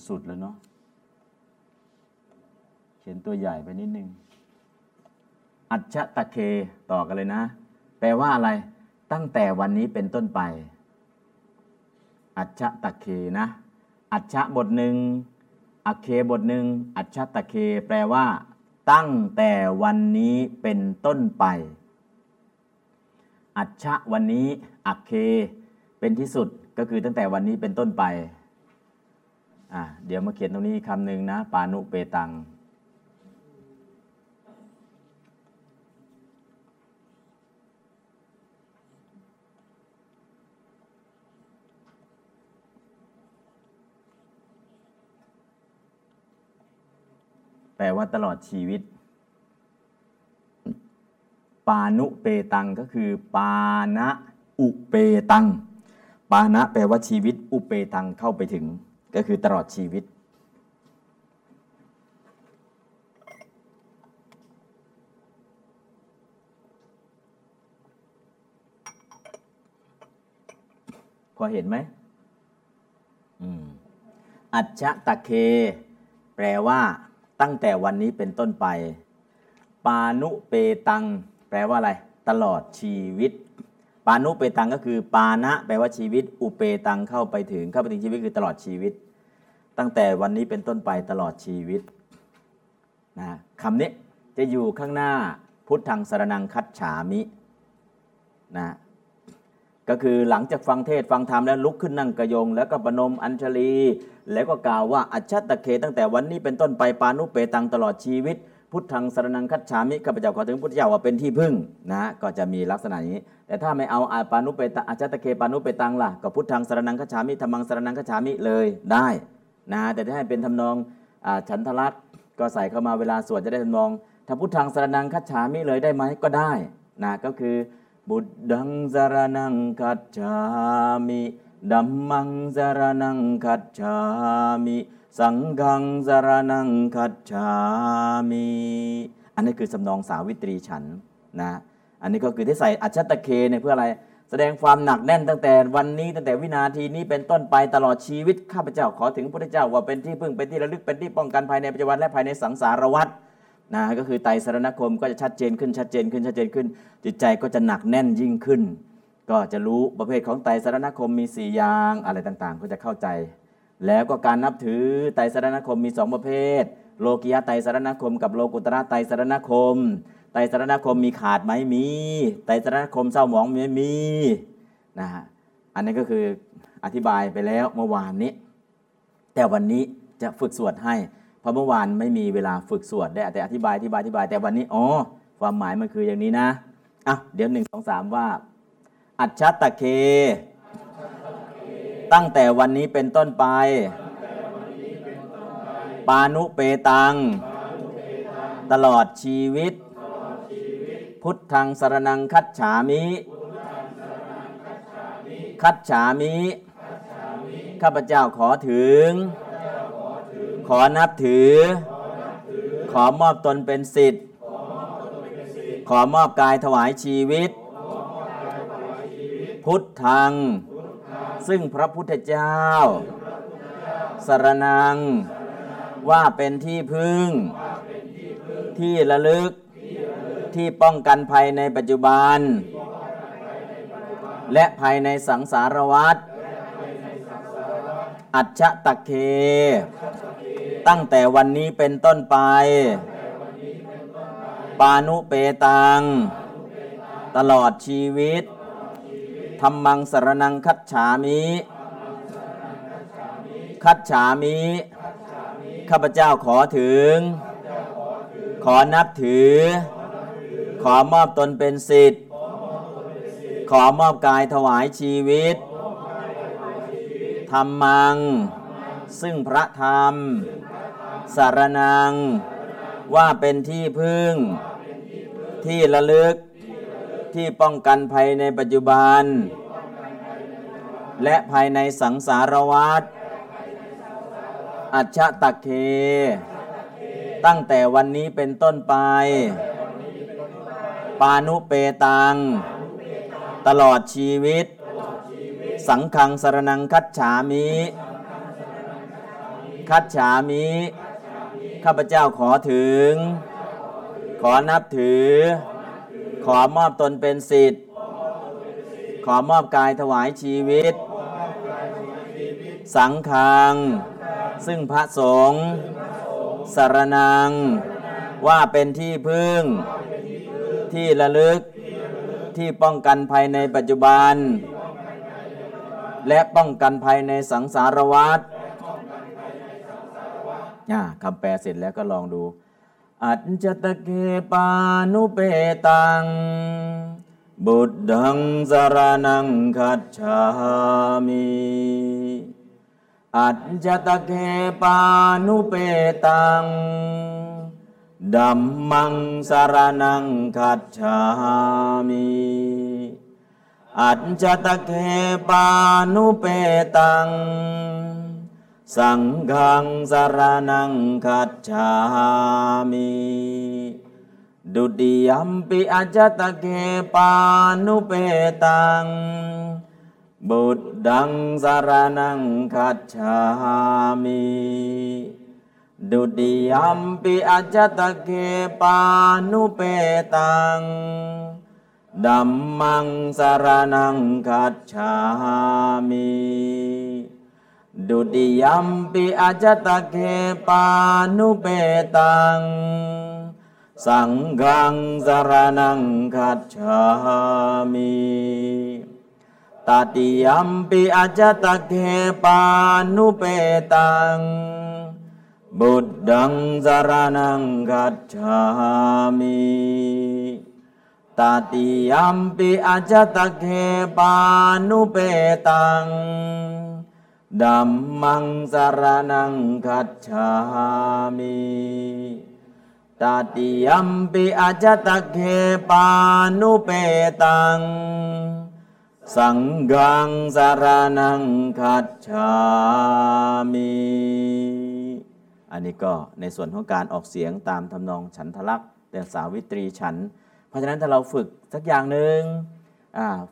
สุดแล้วเนาะ เขียนตัวใหญ่ไปนิดนึง อัจฉตะเคต่อกันเลยนะ แปลว่าอะไร ตั้งแต่วันนี้เป็นต้นไป อัจฉตะเคนะ อัจฉบทหนึ่งอัคเคบทหนึ่งอัจฉตะเค แปลว่า ตั้งแต่วันนี้เป็นต้นไป อัจฉวันนี้ อัคเค เป็นที่สุดก็คือตั้งแต่วันนี้เป็นต้นไป อะเดี๋ยวมาเขียนตรงนี้คำหนึ่งนะ ปานุเปตัง แปลว่าตลอดชีวิต ปานุเปตังก็คือ ปานะอุเปตัง ปานะแปลว่าชีวิตอุเปตังเข้าไปถึง ก็คือตลอดชีวิต พอเห็นไหมอัจฉตะเค แปลว่าตั้งแต่วันนี้เป็นต้นไป ปานุเปตัง แปลว่าอะไร ตลอดชีวิตานุเปตังก็คือ ปานะแปลว่าชีวิต อุเปตังเข้าไปถึงเข้าไปถึงชีวิตคือตลอดชีวิต ตั้งแต่วันนี้เป็นต้นไปตลอดชีวิตนะคำนี้จะอยู่ข้างหน้าพุทธังสรนังคัจฉามินะก็คือหลังจากฟังเทศฟังธรรมแล้วลุกขึ้นนั่งกระยง แล้วก็ประนมอัญชลี แล้วก็กล่าวว่าอัจฉตะเค ตั้งแต่วันนี้เป็นต้นไปปานุเปตังตลอดชีวิต พุทธังสรนังคัจฉามิข้าพเจ้าขอถึงพุทธเจ้าว่าเป็นที่พึ่งนะก็จะมีลักษณะอย่างนี้ แต่ถ้าไม่เอาอาปานุเปตังอัจตะเคปานุเปตังล่ะก็พุทธังสรนังคัจฉามิธรรมังสรนังคัจฉามิเลยได้นะแต่ถ้าให้เป็นทำนองอ่าฉันทลักษ์ก็ใส่เข้ามาเวลาสวดจะได้ทำนอง ถ้าพุทธังสรนังคัจฉามิเลยได้ไหมก็ได้นะก็คือบุตดังสรนังคัจฉามิดัมมังสรนังคัจฉามิ สังฆังสารนังคัจฉามิอันนี้คือสำนองสาวิตรีฉันนะ อันนี้ก็คือที่ใส่อัจฉตะเคเนี่ยเพื่ออะไร แสดงความหนักแน่นตั้งแต่วันนี้ตั้งแต่วินาทีนี้เป็นต้นไปตลอดชีวิตข้าพเจ้าขอถึงพระพุทธเจ้าว่าเป็นที่พึ่งเป็นที่ระลึกเป็นที่ป้องกันภายในปัจจุบันและภายในสังสารวัฏนะก็คือไตรสรณคมก็จะชัดเจนขึ้นชัดเจนขึ้นชัดเจนขึ้น จิตใจก็จะหนักแน่นยิ่งขึ้น ก็จะรู้ประเภทของไตรสรณคมมีสี่อย่างอะไรต่างๆ ก็จะเข้าใจ แล้วก็การนับถือไตรสรณคมมีสองประเภท โลกิยะไตรสรณคม กับโลกุตระไตรสรณคม ไตรสรณคมมีขาดไหมมีไตรสรณคมเศร้าหมองมีมีนะฮะอันนี้ก็คืออธิบายไปแล้วเมื่อวานนี้ แต่วันนี้จะฝึกสวดให้ เพราะเมื่อวานไม่มีเวลาฝึกสวดได้แต่อธิบายอธิบายอธิบายแต่วันนี้อ๋อความหมายมันคืออย่างนี้นะอะเดี๋ยวหนึ่งสองสามว่า อัจฉตะเค ตั้งแต่วันนี้เป็นต้นไป ปานุเปตัง ตลอดชีวิต พุทธังสรนังคัจฉามิ คัจฉามิ ข้าพเจ้าขอถึง ขอนับถือ ขอมอบตนเป็นสิทธิ์ ขอมอบกายถวายชีวิต พุทธัง ซึ่งพระพุทธเจ้า สรนัง ว่าเป็นที่พึ่ง ที่ระลึก ที่ป้องกันภัยในปัจจุบัน และภายในสังสารวัฏอัจฉตะเค ตั้งแต่วันนี้เป็นต้นไป ปานุเปตัง ตลอดชีวิต ธรรมังสรนังคัจฉามิคัจฉามิ ข้าพเจ้าขอถึง ขอนับถือ ขอมอบตนเป็นสิทธิ์ ขอมอบกายถวายชีวิต ธรรมัง ซึ่งพระธรรม สารนัง ว่าเป็นที่พึ่ง ที่ระลึก ที่ป้องกันภัยในปัจจุบัน และภายในสังสารวัฏอัจฉตะเค ตั้งแต่วันนี้เป็นต้นไป ปานุเปตัง ตลอดชีวิต สังขังสรนังคัจฉามิ คัจฉามิ ข้าพเจ้าขอถึง ขอนับถือ ขอมอบตนเป็นสิทธิ์ ขอมอบกายถวายชีวิต สังขัง ซึ่งพระสงฆ์สารนัง ว่าเป็นที่พึ่ง ที่ระลึก ที่ป้องกันภัยในปัจจุบัน และป้องกันภัยในสังสารวัฏคำแปลเสร็จแล้วก็ลองดู อัจจตเกปานุเปตัง บุตดังสารนังคัจฉามิอัจจตเกปานุเปตังดัมมังสารนังคัจฉามิอัจจตเกปานุเปตัง สังฆังสารนังคัจฉามิดุติยัมปิอัจจตเกปานุเปตัง บุตดังสารนังคัจฉามิดุติยัมปิอัจจตเกปานุเปตังดัมมังสารนังคัจฉามิ ดุติยัมปิอาจตะเกปานุเปตัง สังฆังสารนังคัจฉามิตติยัมปิอาจตะเกปานุเปตัง บุตดังสารนังคัจฉามิตติยัมปิอาจตะเกปานุเปตัง ดัมมังสารนังคัจฉามิตติยัมปิอาจตะเกปานุเปตัง สังฆังสารนังคัจฉามิอันนี้ก็ในส่วนของการออกเสียงตามทำนองฉันทลักษณ์แต่สาวิตรีฉัน เพราะฉะนั้นถ้าเราฝึกสักอย่างหนึ่ง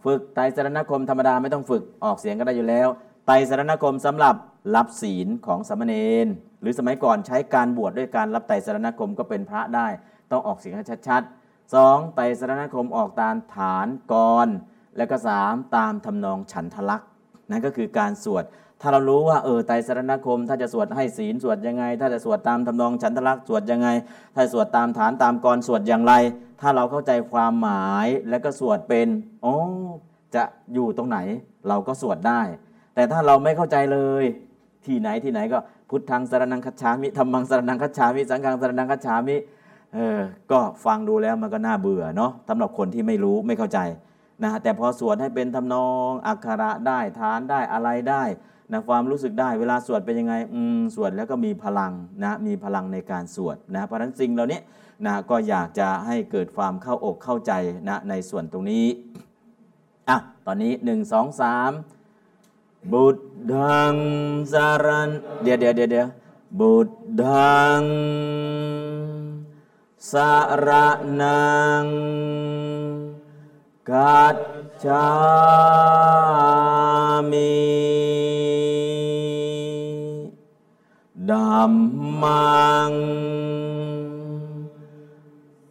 ฝึกไตรสรณคมธรรมดาไม่ต้องฝึกออกเสียงก็ได้อยู่แล้ว ไตรสรณคมสำหรับรับศีลของสามเณรหรือสมัยก่อนใช้การบวชด้วยการรับไตรสรณคมก็เป็นพระได้ ต้องออกเสียงให้ชัดๆสองไตรสรณคมออกตามฐานกร แล้วก็สามตามทำนองฉันทลักษณ์นั่นก็คือการสวด ถ้าเรารู้ว่าเออไตรสรณคม ถ้าจะสวดให้ศีลสวดยังไง ถ้าจะสวดตามทำนองฉันทลักษณ์สวดยังไง ถ้าสวดตามฐานตามกรสวดอย่างไร ถ้าเราเข้าใจความหมายแล้วก็สวดเป็นอ๋อจะอยู่ตรงไหนเราก็สวดได้ แต่ถ้าเราไม่เข้าใจเลย ที่ไหนที่ไหนก็พุทธังสารนังคัจฉามิธรรมังสารนังคัจฉามิ สังฆังสารนังคัจฉามิเออก็ฟังดูแล้วมันก็น่าเบื่อเนาะสำหรับคนที่ไม่รู้ไม่เข้าใจนะแต่พอสวดให้เป็นทำนองอักขระได้ฐานได้อะไรได้นะความรู้สึกได้เวลาสวดเป็นยังไงอืมสวดแล้วก็มีพลังนะมีพลังในการสวดนะเพราะฉะนั้นสิ่งเหล่านี้นะก็อยากจะให้เกิดความเข้าอกเข้าใจนะในส่วนตรงนี้อะตอนนี้ 1 2 3 Budhang saran. Dia dia dia dia. Budhang saranang kacami. Damang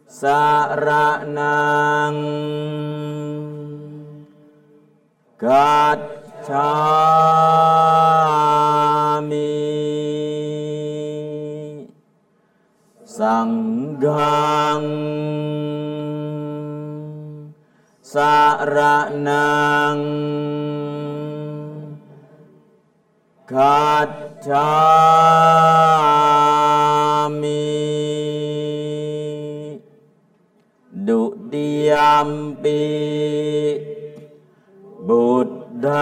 saranang kacami. Sanggang. Saranang. Gajami Duk diampi. Buddha เดี๋ย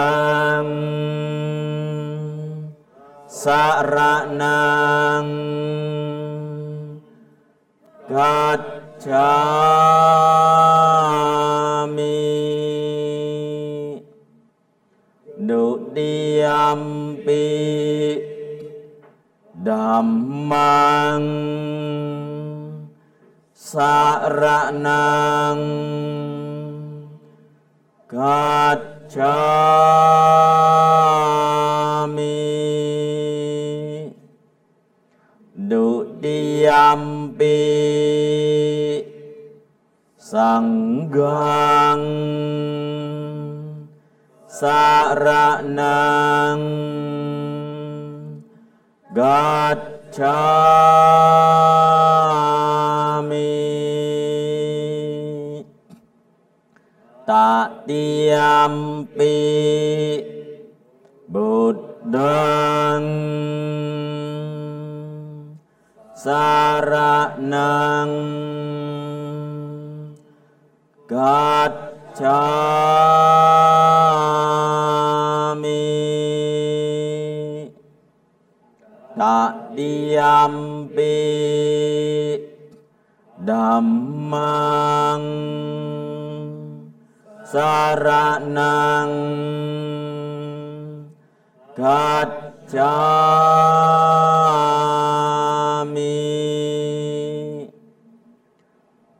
วเดี๋ย jami. Du diampi sanggang saranang gacchami ตติยมปีบุตดั saranang. Gacami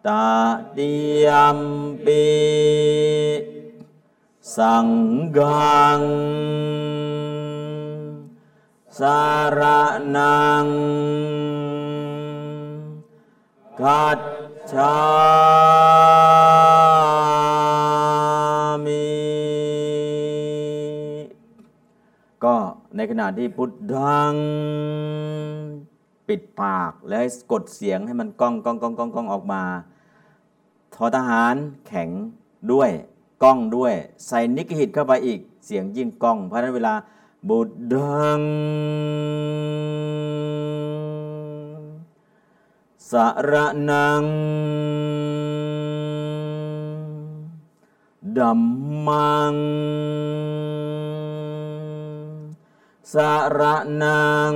tak diampi. Sanggang. Saranang. Gacami ในขณะที่พุทธัง ปิดปากแล้วให้กดเสียงให้มันก้องก้องก้องก้องก้องออกมาทอทหารแข็งด้วยก้องด้วย ใส่นิกหิตเข้าไปอีกเสียงยิ่งก้อง เพราะฉะนั้นเวลาบุตดังสารนังดัมมัง สารนัง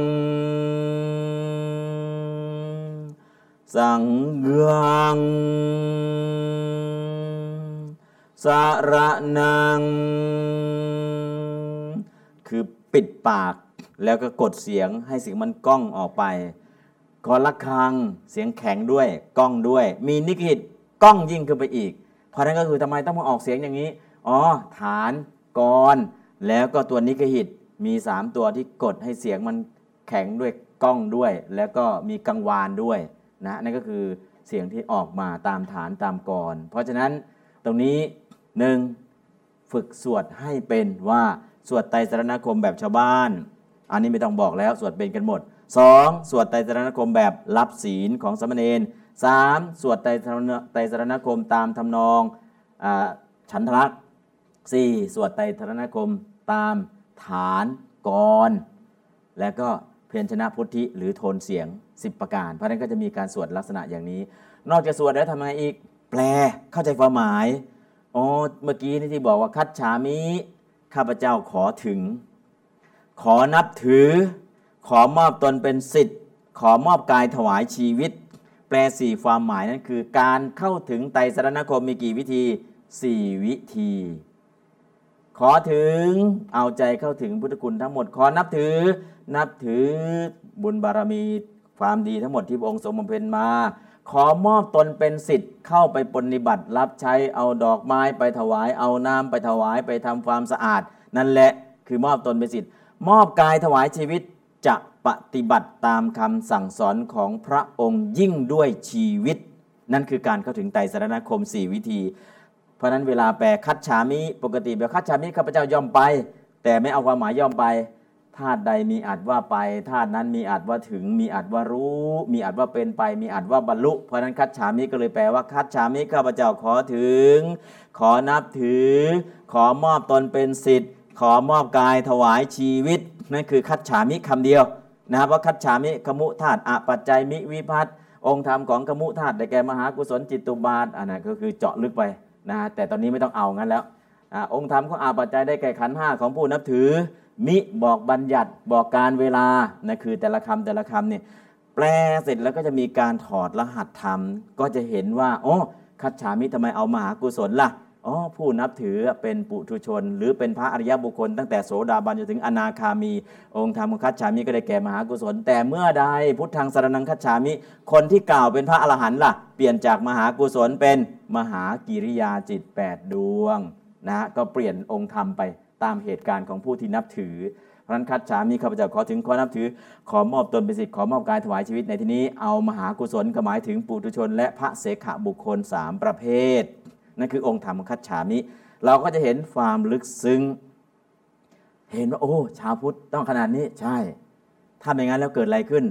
สังฆังสารนัง คือปิดปากแล้วก็กดเสียงให้เสียงมันก้องออกไปกอละคังเสียงแข็งด้วยก้องด้วย มีนิกิตก้องยิ่งขึ้นไปอีก เพราะนั้นก็คือทำไมต้องมาออกเสียงอย่างนี้ อ๋อ ฐานกรแล้วก็ตัวนิกหิต มี 3 ตัวที่กดให้เสียงมันแข็งด้วยกล้องด้วย แล้วก็มีกังวานด้วยนะนั่นก็คือเสียงที่ออกมาตามฐานตามกร เพราะฉะนั้นตรงนี้หนึ่งฝึกสวดให้เป็นว่าสวดไตรสรณคมแบบชาวบ้าน อันนี้ไม่ต้องบอกแล้วสวดเป็นกันหมด 2. สวดไตรสรณคมแบบรับศีลของสมเณร 3. สวดไตรสรณไตสรณคมตามทำนองอาฉันทลักษ์ 4. สวดไตรสรณคมตาม ฐานกร และก็เพียรชนะพุทธิหรือโทนเสียง 10 ประการ เพราะนั้นก็จะมีการสวดลักษณะอย่างนี้ นอกจากสวดแล้วทำไงอีก แปลเข้าใจความหมายอ๋อเมื่อกี้นี่ที่บอกว่าคัดฉามิข้าพเจ้าขอถึง ขอนับถือ ขอมอบตนเป็นสิทธิ์ ขอมอบกายถวายชีวิต แปลสี่ความหมายนั้นคือ การเข้าถึงไตรสรณคมมีกี่วิธีสี่วิธี ขอถึงเอาใจเข้าถึงพุทธคุณทั้งหมดขอนับถือ นับถือบุญบารมีความดีทั้งหมดที่พระองค์ทรงบำเพ็ญมา ขอมอบตนเป็นสิทธิ์เข้าไปปฏิบัติรับใช้เอาดอกไม้ไปถวายเอาน้ำไปถวายไปทำความสะอาด นั่นแหละคือมอบตนเป็นสิทธิ์ มอบกายถวายชีวิตจะปฏิบัติตามคำสั่งสอนของพระองค์ยิ่งด้วยชีวิต นั่นคือการเข้าถึงไตรสรณคม 4 วิธี เพราะนั้นเวลาแปลคัดฉามิปกติแบบคัดฉามิข้าพเจ้าย่อมไป แต่ไม่เอาความหมายย่อมไปธาตุใดมีอาจว่าไปธาตุนั้นมีอาจว่าถึง มีอาจว่ารู้ มีอาจว่าเป็นไป มีอาจว่าบรรลุ เพราะนั้นคัดฉามิก็เลยแปลว่าคัดฉามิข้าพเจ้าขอถึง ขอนับถือ ขอมอบตนเป็นสิทธิ์ ขอมอบกายถวายชีวิตนั่นคือคัดฉามิคำเดียวนะครับว่าคัดฉามิขมุธาตุอปัจจัยมิวิพัตองค์ธรรมของขมุธาตุได้แก่มหากุศลจิตตุบาทอันนั้นก็คือเจาะลึกไป นะแต่ตอนนี้ไม่ต้องเอางั้นแล้วอาองค์ธรรมของอาปัจจัยได้แก่ขันห้าของผู้นับถือ มิบอกบัญญัติบอกการเวลานะคือแต่ละคำแต่ละคำเนี่ยแปลเสร็จแล้วก็จะมีการถอดรหัสธรรม ก็จะเห็นว่าโอ้คัจฉามิทำไมเอามหากุศลล่ะ อ๋อผู้นับถือเป็นปุถุชน หรือเป็นพระอริยบุคคล ตั้งแต่โสดาบันจนถึงอนาคามี องค์ธรรมคัจฉามิก็ได้แก่มหากุศล แต่เมื่อใดพุทธังสารนังคัจฉามิ คนที่กล่าวเป็นพระอรหันต์ล่ะ เปลี่ยนจากมหากุศลเป็นมหากิริยาจิต 8 ดวงนะก็เปลี่ยนองค์ธรรมไปตามเหตุการณ์ของผู้ที่นับถือเพราะฉะนั้นคัดฉามีข้าพเจ้าขอถึงขอนับถือ ขอมอบตนเป็นสิทธิ์ขอมอบกายถวายชีวิตในที่นี้เอามหากุศลก็หมายถึงปุถุชน และพระเสขบุคคล 3 ประเภท นั่นคือองค์ธรรมคัดฉามิ เราก็จะเห็นความลึกซึ้ง เห็นว่าโอ้ ชาวพุทธต้องขนาดนี้ใช่ ถ้าไม่งั้นแล้วเกิดอะไรขึ้น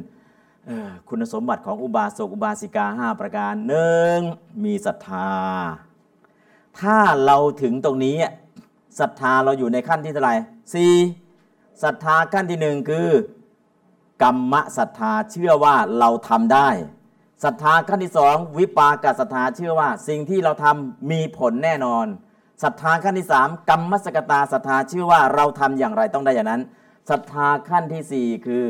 คุณสมบัติของอุบาสกอุบาสิกา5ประการหนึ่งมีศรัทธา ถ้าเราถึงตรงนี้ศรัทธาเราอยู่ในขั้นที่เท่าไหร่สี่ศรัทธาขั้นที่หนึ่งคือกรรมศรัทธาเชื่อว่าเราทำได้ ศรัทธาขั้นที่สองวิปากศรัทธาเชื่อว่า สิ่งที่เราทำมีผลแน่นอนศรัทธาขั้นที่สามกรรมสกตาศรัทธาเชื่อว่าเราทำอย่างไรต้องได้อย่างนั้นศรัทธาขั้นที่สี่คือ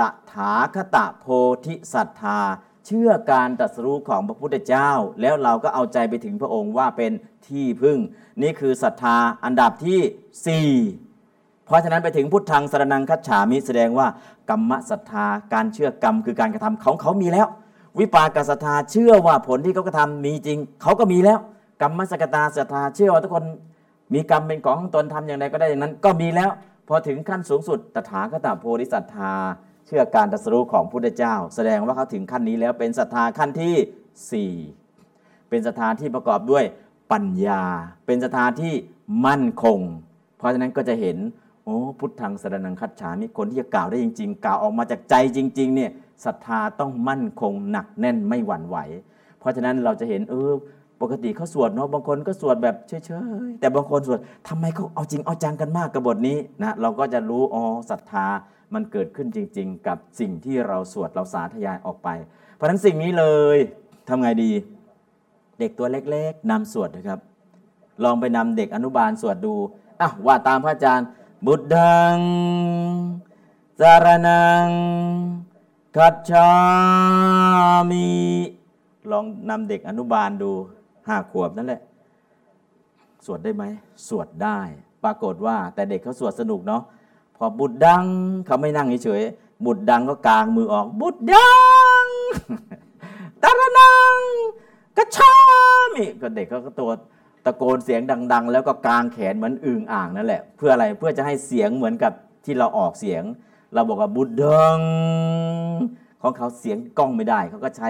ตถาคตโพธิศรัทธา เชื่อการตรัสรู้ของพระพุทธเจ้า แล้วเราก็เอาใจไปถึงพระองค์ว่าเป็นที่พึ่ง นี่คือศรัทธาอันดับที่ 4 เพราะฉะนั้นไปถึงพุทธังสรนังคัจฉามิแสดงว่ากรรมศรัทธาการเชื่อกรรมคือการกระทำของเขามีแล้ว วิปากศรัทธาเชื่อว่าผลที่เขากระทำมีจริง เขาก็มีแล้ว กรรมสกตาศรัทธาเชื่อว่าทุกคนมีกรรมเป็นของตนทำอย่างไรก็ได้อย่างนั้น ก็มีแล้ว พอถึงขั้นสูงสุดตถาคตโพธิศรัทธา เชื่อการตรัสรู้ของพุทธเจ้า แสดงว่าเขาถึงขั้นนี้แล้วเป็นศรัทธาขั้นที่ 4 เป็นศรัทธาที่ประกอบด้วยปัญญา เป็นศรัทธาที่มั่นคง เพราะฉะนั้นก็จะเห็น โอ้พุทธังสรนังคัจฉามิคนที่จะกล่าวได้จริง ๆ กล่าวออกมาจากใจจริงๆเนี่ยศรัทธาต้องมั่นคงหนักแน่นไม่หวั่นไหว เพราะฉะนั้นเราจะเห็นเออปกติเขาสวดเนาะบางคนก็สวดแบบเฉยๆแต่บางคนสวดทำไมเขาเอาจริงเอาจังกันมากกับบทนี้นะเราก็จะรู้อ๋อศรัทธามันเกิดขึ้นจริง ๆ กับสิ่งที่เราสวดเราสาธยายออกไป เพราะฉะนั้นสิ่งนี้เลยทำไงดี เด็กตัวเล็กๆนำสวดนะครับ ลองไปนำเด็กอนุบาลสวดดูอะว่าตามพระอาจารย์ บุตดัง สารนัง คัจฉามิ ลองนำเด็กอนุบาลดูห้าขวบนั่นแหละ สวดได้ไหม สวดได้ ปรากฏว่าแต่เด็กเขาสวดสนุกเนาะ พอบุตรดังเขาไม่นั่งเฉยบุตรดังก็กางมือออก บุตรดังตารนังกระชามิก็เด็กเขาก็ตัว ตะโกนเสียงดัง ๆ แล้วก็กางแขนเหมือนอึ่งอ่างนั่นแหละ เพื่ออะไรเพื่อจะให้เสียงเหมือนกับที่เราออกเสียง เราบอกว่าบุตรดังของเขาเสียงกล้องไม่ได้ เขาก็ใช้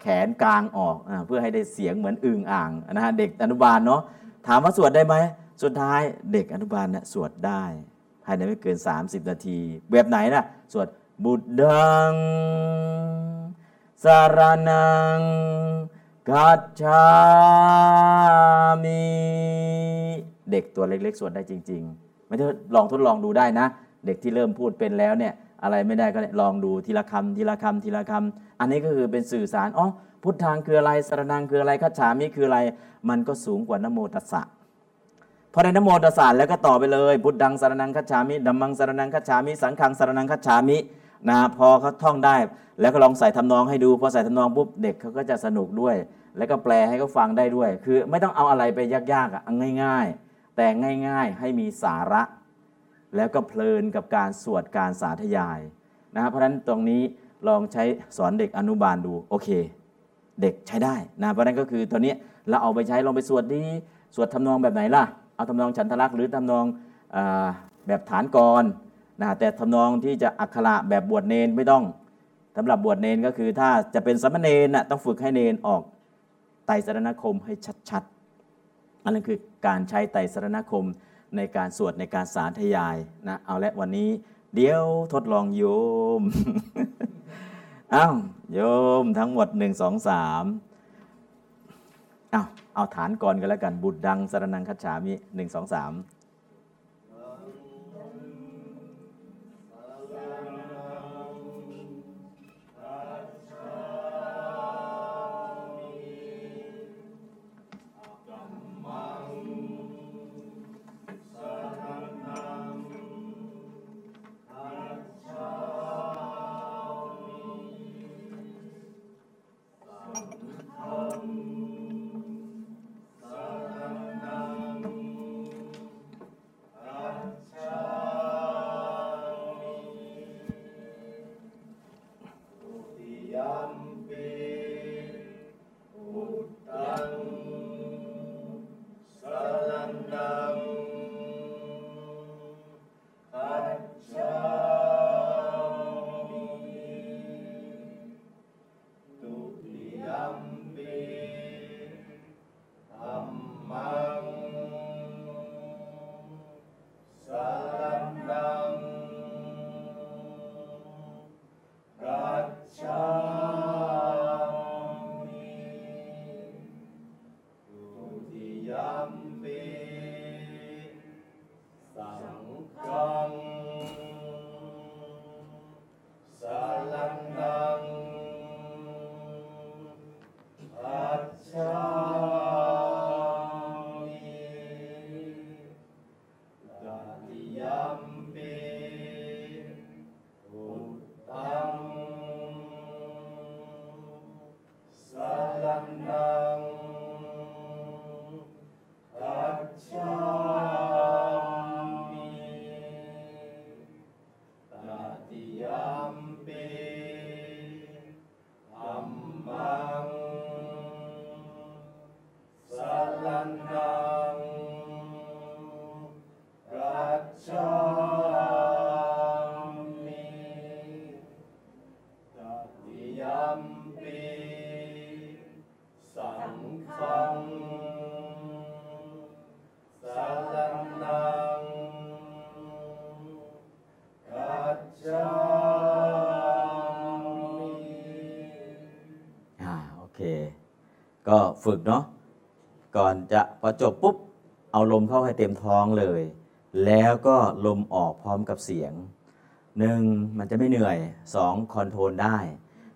แขนกลางออกอเพื่อให้ได้เสียงเหมือนอึ่งอ่างนะฮะเด็กอนุบาลเนาะถามว่าสวดได้ไหมสุดท้ายเด็กอนุบาลเนี่ยสวดได้ ภายในไม่เกิน 30 นาที แบบไหนนะสวดบุตดังสารนัง กัจฉามิเด็กตัวเล็กๆ สวดได้จริงๆ ไม่ได้ลองทดลองดูได้นะ เด็กที่เริ่มพูดเป็นแล้วเนี่ยอะไรไม่ได้ก็ลองดูทีละคำทีละคำทีละคำอันนี้ก็คือเป็นสื่อสารอ๋อพุทธังคืออะไรสรนังคืออะไรคัจฉามิคืออะไร มันก็สูงกว่านโมตัสสะพอในนโมตัสสะแล้วก็ต่อไปเลยพุทธังสรนังคัจฉามิดัมมังสรนังคัจฉามิสังฆังสรนังคัจฉามิ นะพอเขาท่องได้ แล้วก็ลองใส่ทำนองให้ดูพอใส่ทำนองปุ๊บเด็กเขาก็จะสนุกด้วย แล้วก็แปลให้เขาฟังได้ด้วย คือไม่ต้องเอาอะไรไปยากๆอะเอาง่าย ๆ แต่ง่ายๆให้มีสาระ แล้วก็เพลินกับการสวดการสาธยายนะเพราะฉะนั้นตรงนี้ลองใช้สอนเด็กอนุบาลดูโอเค เด็กใช้ได้นะเพราะฉะนั้นก็คือตัวเนี้เราเอาไปใช้ลองไปสวดดีสวดทำนองแบบไหนล่ะเอาทำนองฉันทลักษ์หรือทำนองอแบบฐานกร นะแต่ทำนองที่จะอักขระแบบบวชเนนไม่ต้องสำหรับบวชเนนก็คือถ้าจะเป็นสามเณรน่ะต้องฝึกให้เนนออกไตสรณคมให้ชัดๆ อันนั้นคือการใช้ไตสรณคมในการสวดในการสาธยายนะเอาละวันนี้เดี๋ยวทดลองโยมอ้าวโยมทั้งหมดหนึ่งสองสามอ้าวเอาฐานก่อนกันแล้วกันบุตรดังสรนังคัจฉามิหนึ่งสองสาม ฝึกเนาะก่อนจะพอจบปุ๊บเอาลมเข้าให้เต็มท้องเลย แล้วก็ลมออกพร้อมกับเสียงหนึ่งมันจะไม่เหนื่อยสองคอนโทรลได้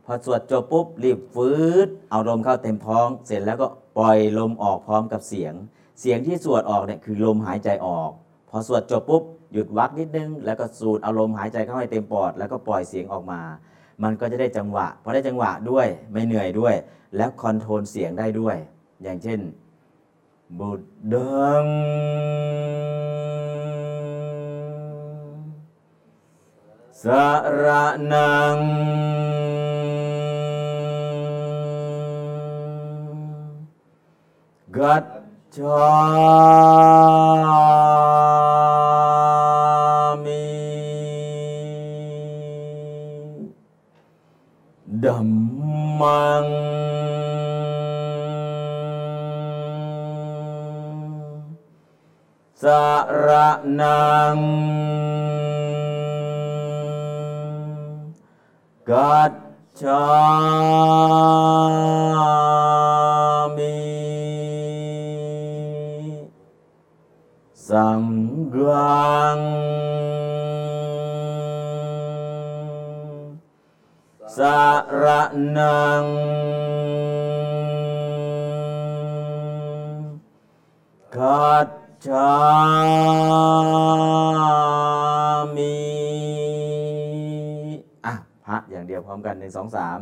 พอสวดจบปุ๊บรีบฟืดเอาลมเข้าเต็มท้อง เสร็จแล้วก็ปล่อยลมออกพร้อมกับเสียง เสียงที่สวดออกเนี่ยคือลมหายใจออก พอสวดจบปุ๊บหยุดวักนิดนึง แล้วก็สูดเอาลมหายใจเข้าให้เต็มปอด แล้วก็ปล่อยเสียงออกมา มันก็จะได้จังหวะพอได้จังหวะด้วยไม่เหนื่อยด้วย แล้วคอนโทรลเสียงได้ด้วย อย่างเช่นบุตดังสระนังกัจฉา ระนังกัจฉามิ มิอะพระอย่างเดียวพร้อมกันหนึ่งสองสาม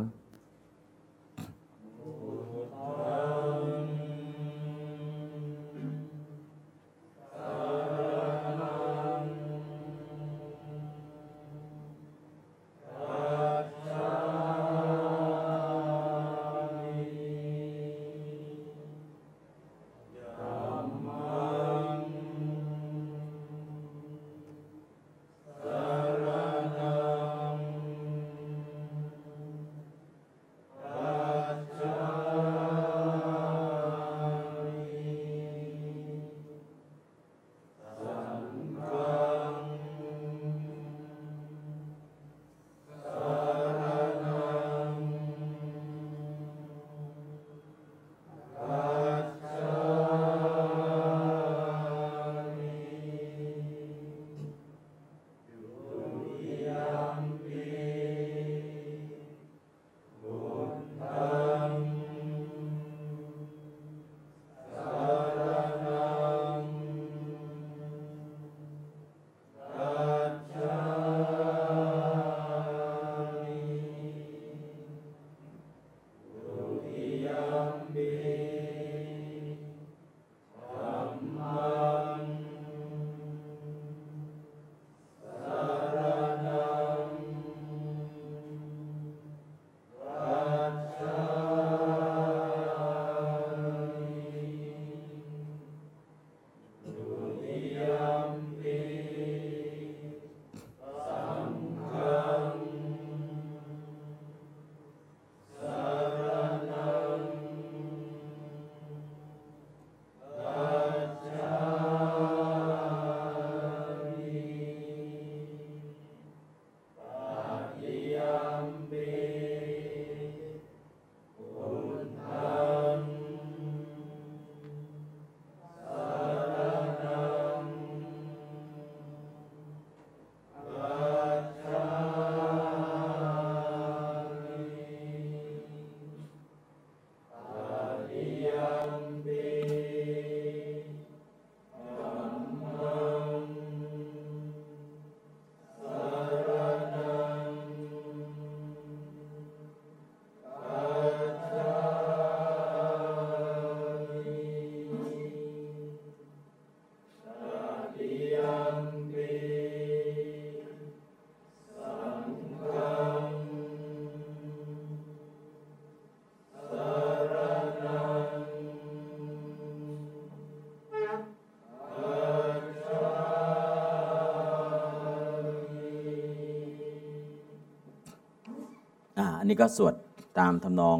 นนี้ก็สวดตามทำนอง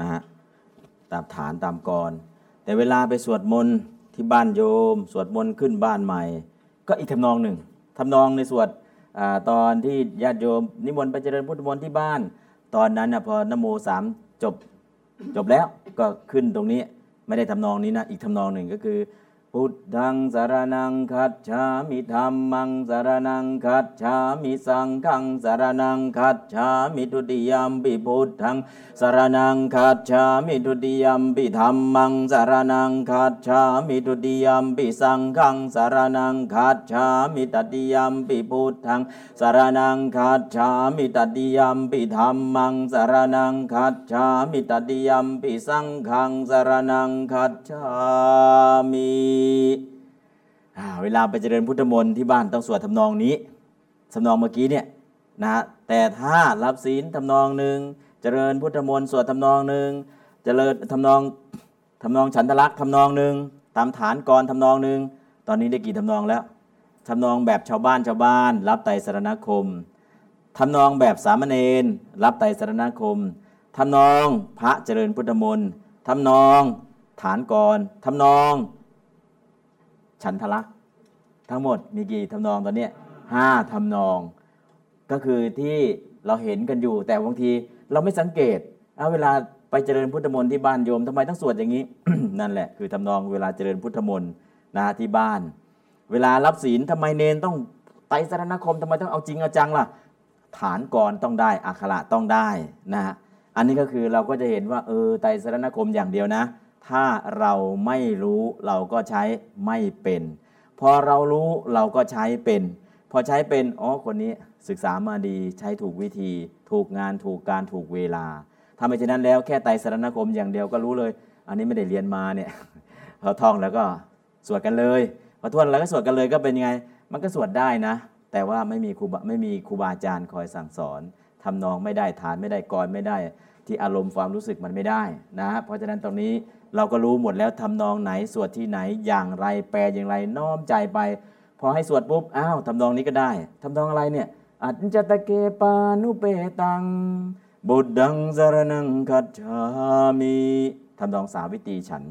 นะฮะตามฐานตามกร แต่เวลาไปสวดมนต์ที่บ้านโยม สวดมนต์ขึ้นบ้านใหม่ ก็อีกทำนองหนึ่งทำนองในสวดอตอนที่ญาติโยม นิมนต์ไปเจริญพุทธมนต์ที่บ้าน ตอนนั้นนะพอนโมสามจบจบแล้วก็ขึ้นตรงนี้ไม่ได้ทำนองนี้นะอีกทำนองหนึ่งก็คือพุท ธังสารนังคัจฉามิธรรมังสารนังคัจฉามิสังฆังสารนังคัจฉามิทุติยมปิพุทธังสารนังคัจฉามิทุติยมปิธรรมังสารนังคัจฉามิทุติยมปิสังฆังสารนังคัจฉามิตติยมปิพุทธังสารนังคัจฉามิตติยมปิธรรมังสารนังคัจฉามิตติยมปิสังฆังสารนังคัจฉามิ เวลาไปเจริญพุทธมนต์ที่บ้านต้องสวดทำนองนี้ทำนองเมื่อกี้เนี่ยนะแต่ถ้ารับศีลทำนองหนึ่งเจริญพุทธมนต์สวดทำนองหนึ่งเจริญทำนองทำนองฉันทลักษ์ทำนองหนึ่งตามฐานกรทำนองหนึ่งตอนนี้ได้กี่ทำนองแล้วทำนองแบบชาวบ้านชาวบ้าน รับไตรสรณคมทำนองแบบสามเณรรับไตรสรณคมทำนองพระเจริญพุทธมนต์ทำนองฐานกรทำนอง ฉันทลักษ์ทั้งหมดมีกี่ทำนองตอนนี้ห้าทำนอง ก็คือที่เราเห็นกันอยู่ แต่บางทีเราไม่สังเกตเอาเวลาไปเจริญพุทธมนต์ที่บ้านโยมทำไมต้องสวดอย่างนี้ นั่นแหละคือทำนองเวลาเจริญพุทธมนต์นะที่บ้าน เวลารับศีลทำไมเนนต้องไตรสรณคมทำไมต้องเอาจริงเอาจังล่ะ ฐานกรต้องได้อักขระต้องได้นะฮะอันนี้ก็คือเราก็จะเห็นว่าเออไตรสรณคมอย่างเดียวนะ ถ้าเราไม่รู้เราก็ใช้ไม่เป็น พอเรารู้เราก็ใช้เป็น พอใช้เป็นอ๋อคนนี้ศึกษามาดีใช้ถูกวิธี ถูกงานถูกการถูกเวลาถ้าไม่เช่นนั้นแล้วแค่ไตรสรณคมอย่างเดียวก็รู้เลย อันนี้ไม่ได้เรียนมาเนี่ยพอท่องแล้วก็สวดกันเลยพอทวนแล้วก็สวดกันเลยก็เป็นยังไง มันก็สวดได้นะ แต่ว่าไม่มีครูบาไม่มีครูบาอาจารย์คอยสั่งสอนทำนองไม่ได้ฐานไม่ได้กรไม่ได้ ที่อารมณ์ความรู้สึกมันไม่ได้นะ เพราะฉะนั้นตรงนี้ เราก็รู้หมดแล้วทำนองไหนสวดที่ไหนอย่างไรแปลอย่างไรน้อมใจไป พอให้สวดปุ๊บอ้าวทำนองนี้ก็ได้ทำนองอะไรเนี่ยอัจจตะเกปานุเปตังบุตดังสรนังคัจฉามิทำนองสาวิตรีฉัน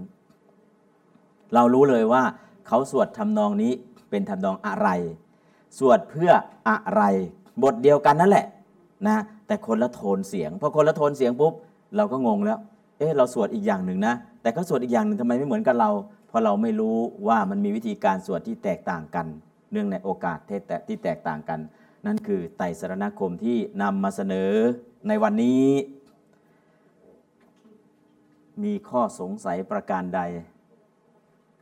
เรารู้เลยว่า เขาสวดทำนองนี้เป็นทำนองอะไร สวดเพื่ออะไร บทเดียวกันนั่นแหละนะแต่คนละโทนเสียงพอคนละโทนเสียงปุ๊บ เราก็งงแล้ว เอ๊ะเราสวดอีกอย่างหนึ่งนะ แต่ก็สวดอีกอย่างหนึ่งทำไมไม่เหมือนกับเรา เพราะเราไม่รู้ว่ามันมีวิธีการสวดที่แตกต่างกัน เนื่องในโอกาสที่แตกต่างกัน นั่นคือไตรสรณคมที่นำมาเสนอในวันนี้ มีข้อสงสัยประการใด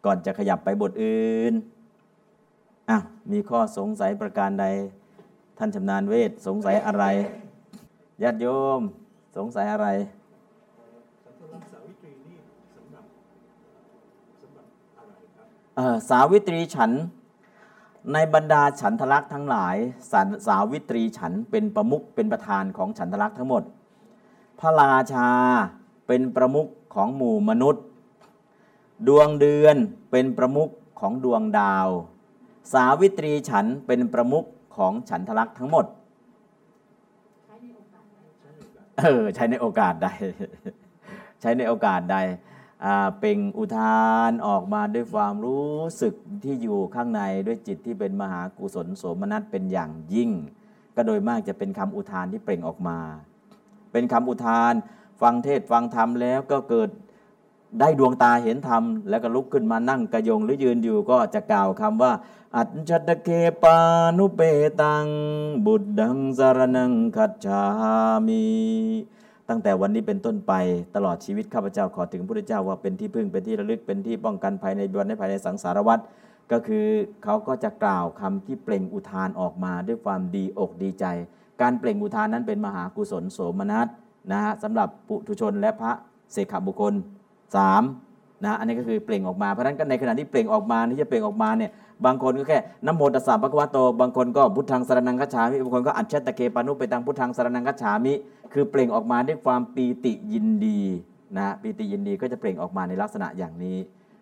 ก่อนจะขยับไปบทอื่นอะมีข้อสงสัยประการใด ท่านชำนาญเวทสงสัยอะไรญาติโยมสงสัยอะไร เอ่อ สาวิตรีฉัน ในบรรดาฉันทลักษ์ทั้งหลายสาสาวิตรีฉันเป็นประมุขเป็นประธานของฉันทลักษ์ทั้งหมด พระราชาเป็นประมุขของหมู่มนุษย์ ดวงเดือนเป็นประมุขของดวงดาว สาวิตรีฉันเป็นประมุขของฉันทลักษ์ทั้งหมดเออใช้ในโอกาสใด ใช้ในโอกาสใด เปล่งอุทานออกมาด้วยความรู้สึกที่อยู่ข้างในด้วยจิตที่เป็นมหากุศลโสมนัสเป็นอย่างยิ่ง ก็โดยมากจะเป็นคำอุทานที่เปล่งออกมา เป็นคำอุทานฟังเทศฟังธรรมแล้วก็เกิดได้ดวงตาเห็นธรรม แล้วก็ลุกขึ้นมานั่งกระยงหรือยืนอยู่ก็จะกล่าวคำว่า อัจฉตเคปานุเปตัง บุตดังสารนังคัจฉามิ ตั้งแต่วันนี้เป็นต้นไปตลอดชีวิตข้าพเจ้าขอถึงพระพุทธเจ้าว่าเป็นที่พึ่งเป็นที่ระลึกเป็นที่ป้องกันภายในวันในภายในสังสารวัฏก็คือเขาก็จะกล่าวคำที่เปล่งอุทานออกมาด้วยความดีอกดีใจ การเปล่งอุทานนั้นเป็นมหากุศลโสมนัสนะฮะสำหรับปุถุชนและพระเสขบุคคลสามนะอันนี้ก็คือเปล่งออกมาเพราะฉะนั้นในขณะที่เปล่งออกมาที่จะเปล่งออกมาเนี่ย บางคนก็แค่นะโมตัสสะภะคะวะโต บางคนก็พุทธังสรนังคัจฉามิบางคนก็อัจฉตะเคปานุไปตังพุทธังสรนังคัจฉามิ คือเปล่งออกมาด้วยความปีติยินดีนะปีติยินดีก็จะเปล่งออกมาในลักษณะอย่างนี้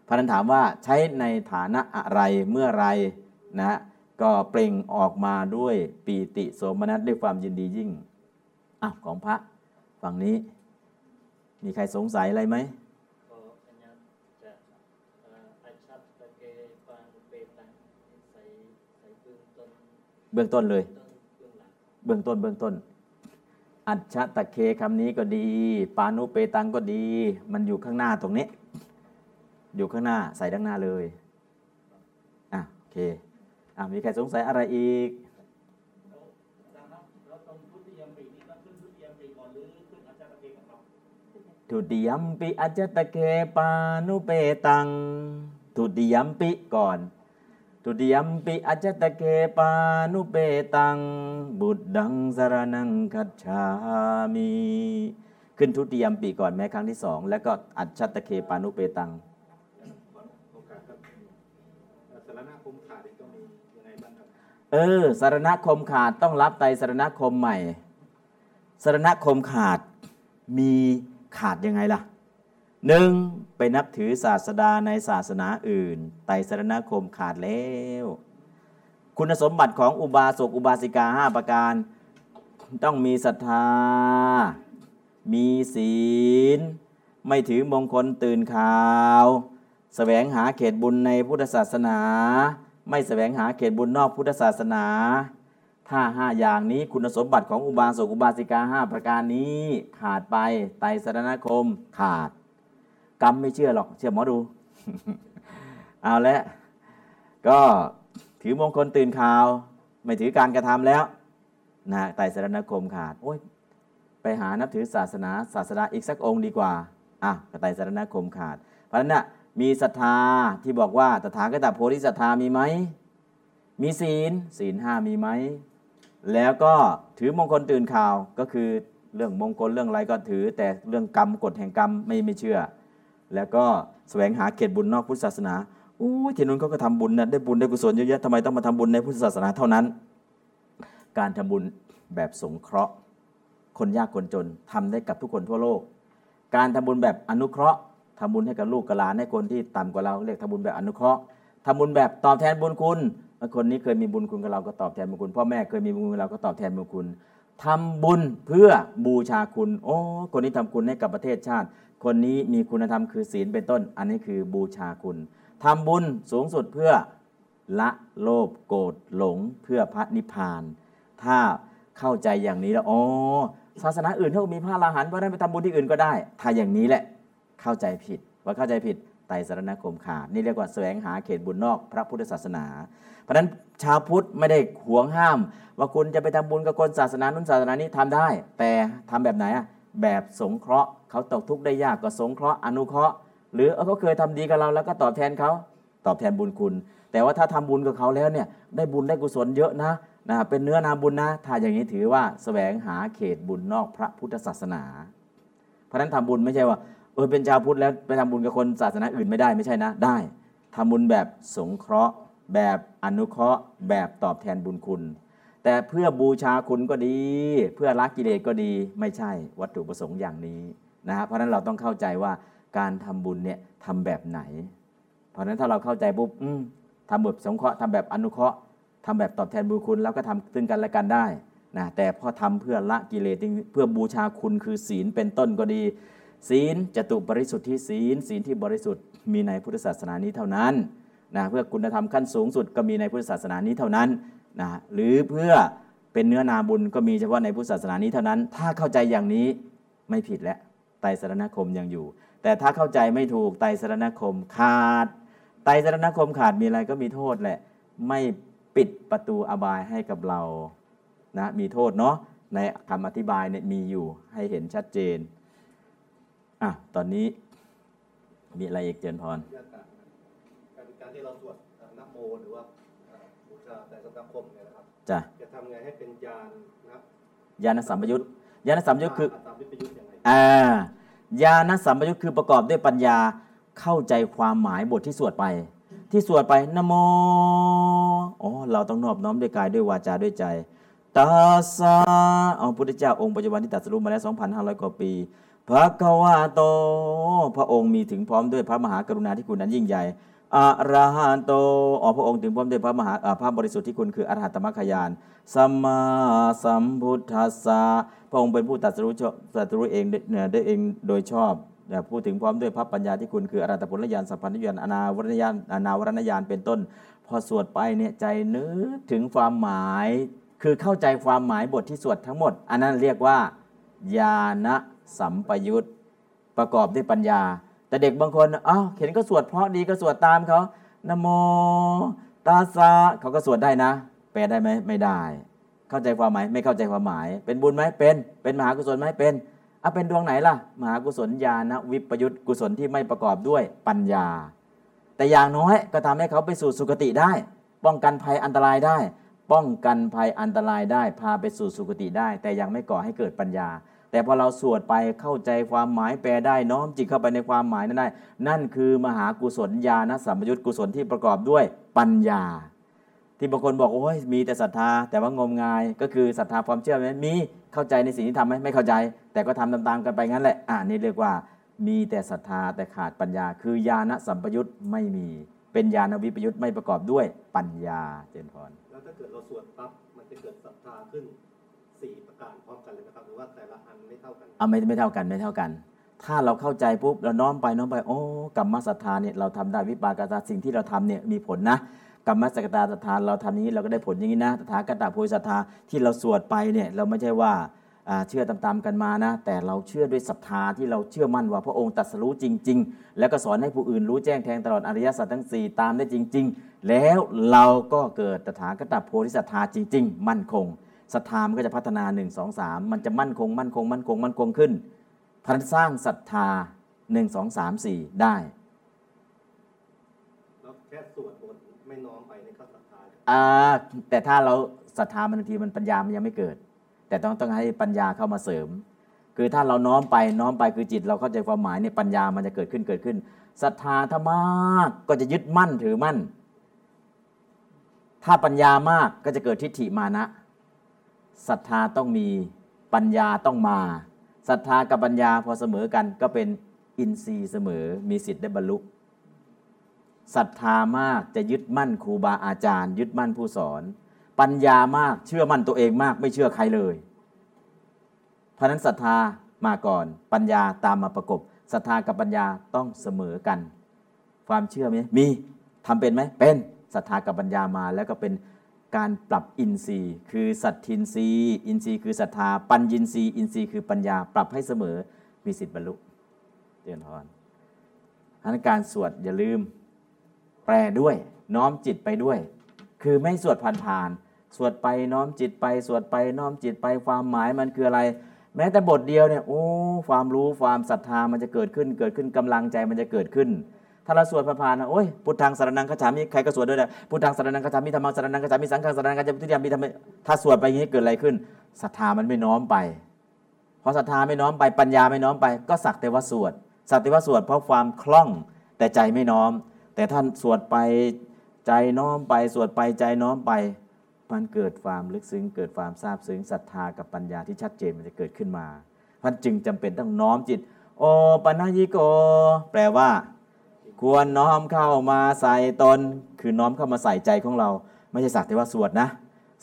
พระนันถามว่าใช้ในฐานะอะไรเมื่อไรนะก็เปล่งออกมาด้วยปีติโสมนัสด้วยความยินดียิ่งอะของพระฝั่งนี้ มีใครสงสัยอะไรไหม ก็อัญญาจะเอ่ออัจฉตตะเกปานุเปตังใส่ใส่เบื้องต้น เบื้องต้นเลยเบื้องหลังเบื้องต้นเบื้องต้น อัจฉตะเคคำนี้ก็ดี ปานุเปตังก็ดี มันอยู่ข้างหน้าตรงนี้ อยู่ข้างหน้าใส่ด้านหน้าเลยอะโอเคอะมีใครสงสัยอะไรอีกทุติยมปิอัจจตะเคปานุเปตังทุติยมปิก่อน ทุติยมปิอัจตะเคปานุเปตัง บุตดังสารนังคัจฉามิขึ้นทุติยมปิก่อนแม้ครั้งที่สองแล้วก็อัจฉตะเคปานุเปตังโอกาสารณาครับเออสารณคมขาดต้องรับไตสารณคมใหม่สารณคมขาดมีขาดยังไงล่ะ หนึ่งไปนับถือศาสดาในศาสนาอื่น ไตรสรณคมขาดแล้ว คุณสมบัติของอุบาสกอุบาสิกาห้าประการ ต้องมีศรัทธา มีศีล ไม่ถือมงคลตื่นข่าวแสวงหาเขตบุญในพุทธศาสนา ไม่แสวงหาเขตบุญนอกพุทธศาสนา ถ้าห้าอย่างนี้คุณสมบัติของอุบาสกอุบาสิกาห้าประการนี้ขาดไปไตรสรณคมขาด กรรมไม่เชื่อหรอก เชื่อหมอดู เอาละก็ถือมงคลตื่นข่าว ไม่ถือการกระทำแล้วนะไตรสรณคมขาดโอ้ยไปหานับถือศาสนา ศาสนาอีกสักองค์ดีกว่าอะไตรสรณคมขาด เพราะนั้นน่ะมีศรัทธาที่บอกว่าตถาคตโพธิศรัทธามีไหมมีศีลศีลห้ามีไหมแล้วก็ถือมงคลตื่นข่าวก็คือเรื่องมงคลเรื่องอะไรก็ถือ แต่เรื่องกรรมกฎแห่งกรรมไม่ไม่เชื่อ แล้วก็แสวงหาเขตบุญนอกพุทธศาสนาอู้ยที่นู้นเขาก็ทำบุญนะได้บุญได้กุศลเยอะแยะทำไมต้องมาทำบุญในพุทธศาสนาเท่านั้น การทำบุญแบบสงเคราะห์ คนยากคนจนทำได้กับทุกคนทั่วโลก การทำบุญแบบอนุเคราะห์ทำบุญให้กับลูกกับหลานให้คนที่ต่ำกว่าเราเรียกทำบุญแบบอนุเคราะห์ทำบุญแบบตอบแทนบุญคุณคนนี้เคยมีบุญคุณกับเราก็ตอบแทนบุญคุณพ่อแม่เคยมีบุญคุณเราก็ตอบแทนบุญคุณทำบุญเพื่อบูชาคุณ โอ้ คนนี้ทำคุณให้กับประเทศชาติ คนนี้มีคุณธรรมคือศีลเป็นต้น อันนี้คือบูชาคุณทำบุญสูงสุดเพื่อละโลภโกรธหลงเพื่อพระนิพพาน ถ้าเข้าใจอย่างนี้แล้วอ๋อศาสนาอื่นเขามีพระอรหันต์เพราะนั้นไปทำบุญที่อื่นก็ได้ ถ้าอย่างนี้แหละเข้าใจผิดว่าเข้าใจผิดไตรสรณคมขาดนี่เรียกว่าแสวงหาเขตบุญนอกพระพุทธศาสนา เพราะฉะนั้นชาวพุทธไม่ได้หวงห้าม ว่าคุณจะไปทำบุญกับคนศาสนานู้นศาสนานี้ทำได้ แต่ทำแบบไหนอะแบบสงเคราะห์ เขาตกทุกข์ได้ยากก็สงเคราะห์อนุเคราะห์ หรือเออเขาเคยทำดีกับเราแล้วก็ตอบแทนเขาตอบแทนบุญคุณ แต่ว่าถ้าทำบุญกับเขาแล้วเนี่ยได้บุญได้กุศลเยอะนะนะเป็นเนื้อนาบุญนะ ถ้าอย่างนี้ถือว่าแสวงหาเขตบุญนอกพระพุทธศาสนา เพราะฉะนั้นทำบุญไม่ใช่ว่าเออเป็นชาวพุทธแล้วไปทำบุญกับคนศาสนาอื่นไม่ได้ไม่ใช่นะได้ทำบุญแบบสงเคราะห์ แบบอนุเคราะห์ แบบตอบแทนบุญคุณ แต่เพื่อบูชาคุณก็ดี เพื่อละกิเลสก็ดีไม่ใช่วัตถุประสงค์อย่างนี้ นะฮะเพราะฉะนั้นเราต้องเข้าใจว่าการทำบุญเนี่ยทำแบบไหน เพราะฉะนั้นถ้าเราเข้าใจปุ๊บทำแบบสงเคราะห์ทำแบบอนุเคราะห์ทำแบบตอบแทนบุญคุณ แล้วก็ทำตึงกันและกันได้นะแต่พอทำเพื่อละกิเลสเพื่อบูชาคุณคือศีลเป็นต้นก็ดี ศีลจตุบริสุทธิ์ที่ศีล ศีลที่บริสุทธิ์มีในพุทธศาสนานี้เท่านั้นนะเพื่อคุณธรรมขั้นสูงสุดก็มีในพุทธศาสนานี้เท่านั้นนะหรือเพื่อเป็นเนื้อนาบุญก็มีเฉพาะในพุทธศาสนานี้เท่านั้น ถ้าเข้าใจอย่างนี้ไม่ผิดแล้ว ไตรสรณคมยังอยู่ แต่ถ้าเข้าใจไม่ถูกไตรสรณคมขาด ไตรสรณคมขาดมีอะไรก็มีโทษแหละ ไม่ปิดประตูอบายให้กับเรานะมีโทษเนาะในคำอธิบายเนี่ยมีอยู่ให้เห็นชัดเจนอะตอนนี้มีอะไรอีกเจนพรยากาศการการที่เราสวดเอ่อนะโมหรือว่าเอ่อบูชาแต่สำนักคมเนี่ยนะครับจ้ะจะทำไงให้เป็นยานนะครับญาณสัมปยุตญาณสัมปยุตคือ ตามวิปยุทธ์ยังไงอ่าญาณสัมปยุตคือประกอบด้วยปัญญาเข้าใจความหมายบทที่สวดไป ที่สวดไปนะโมอ๋อเราต้องนอบน้อมด้วยกายด้วยวาจาด้วยใจตาสาอ๋อพุทธเจ้าองค์ปัจจุบันที่ตรัสรู้มาแล้ว 2,500 กว่าปี พระกวาโต พระองค์มีถึงพร้อมด้วยพระมหากรุณาธิคุณนั้นยิ่งใหญ่อะรหันโตอ๋อพระองค์ถึงพร้อมด้วยพระมหาพระบริสุทธิ์ที่คุณคืออรหัตตมรรคยาน สัมมาสัมพุทธัสสะพระองค์เป็นผู้ตรัสรู้ตรัสรู้เองได้เนี่ยได้เองโดยชอบพูดถึงพร้อมด้วยพระปัญญาที่คุณคืออรัตผลญาณสัพพัญญาณอนาวรณญาณอนาวรณญาณเป็นต้น พอสวดไปเนี่ยใจนึกถึงความหมาย คือเข้าใจความหมายบทที่สวดทั้งหมด อันนั้นเรียกว่าญาณสัมปยุตประกอบด้วยปัญญา แต่เด็กบางคนอ้าวเห็นก็สวดเพราะดีก็สวดตามเขานะโมตาสาเขาก็สวดได้นะ แปลได้ไหมไม่ได้ เข้าใจความหมายไม่เข้าใจความหมาย เป็นบุญไหมเป็น เป็นมหากุศลไหมเป็นอะเป็นดวงไหนล่ะ มหากุศลญาณวิปยุตกุศลที่ไม่ประกอบด้วยปัญญา แต่อย่างน้อยก็ทำให้เขาไปสู่สุคติได้ ป้องกันภัยอันตรายได้ ป้องกันภัยอันตรายได้ พาไปสู่สุคติได้ แต่ยังไม่ก่อให้เกิดปัญญา แต่พอเราสวดไปเข้าใจความหมายแปลได้น้อมจิตเข้าไปในความหมายนั้นได้ นั่นคือมหากุศลญาณสัมปยุตกุศลที่ประกอบด้วยปัญญา ที่บางคนบอกโอ้ยมีแต่ศรัทธาแต่ว่างมงาย ก็คือศรัทธาความเชื่อไหมมีเข้าใจในสิ่งที่ทำไหมไม่เข้าใจ แต่ก็ทำตามๆกันไปงั้นแหละอ่านี่เรียกว่า มีแต่ศรัทธาแต่ขาดปัญญา คือญาณสัมปยุตไม่มี เป็นญาณวิปยุตไม่ประกอบด้วยปัญญาเจนพรแล้วถ้าเกิดเราสวดปั๊บมันจะเกิดศรัทธาขึ้นสี่ประการพร้อมกันเลยนะครับหรือว่าแต่ละอันไม่เท่ากันเอาไม่ไม่เท่ากันไม่เท่ากันถ้าเราเข้าใจปุ๊บเราน้อมไปน้อมไปโอ้กรรมศรัทธาเนี่ยเราทำได้วิปากศรัทธาสิ่งที่เราทำเนี่ยมีผลนะ กรรมสกตาศรัทธาเราทำอย่านี้เราก็ได้ผลอย่างนี้นะตถาคตโพธิศรัทธาที่เราสวดไปเนี่ยเราไม่ใช่ว่าเชื่อตามๆกันมานะ แต่เราเชื่อด้วยศรัทธาที่เราเชื่อมั่นว่าพระองค์ตรัสรู้จริง ๆ แล้วก็สอนให้ผู้อื่นรู้แจ้งแทงตลอดอริยสัจทั้ง 4 ตามได้จริง ๆ แล้วเราก็เกิดตถาคตโพธิศรัทธาจริง ๆ มั่นคงศรัทธามันก็จะพัฒนา1 2 3 มันจะมั่นคง มั่นคง มั่นคง มั่นคงขึ้นพันสร้างศรัทธา 1 2 3 4 ได้แล้วแค่สวด ไม่น้อมไปนี่ก็ศรัทธาอ่าแต่ถ้าเราศรัทธามันบางทีมันปัญญามันยังไม่เกิด แต่ต้องต้องให้ปัญญาเข้ามาเสริม คือถ้าเราน้อมไปน้อมไปคือจิต เราเข้าใจความหมายเนี่ยปัญญามันจะเกิดขึ้นเกิดขึ้นศรัทธาถ้ามากก็จะยึดมั่นถือมั่น ถ้าปัญญามากก็จะเกิดทิฏฐิมานะศรัทธาต้องมีปัญญาต้องมาศรัทธากับปัญญาพอเสมอกันก็เป็นอินทรีย์เสมอมีสิทธิ์ได้บรรลุ ศรัทธามากจะยึดมั่นครูบาอาจารย์ ยึดมั่นผู้สอน ปัญญามากเชื่อมั่นตัวเองมากไม่เชื่อใครเลย เพราะนั้นศรัทธามาก่อนปัญญาตามมาประกบศรัทธากับปัญญาต้องเสมอกัน ความเชื่อไหมมีทำเป็นไหมเป็นศรัทธากับปัญญามาแล้วก็เป็นการปรับอินทรีย์ คือสัตทินทรีย์อินทรีย์คือศรัทธาปัญญินทรีย์อินทรีย์คือปัญญาปรับให้เสมอมีสิทธิ์บรรลุเตือนพรอันการสวดอย่าลืม แปลด้วยน้อมจิตไปด้วย คือไม่สวดผ่านๆสวดไปน้อมจิตไป สวดไปน้อมจิตไปความหมายมันคืออะไร แม้แต่บทเดียวเนี่ยโอ้ความรู้ความศรัทธามันจะเกิดขึ้นเกิดขึ้นกำลังใจมันจะเกิดขึ้นถ้าเราสวดผ่านๆนะโอ้ยพุทธังสารนังคัจฉามิใครก็สวดด้วยนะพุทธังสารนังคัจฉามิธรรมังสารนังคัจฉามิสังฆังสารนังคัจฉามิทุติยมปิธรรมถ้าสวดไปอย่างนี้เกิดอะไรขึ้นศรัทธามันไม่น้อมไปพอศรัทธาไม่น้อมไปปัญญาไม่น้อมไป ก็สักแต่ว่าสวดสักแต่ว่าสวดเพราะความคล่องแต่ใจไม่น้อม แต่ท่านสวดไปใจน้อมไปสวดไปใจน้อมไป มันเกิดความลึกซึ้งเกิดความซาบซึ้งศรัทธากับปัญญาที่ชัดเจนมันจะเกิดขึ้นมาท่านจึงจำเป็นต้องน้อมจิต โอปัญญิโก แปลว่า ควรน้อมเข้ามาใส่ตน คือน้อมเข้ามาใส่ใจของเรา ไม่ใช่สักแต่ว่าสวดนะ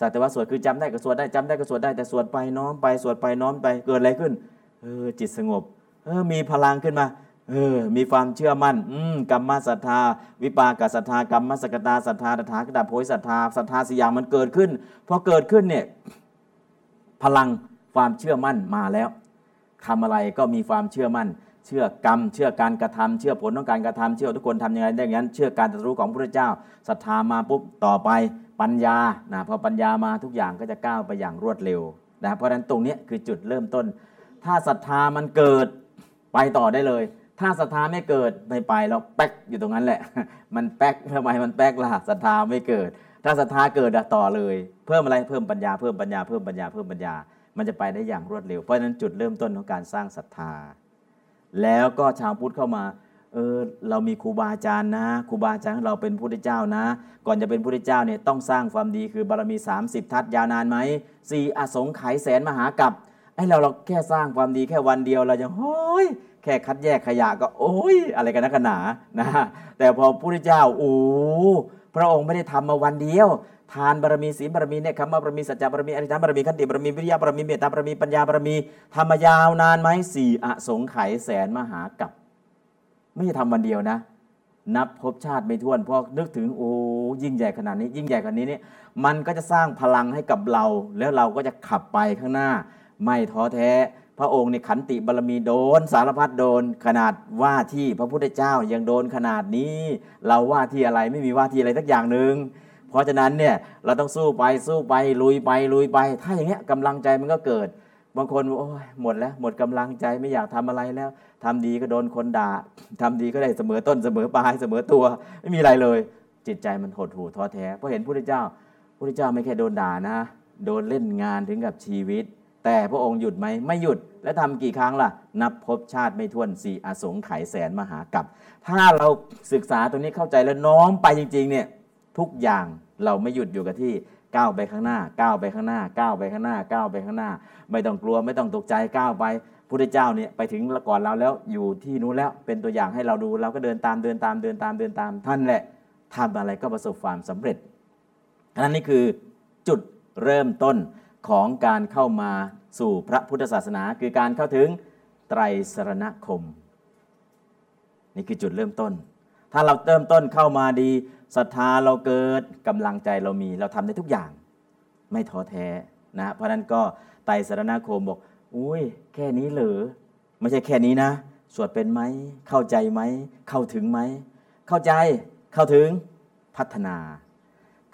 สักแต่ว่าสวดคือจำได้ก็สวดได้จำได้ก็สวดได้แต่สวดไปน้อมไปสวดไปน้อมไปเกิดอะไรขึ้นเออจิตสงบเออมีพลังขึ้นมา เออ มีความเชื่อมั่น อืมกรรมศรัทธา วิปากศรัทธากรรมสกตาศรัทธาตถาคตโพธิศรัทธาศรัทธาสี่อย่างมันเกิดขึ้นพอเกิดขึ้นเนี่ยพลังความเชื่อมั่นมาแล้วทำอะไรก็มีความเชื่อมั่น เชื่อกรรม เชื่อการกระทำเชื่อผลของการกระทำเชื่อทุกคนทำยังไงได้อย่างนั้น เชื่อการตรัสรู้ของพระเจ้าศรัทธามาปุ๊บต่อไปปัญญานะพอปัญญามาทุกอย่างก็จะก้าวไปอย่างรวดเร็วนะเพราะฉะนั้นตรงนี้คือจุดเริ่มต้น ถ้าศรัทธามันเกิดไปต่อได้เลย ถ้าศรัทธาไม่เกิดไม่ไปแล้วแป๊กอยู่ตรงนั้นแหละ มันแป๊กทำไมมันแป๊กล่ะศรัทธาไม่เกิด ถ้าศรัทธาเกิดต่อเลย เพิ่มอะไรเพิ่มปัญญาเพิ่มปัญญาเพิ่มปัญญาเพิ่มปัญญา มันจะไปได้อย่างรวดเร็วเพราะฉะนั้นจุดเริ่มต้นของการสร้างศรัทธา แล้วก็ชาวพุทธเข้ามาเออเรามีครูบาอาจารย์นะครูบาอาจารย์เราเป็นพุทธเจ้านะ ก่อนจะเป็นพุทธเจ้าเนี่ยต้องสร้างความดีคือบารมี 30 ทัศยาวนานไหมสี่อสงไขยแสนมหากับไอเราเราแค่สร้างความดีแค่วันเดียวเราจะโอ้ย แค่คัดแยกขยะก็โอ้ยอะไรกันนักกันหนานะแต่พอพุทธเจ้าโอ้พระองค์ไม่ได้ทำมาวันเดียว ทานบารมีศีลบารมีเนคขมบารมีสัจจะบารมีอริยธรรมบารมีขันติบารมีวิริยะบารมีเมตตาบารมีปัญญาบารมีทำมายาวนานไหมสี่อสงไขยแสนมหากับ ไม่ใช่ทำวันเดียวนะ นับภพชาติไม่ถ้วนเพราะนึกถึงโอ้ยิ่งใหญ่ขนาดนี้ ยิ่งใหญ่ขนาดนี้นี่มันก็จะสร้างพลังให้กับเรา แล้วเราก็จะขับไปข้างหน้า ไม่ท้อแท้ พระองค์ในขันติบารมีโดน สารพัดโดนขนาดว่าที่พระพุทธเจ้ายังโดนขนาดนี้ เราว่าที่อะไรไม่มีว่าที่อะไรสักอย่างหนึ่งเพราะฉะนั้นเนี่ยเราต้องสู้ไปสู้ไปลุยไปลุยไป ถ้าอย่างเงี้ยกำลังใจมันก็เกิด บางคนโอ้ยหมดแล้ว หมดกำลังใจไม่อยากทำอะไรแล้วทำดีก็โดนคนด่าทำดีก็ได้เสมอต้นเสมอปลายเสมอตัว ไม่มีอะไรเลย จิตใจมันหดหู่ท้อแท้เพราะเห็นพระพุทธเจ้าพระพุทธเจ้าไม่แค่โดนด่านะ โดนเล่นงานถึงกับชีวิต แต่พระองค์หยุดไหมไม่หยุดและทำกี่ครั้งล่ะ นับภพชาติไม่ถ้วนสี่อสงไขยแสนมหากับ ถ้าเราศึกษาตรงนี้เข้าใจแล้วน้อมไปจริง ๆ เนี่ย ทุกอย่างเราไม่หยุดอยู่กับที่ก้าวไปข้างหน้าก้าวไปข้างหน้าก้าวไปข้างหน้าก้าวไปข้างหน้า ไม่ต้องกลัวไม่ต้องตกใจก้าวไปพุทธเจ้าเนี่ยไปถึงก่อนเราแล้วอยู่ที่นู้นแล้วเป็นตัวอย่างให้เราดูเราก็เดินตามเดินตามเดินตามเดินตามท่านแหละทำอะไรก็ประสบความสำเร็จอันนั้นนี่คือจุดเริ่มต้น ของการเข้ามาสู่พระพุทธศาสนาคือการเข้าถึงไตรสรณคม นี่คือจุดเริ่มต้น ถ้าเราเริ่มต้นเข้ามาดีศรัทธาเราเกิดกำลังใจเรามีเราทำได้ทุกอย่าง ไม่ท้อแท้นะเพราะฉะนั้นก็ไตรสรณคมบอกอุ้ยแค่นี้เหรอไม่ใช่แค่นี้นะสวดเป็นไหมเข้าใจไหมเข้าถึงไหมเข้าใจเข้าถึงพัฒนา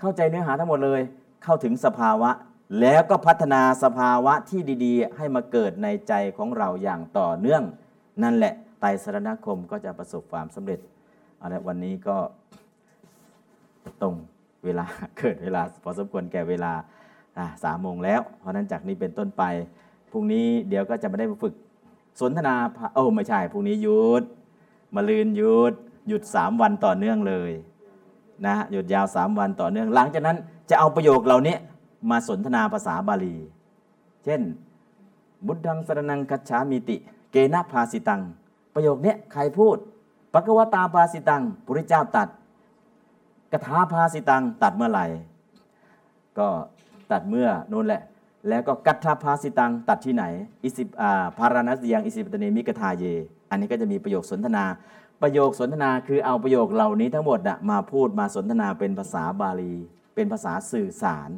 เข้าใจเนื้อหาทั้งหมดเลย เข้าถึงสภาวะ แล้วก็พัฒนาสภาวะที่ดีๆ ให้มาเกิดในใจของเราอย่างต่อเนื่อง นั่นแหละไตรสรณคมก็จะประสบความสำเร็จเอาละวันนี้ก็ตรงเวลาเกิดเวลาพอสมควรแก่เวลาสามโมงแล้ว เพราะนั้นจากนี้เป็นต้นไปพรุ่งนี้เดี๋ยวก็จะไม่ได้ฝึกสนทนาโอ้ไม่ใช่พรุ่งนี้หยุดมาลืนหยุด หยุดสามวันต่อเนื่องเลยนะหยุดยาว3วันต่อเนื่อง หลังจากนั้นจะเอาประโยคเหล่านี้ มาสนทนาภาษาบาลี เช่น บุตดังสรนังคัจฉามิติ เกณภาสิตัง ประโยคนี้ใครพูดปะกวตาภาสิตังพุทธเจ้าตัดกถาภาสิตังตัดเมื่อไหร่ ก็ตัดเมื่อนู่นแหละ แล้วก็กัตถาภาสิตังตัดที่ไหน อิสิอ่าพาราณสยังอิสิปตเนมิกทาเย อันนี้ก็จะมีประโยคสนทนา ประโยคสนทนาคือเอาประโยคเหล่านี้ทั้งหมดนะมาพูดมาสนทนาเป็นภาษาบาลี เป็นภาษาสื่อสาร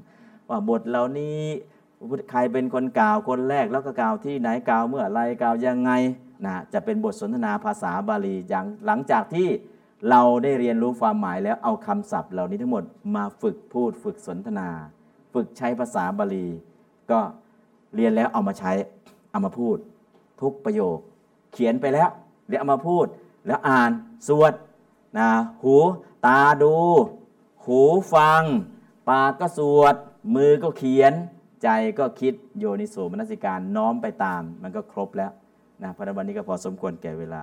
ว่าบทเหล่านี้ใครเป็นคนกล่าวคนแรกแล้วก็กล่าวที่ไหนกล่าวเมื่อไรกล่าวยังไงนะจะเป็นบทสนทนาภาษาบาลีอย่างหลังจากที่เราได้เรียนรู้ความหมายแล้วเอาคำศัพท์เหล่านี้ทั้งหมดมาฝึกพูดฝึกสนทนา ฝึกใช้ภาษาบาลี ก็เรียนแล้วเอามาใช้เอามาพูด ทุกประโยค เขียนไปแล้วเดี๋ยวเอามาพูด แล้วอ่านสวดนะหูตาดู หูฟัง ปากก็สวด มือก็เขียนใจก็คิดโยนิโสมนสิการน้อมไปตาม มันก็ครบแล้วนะเพราะฉะนั้นวันนี้ก็พอสมควรแก่เวลา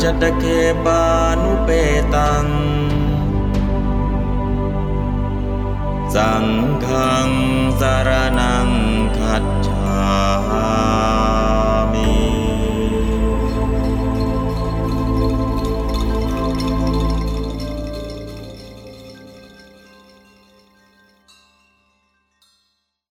จตเคปานุเปตัง สังฆังสารนังคัจฉา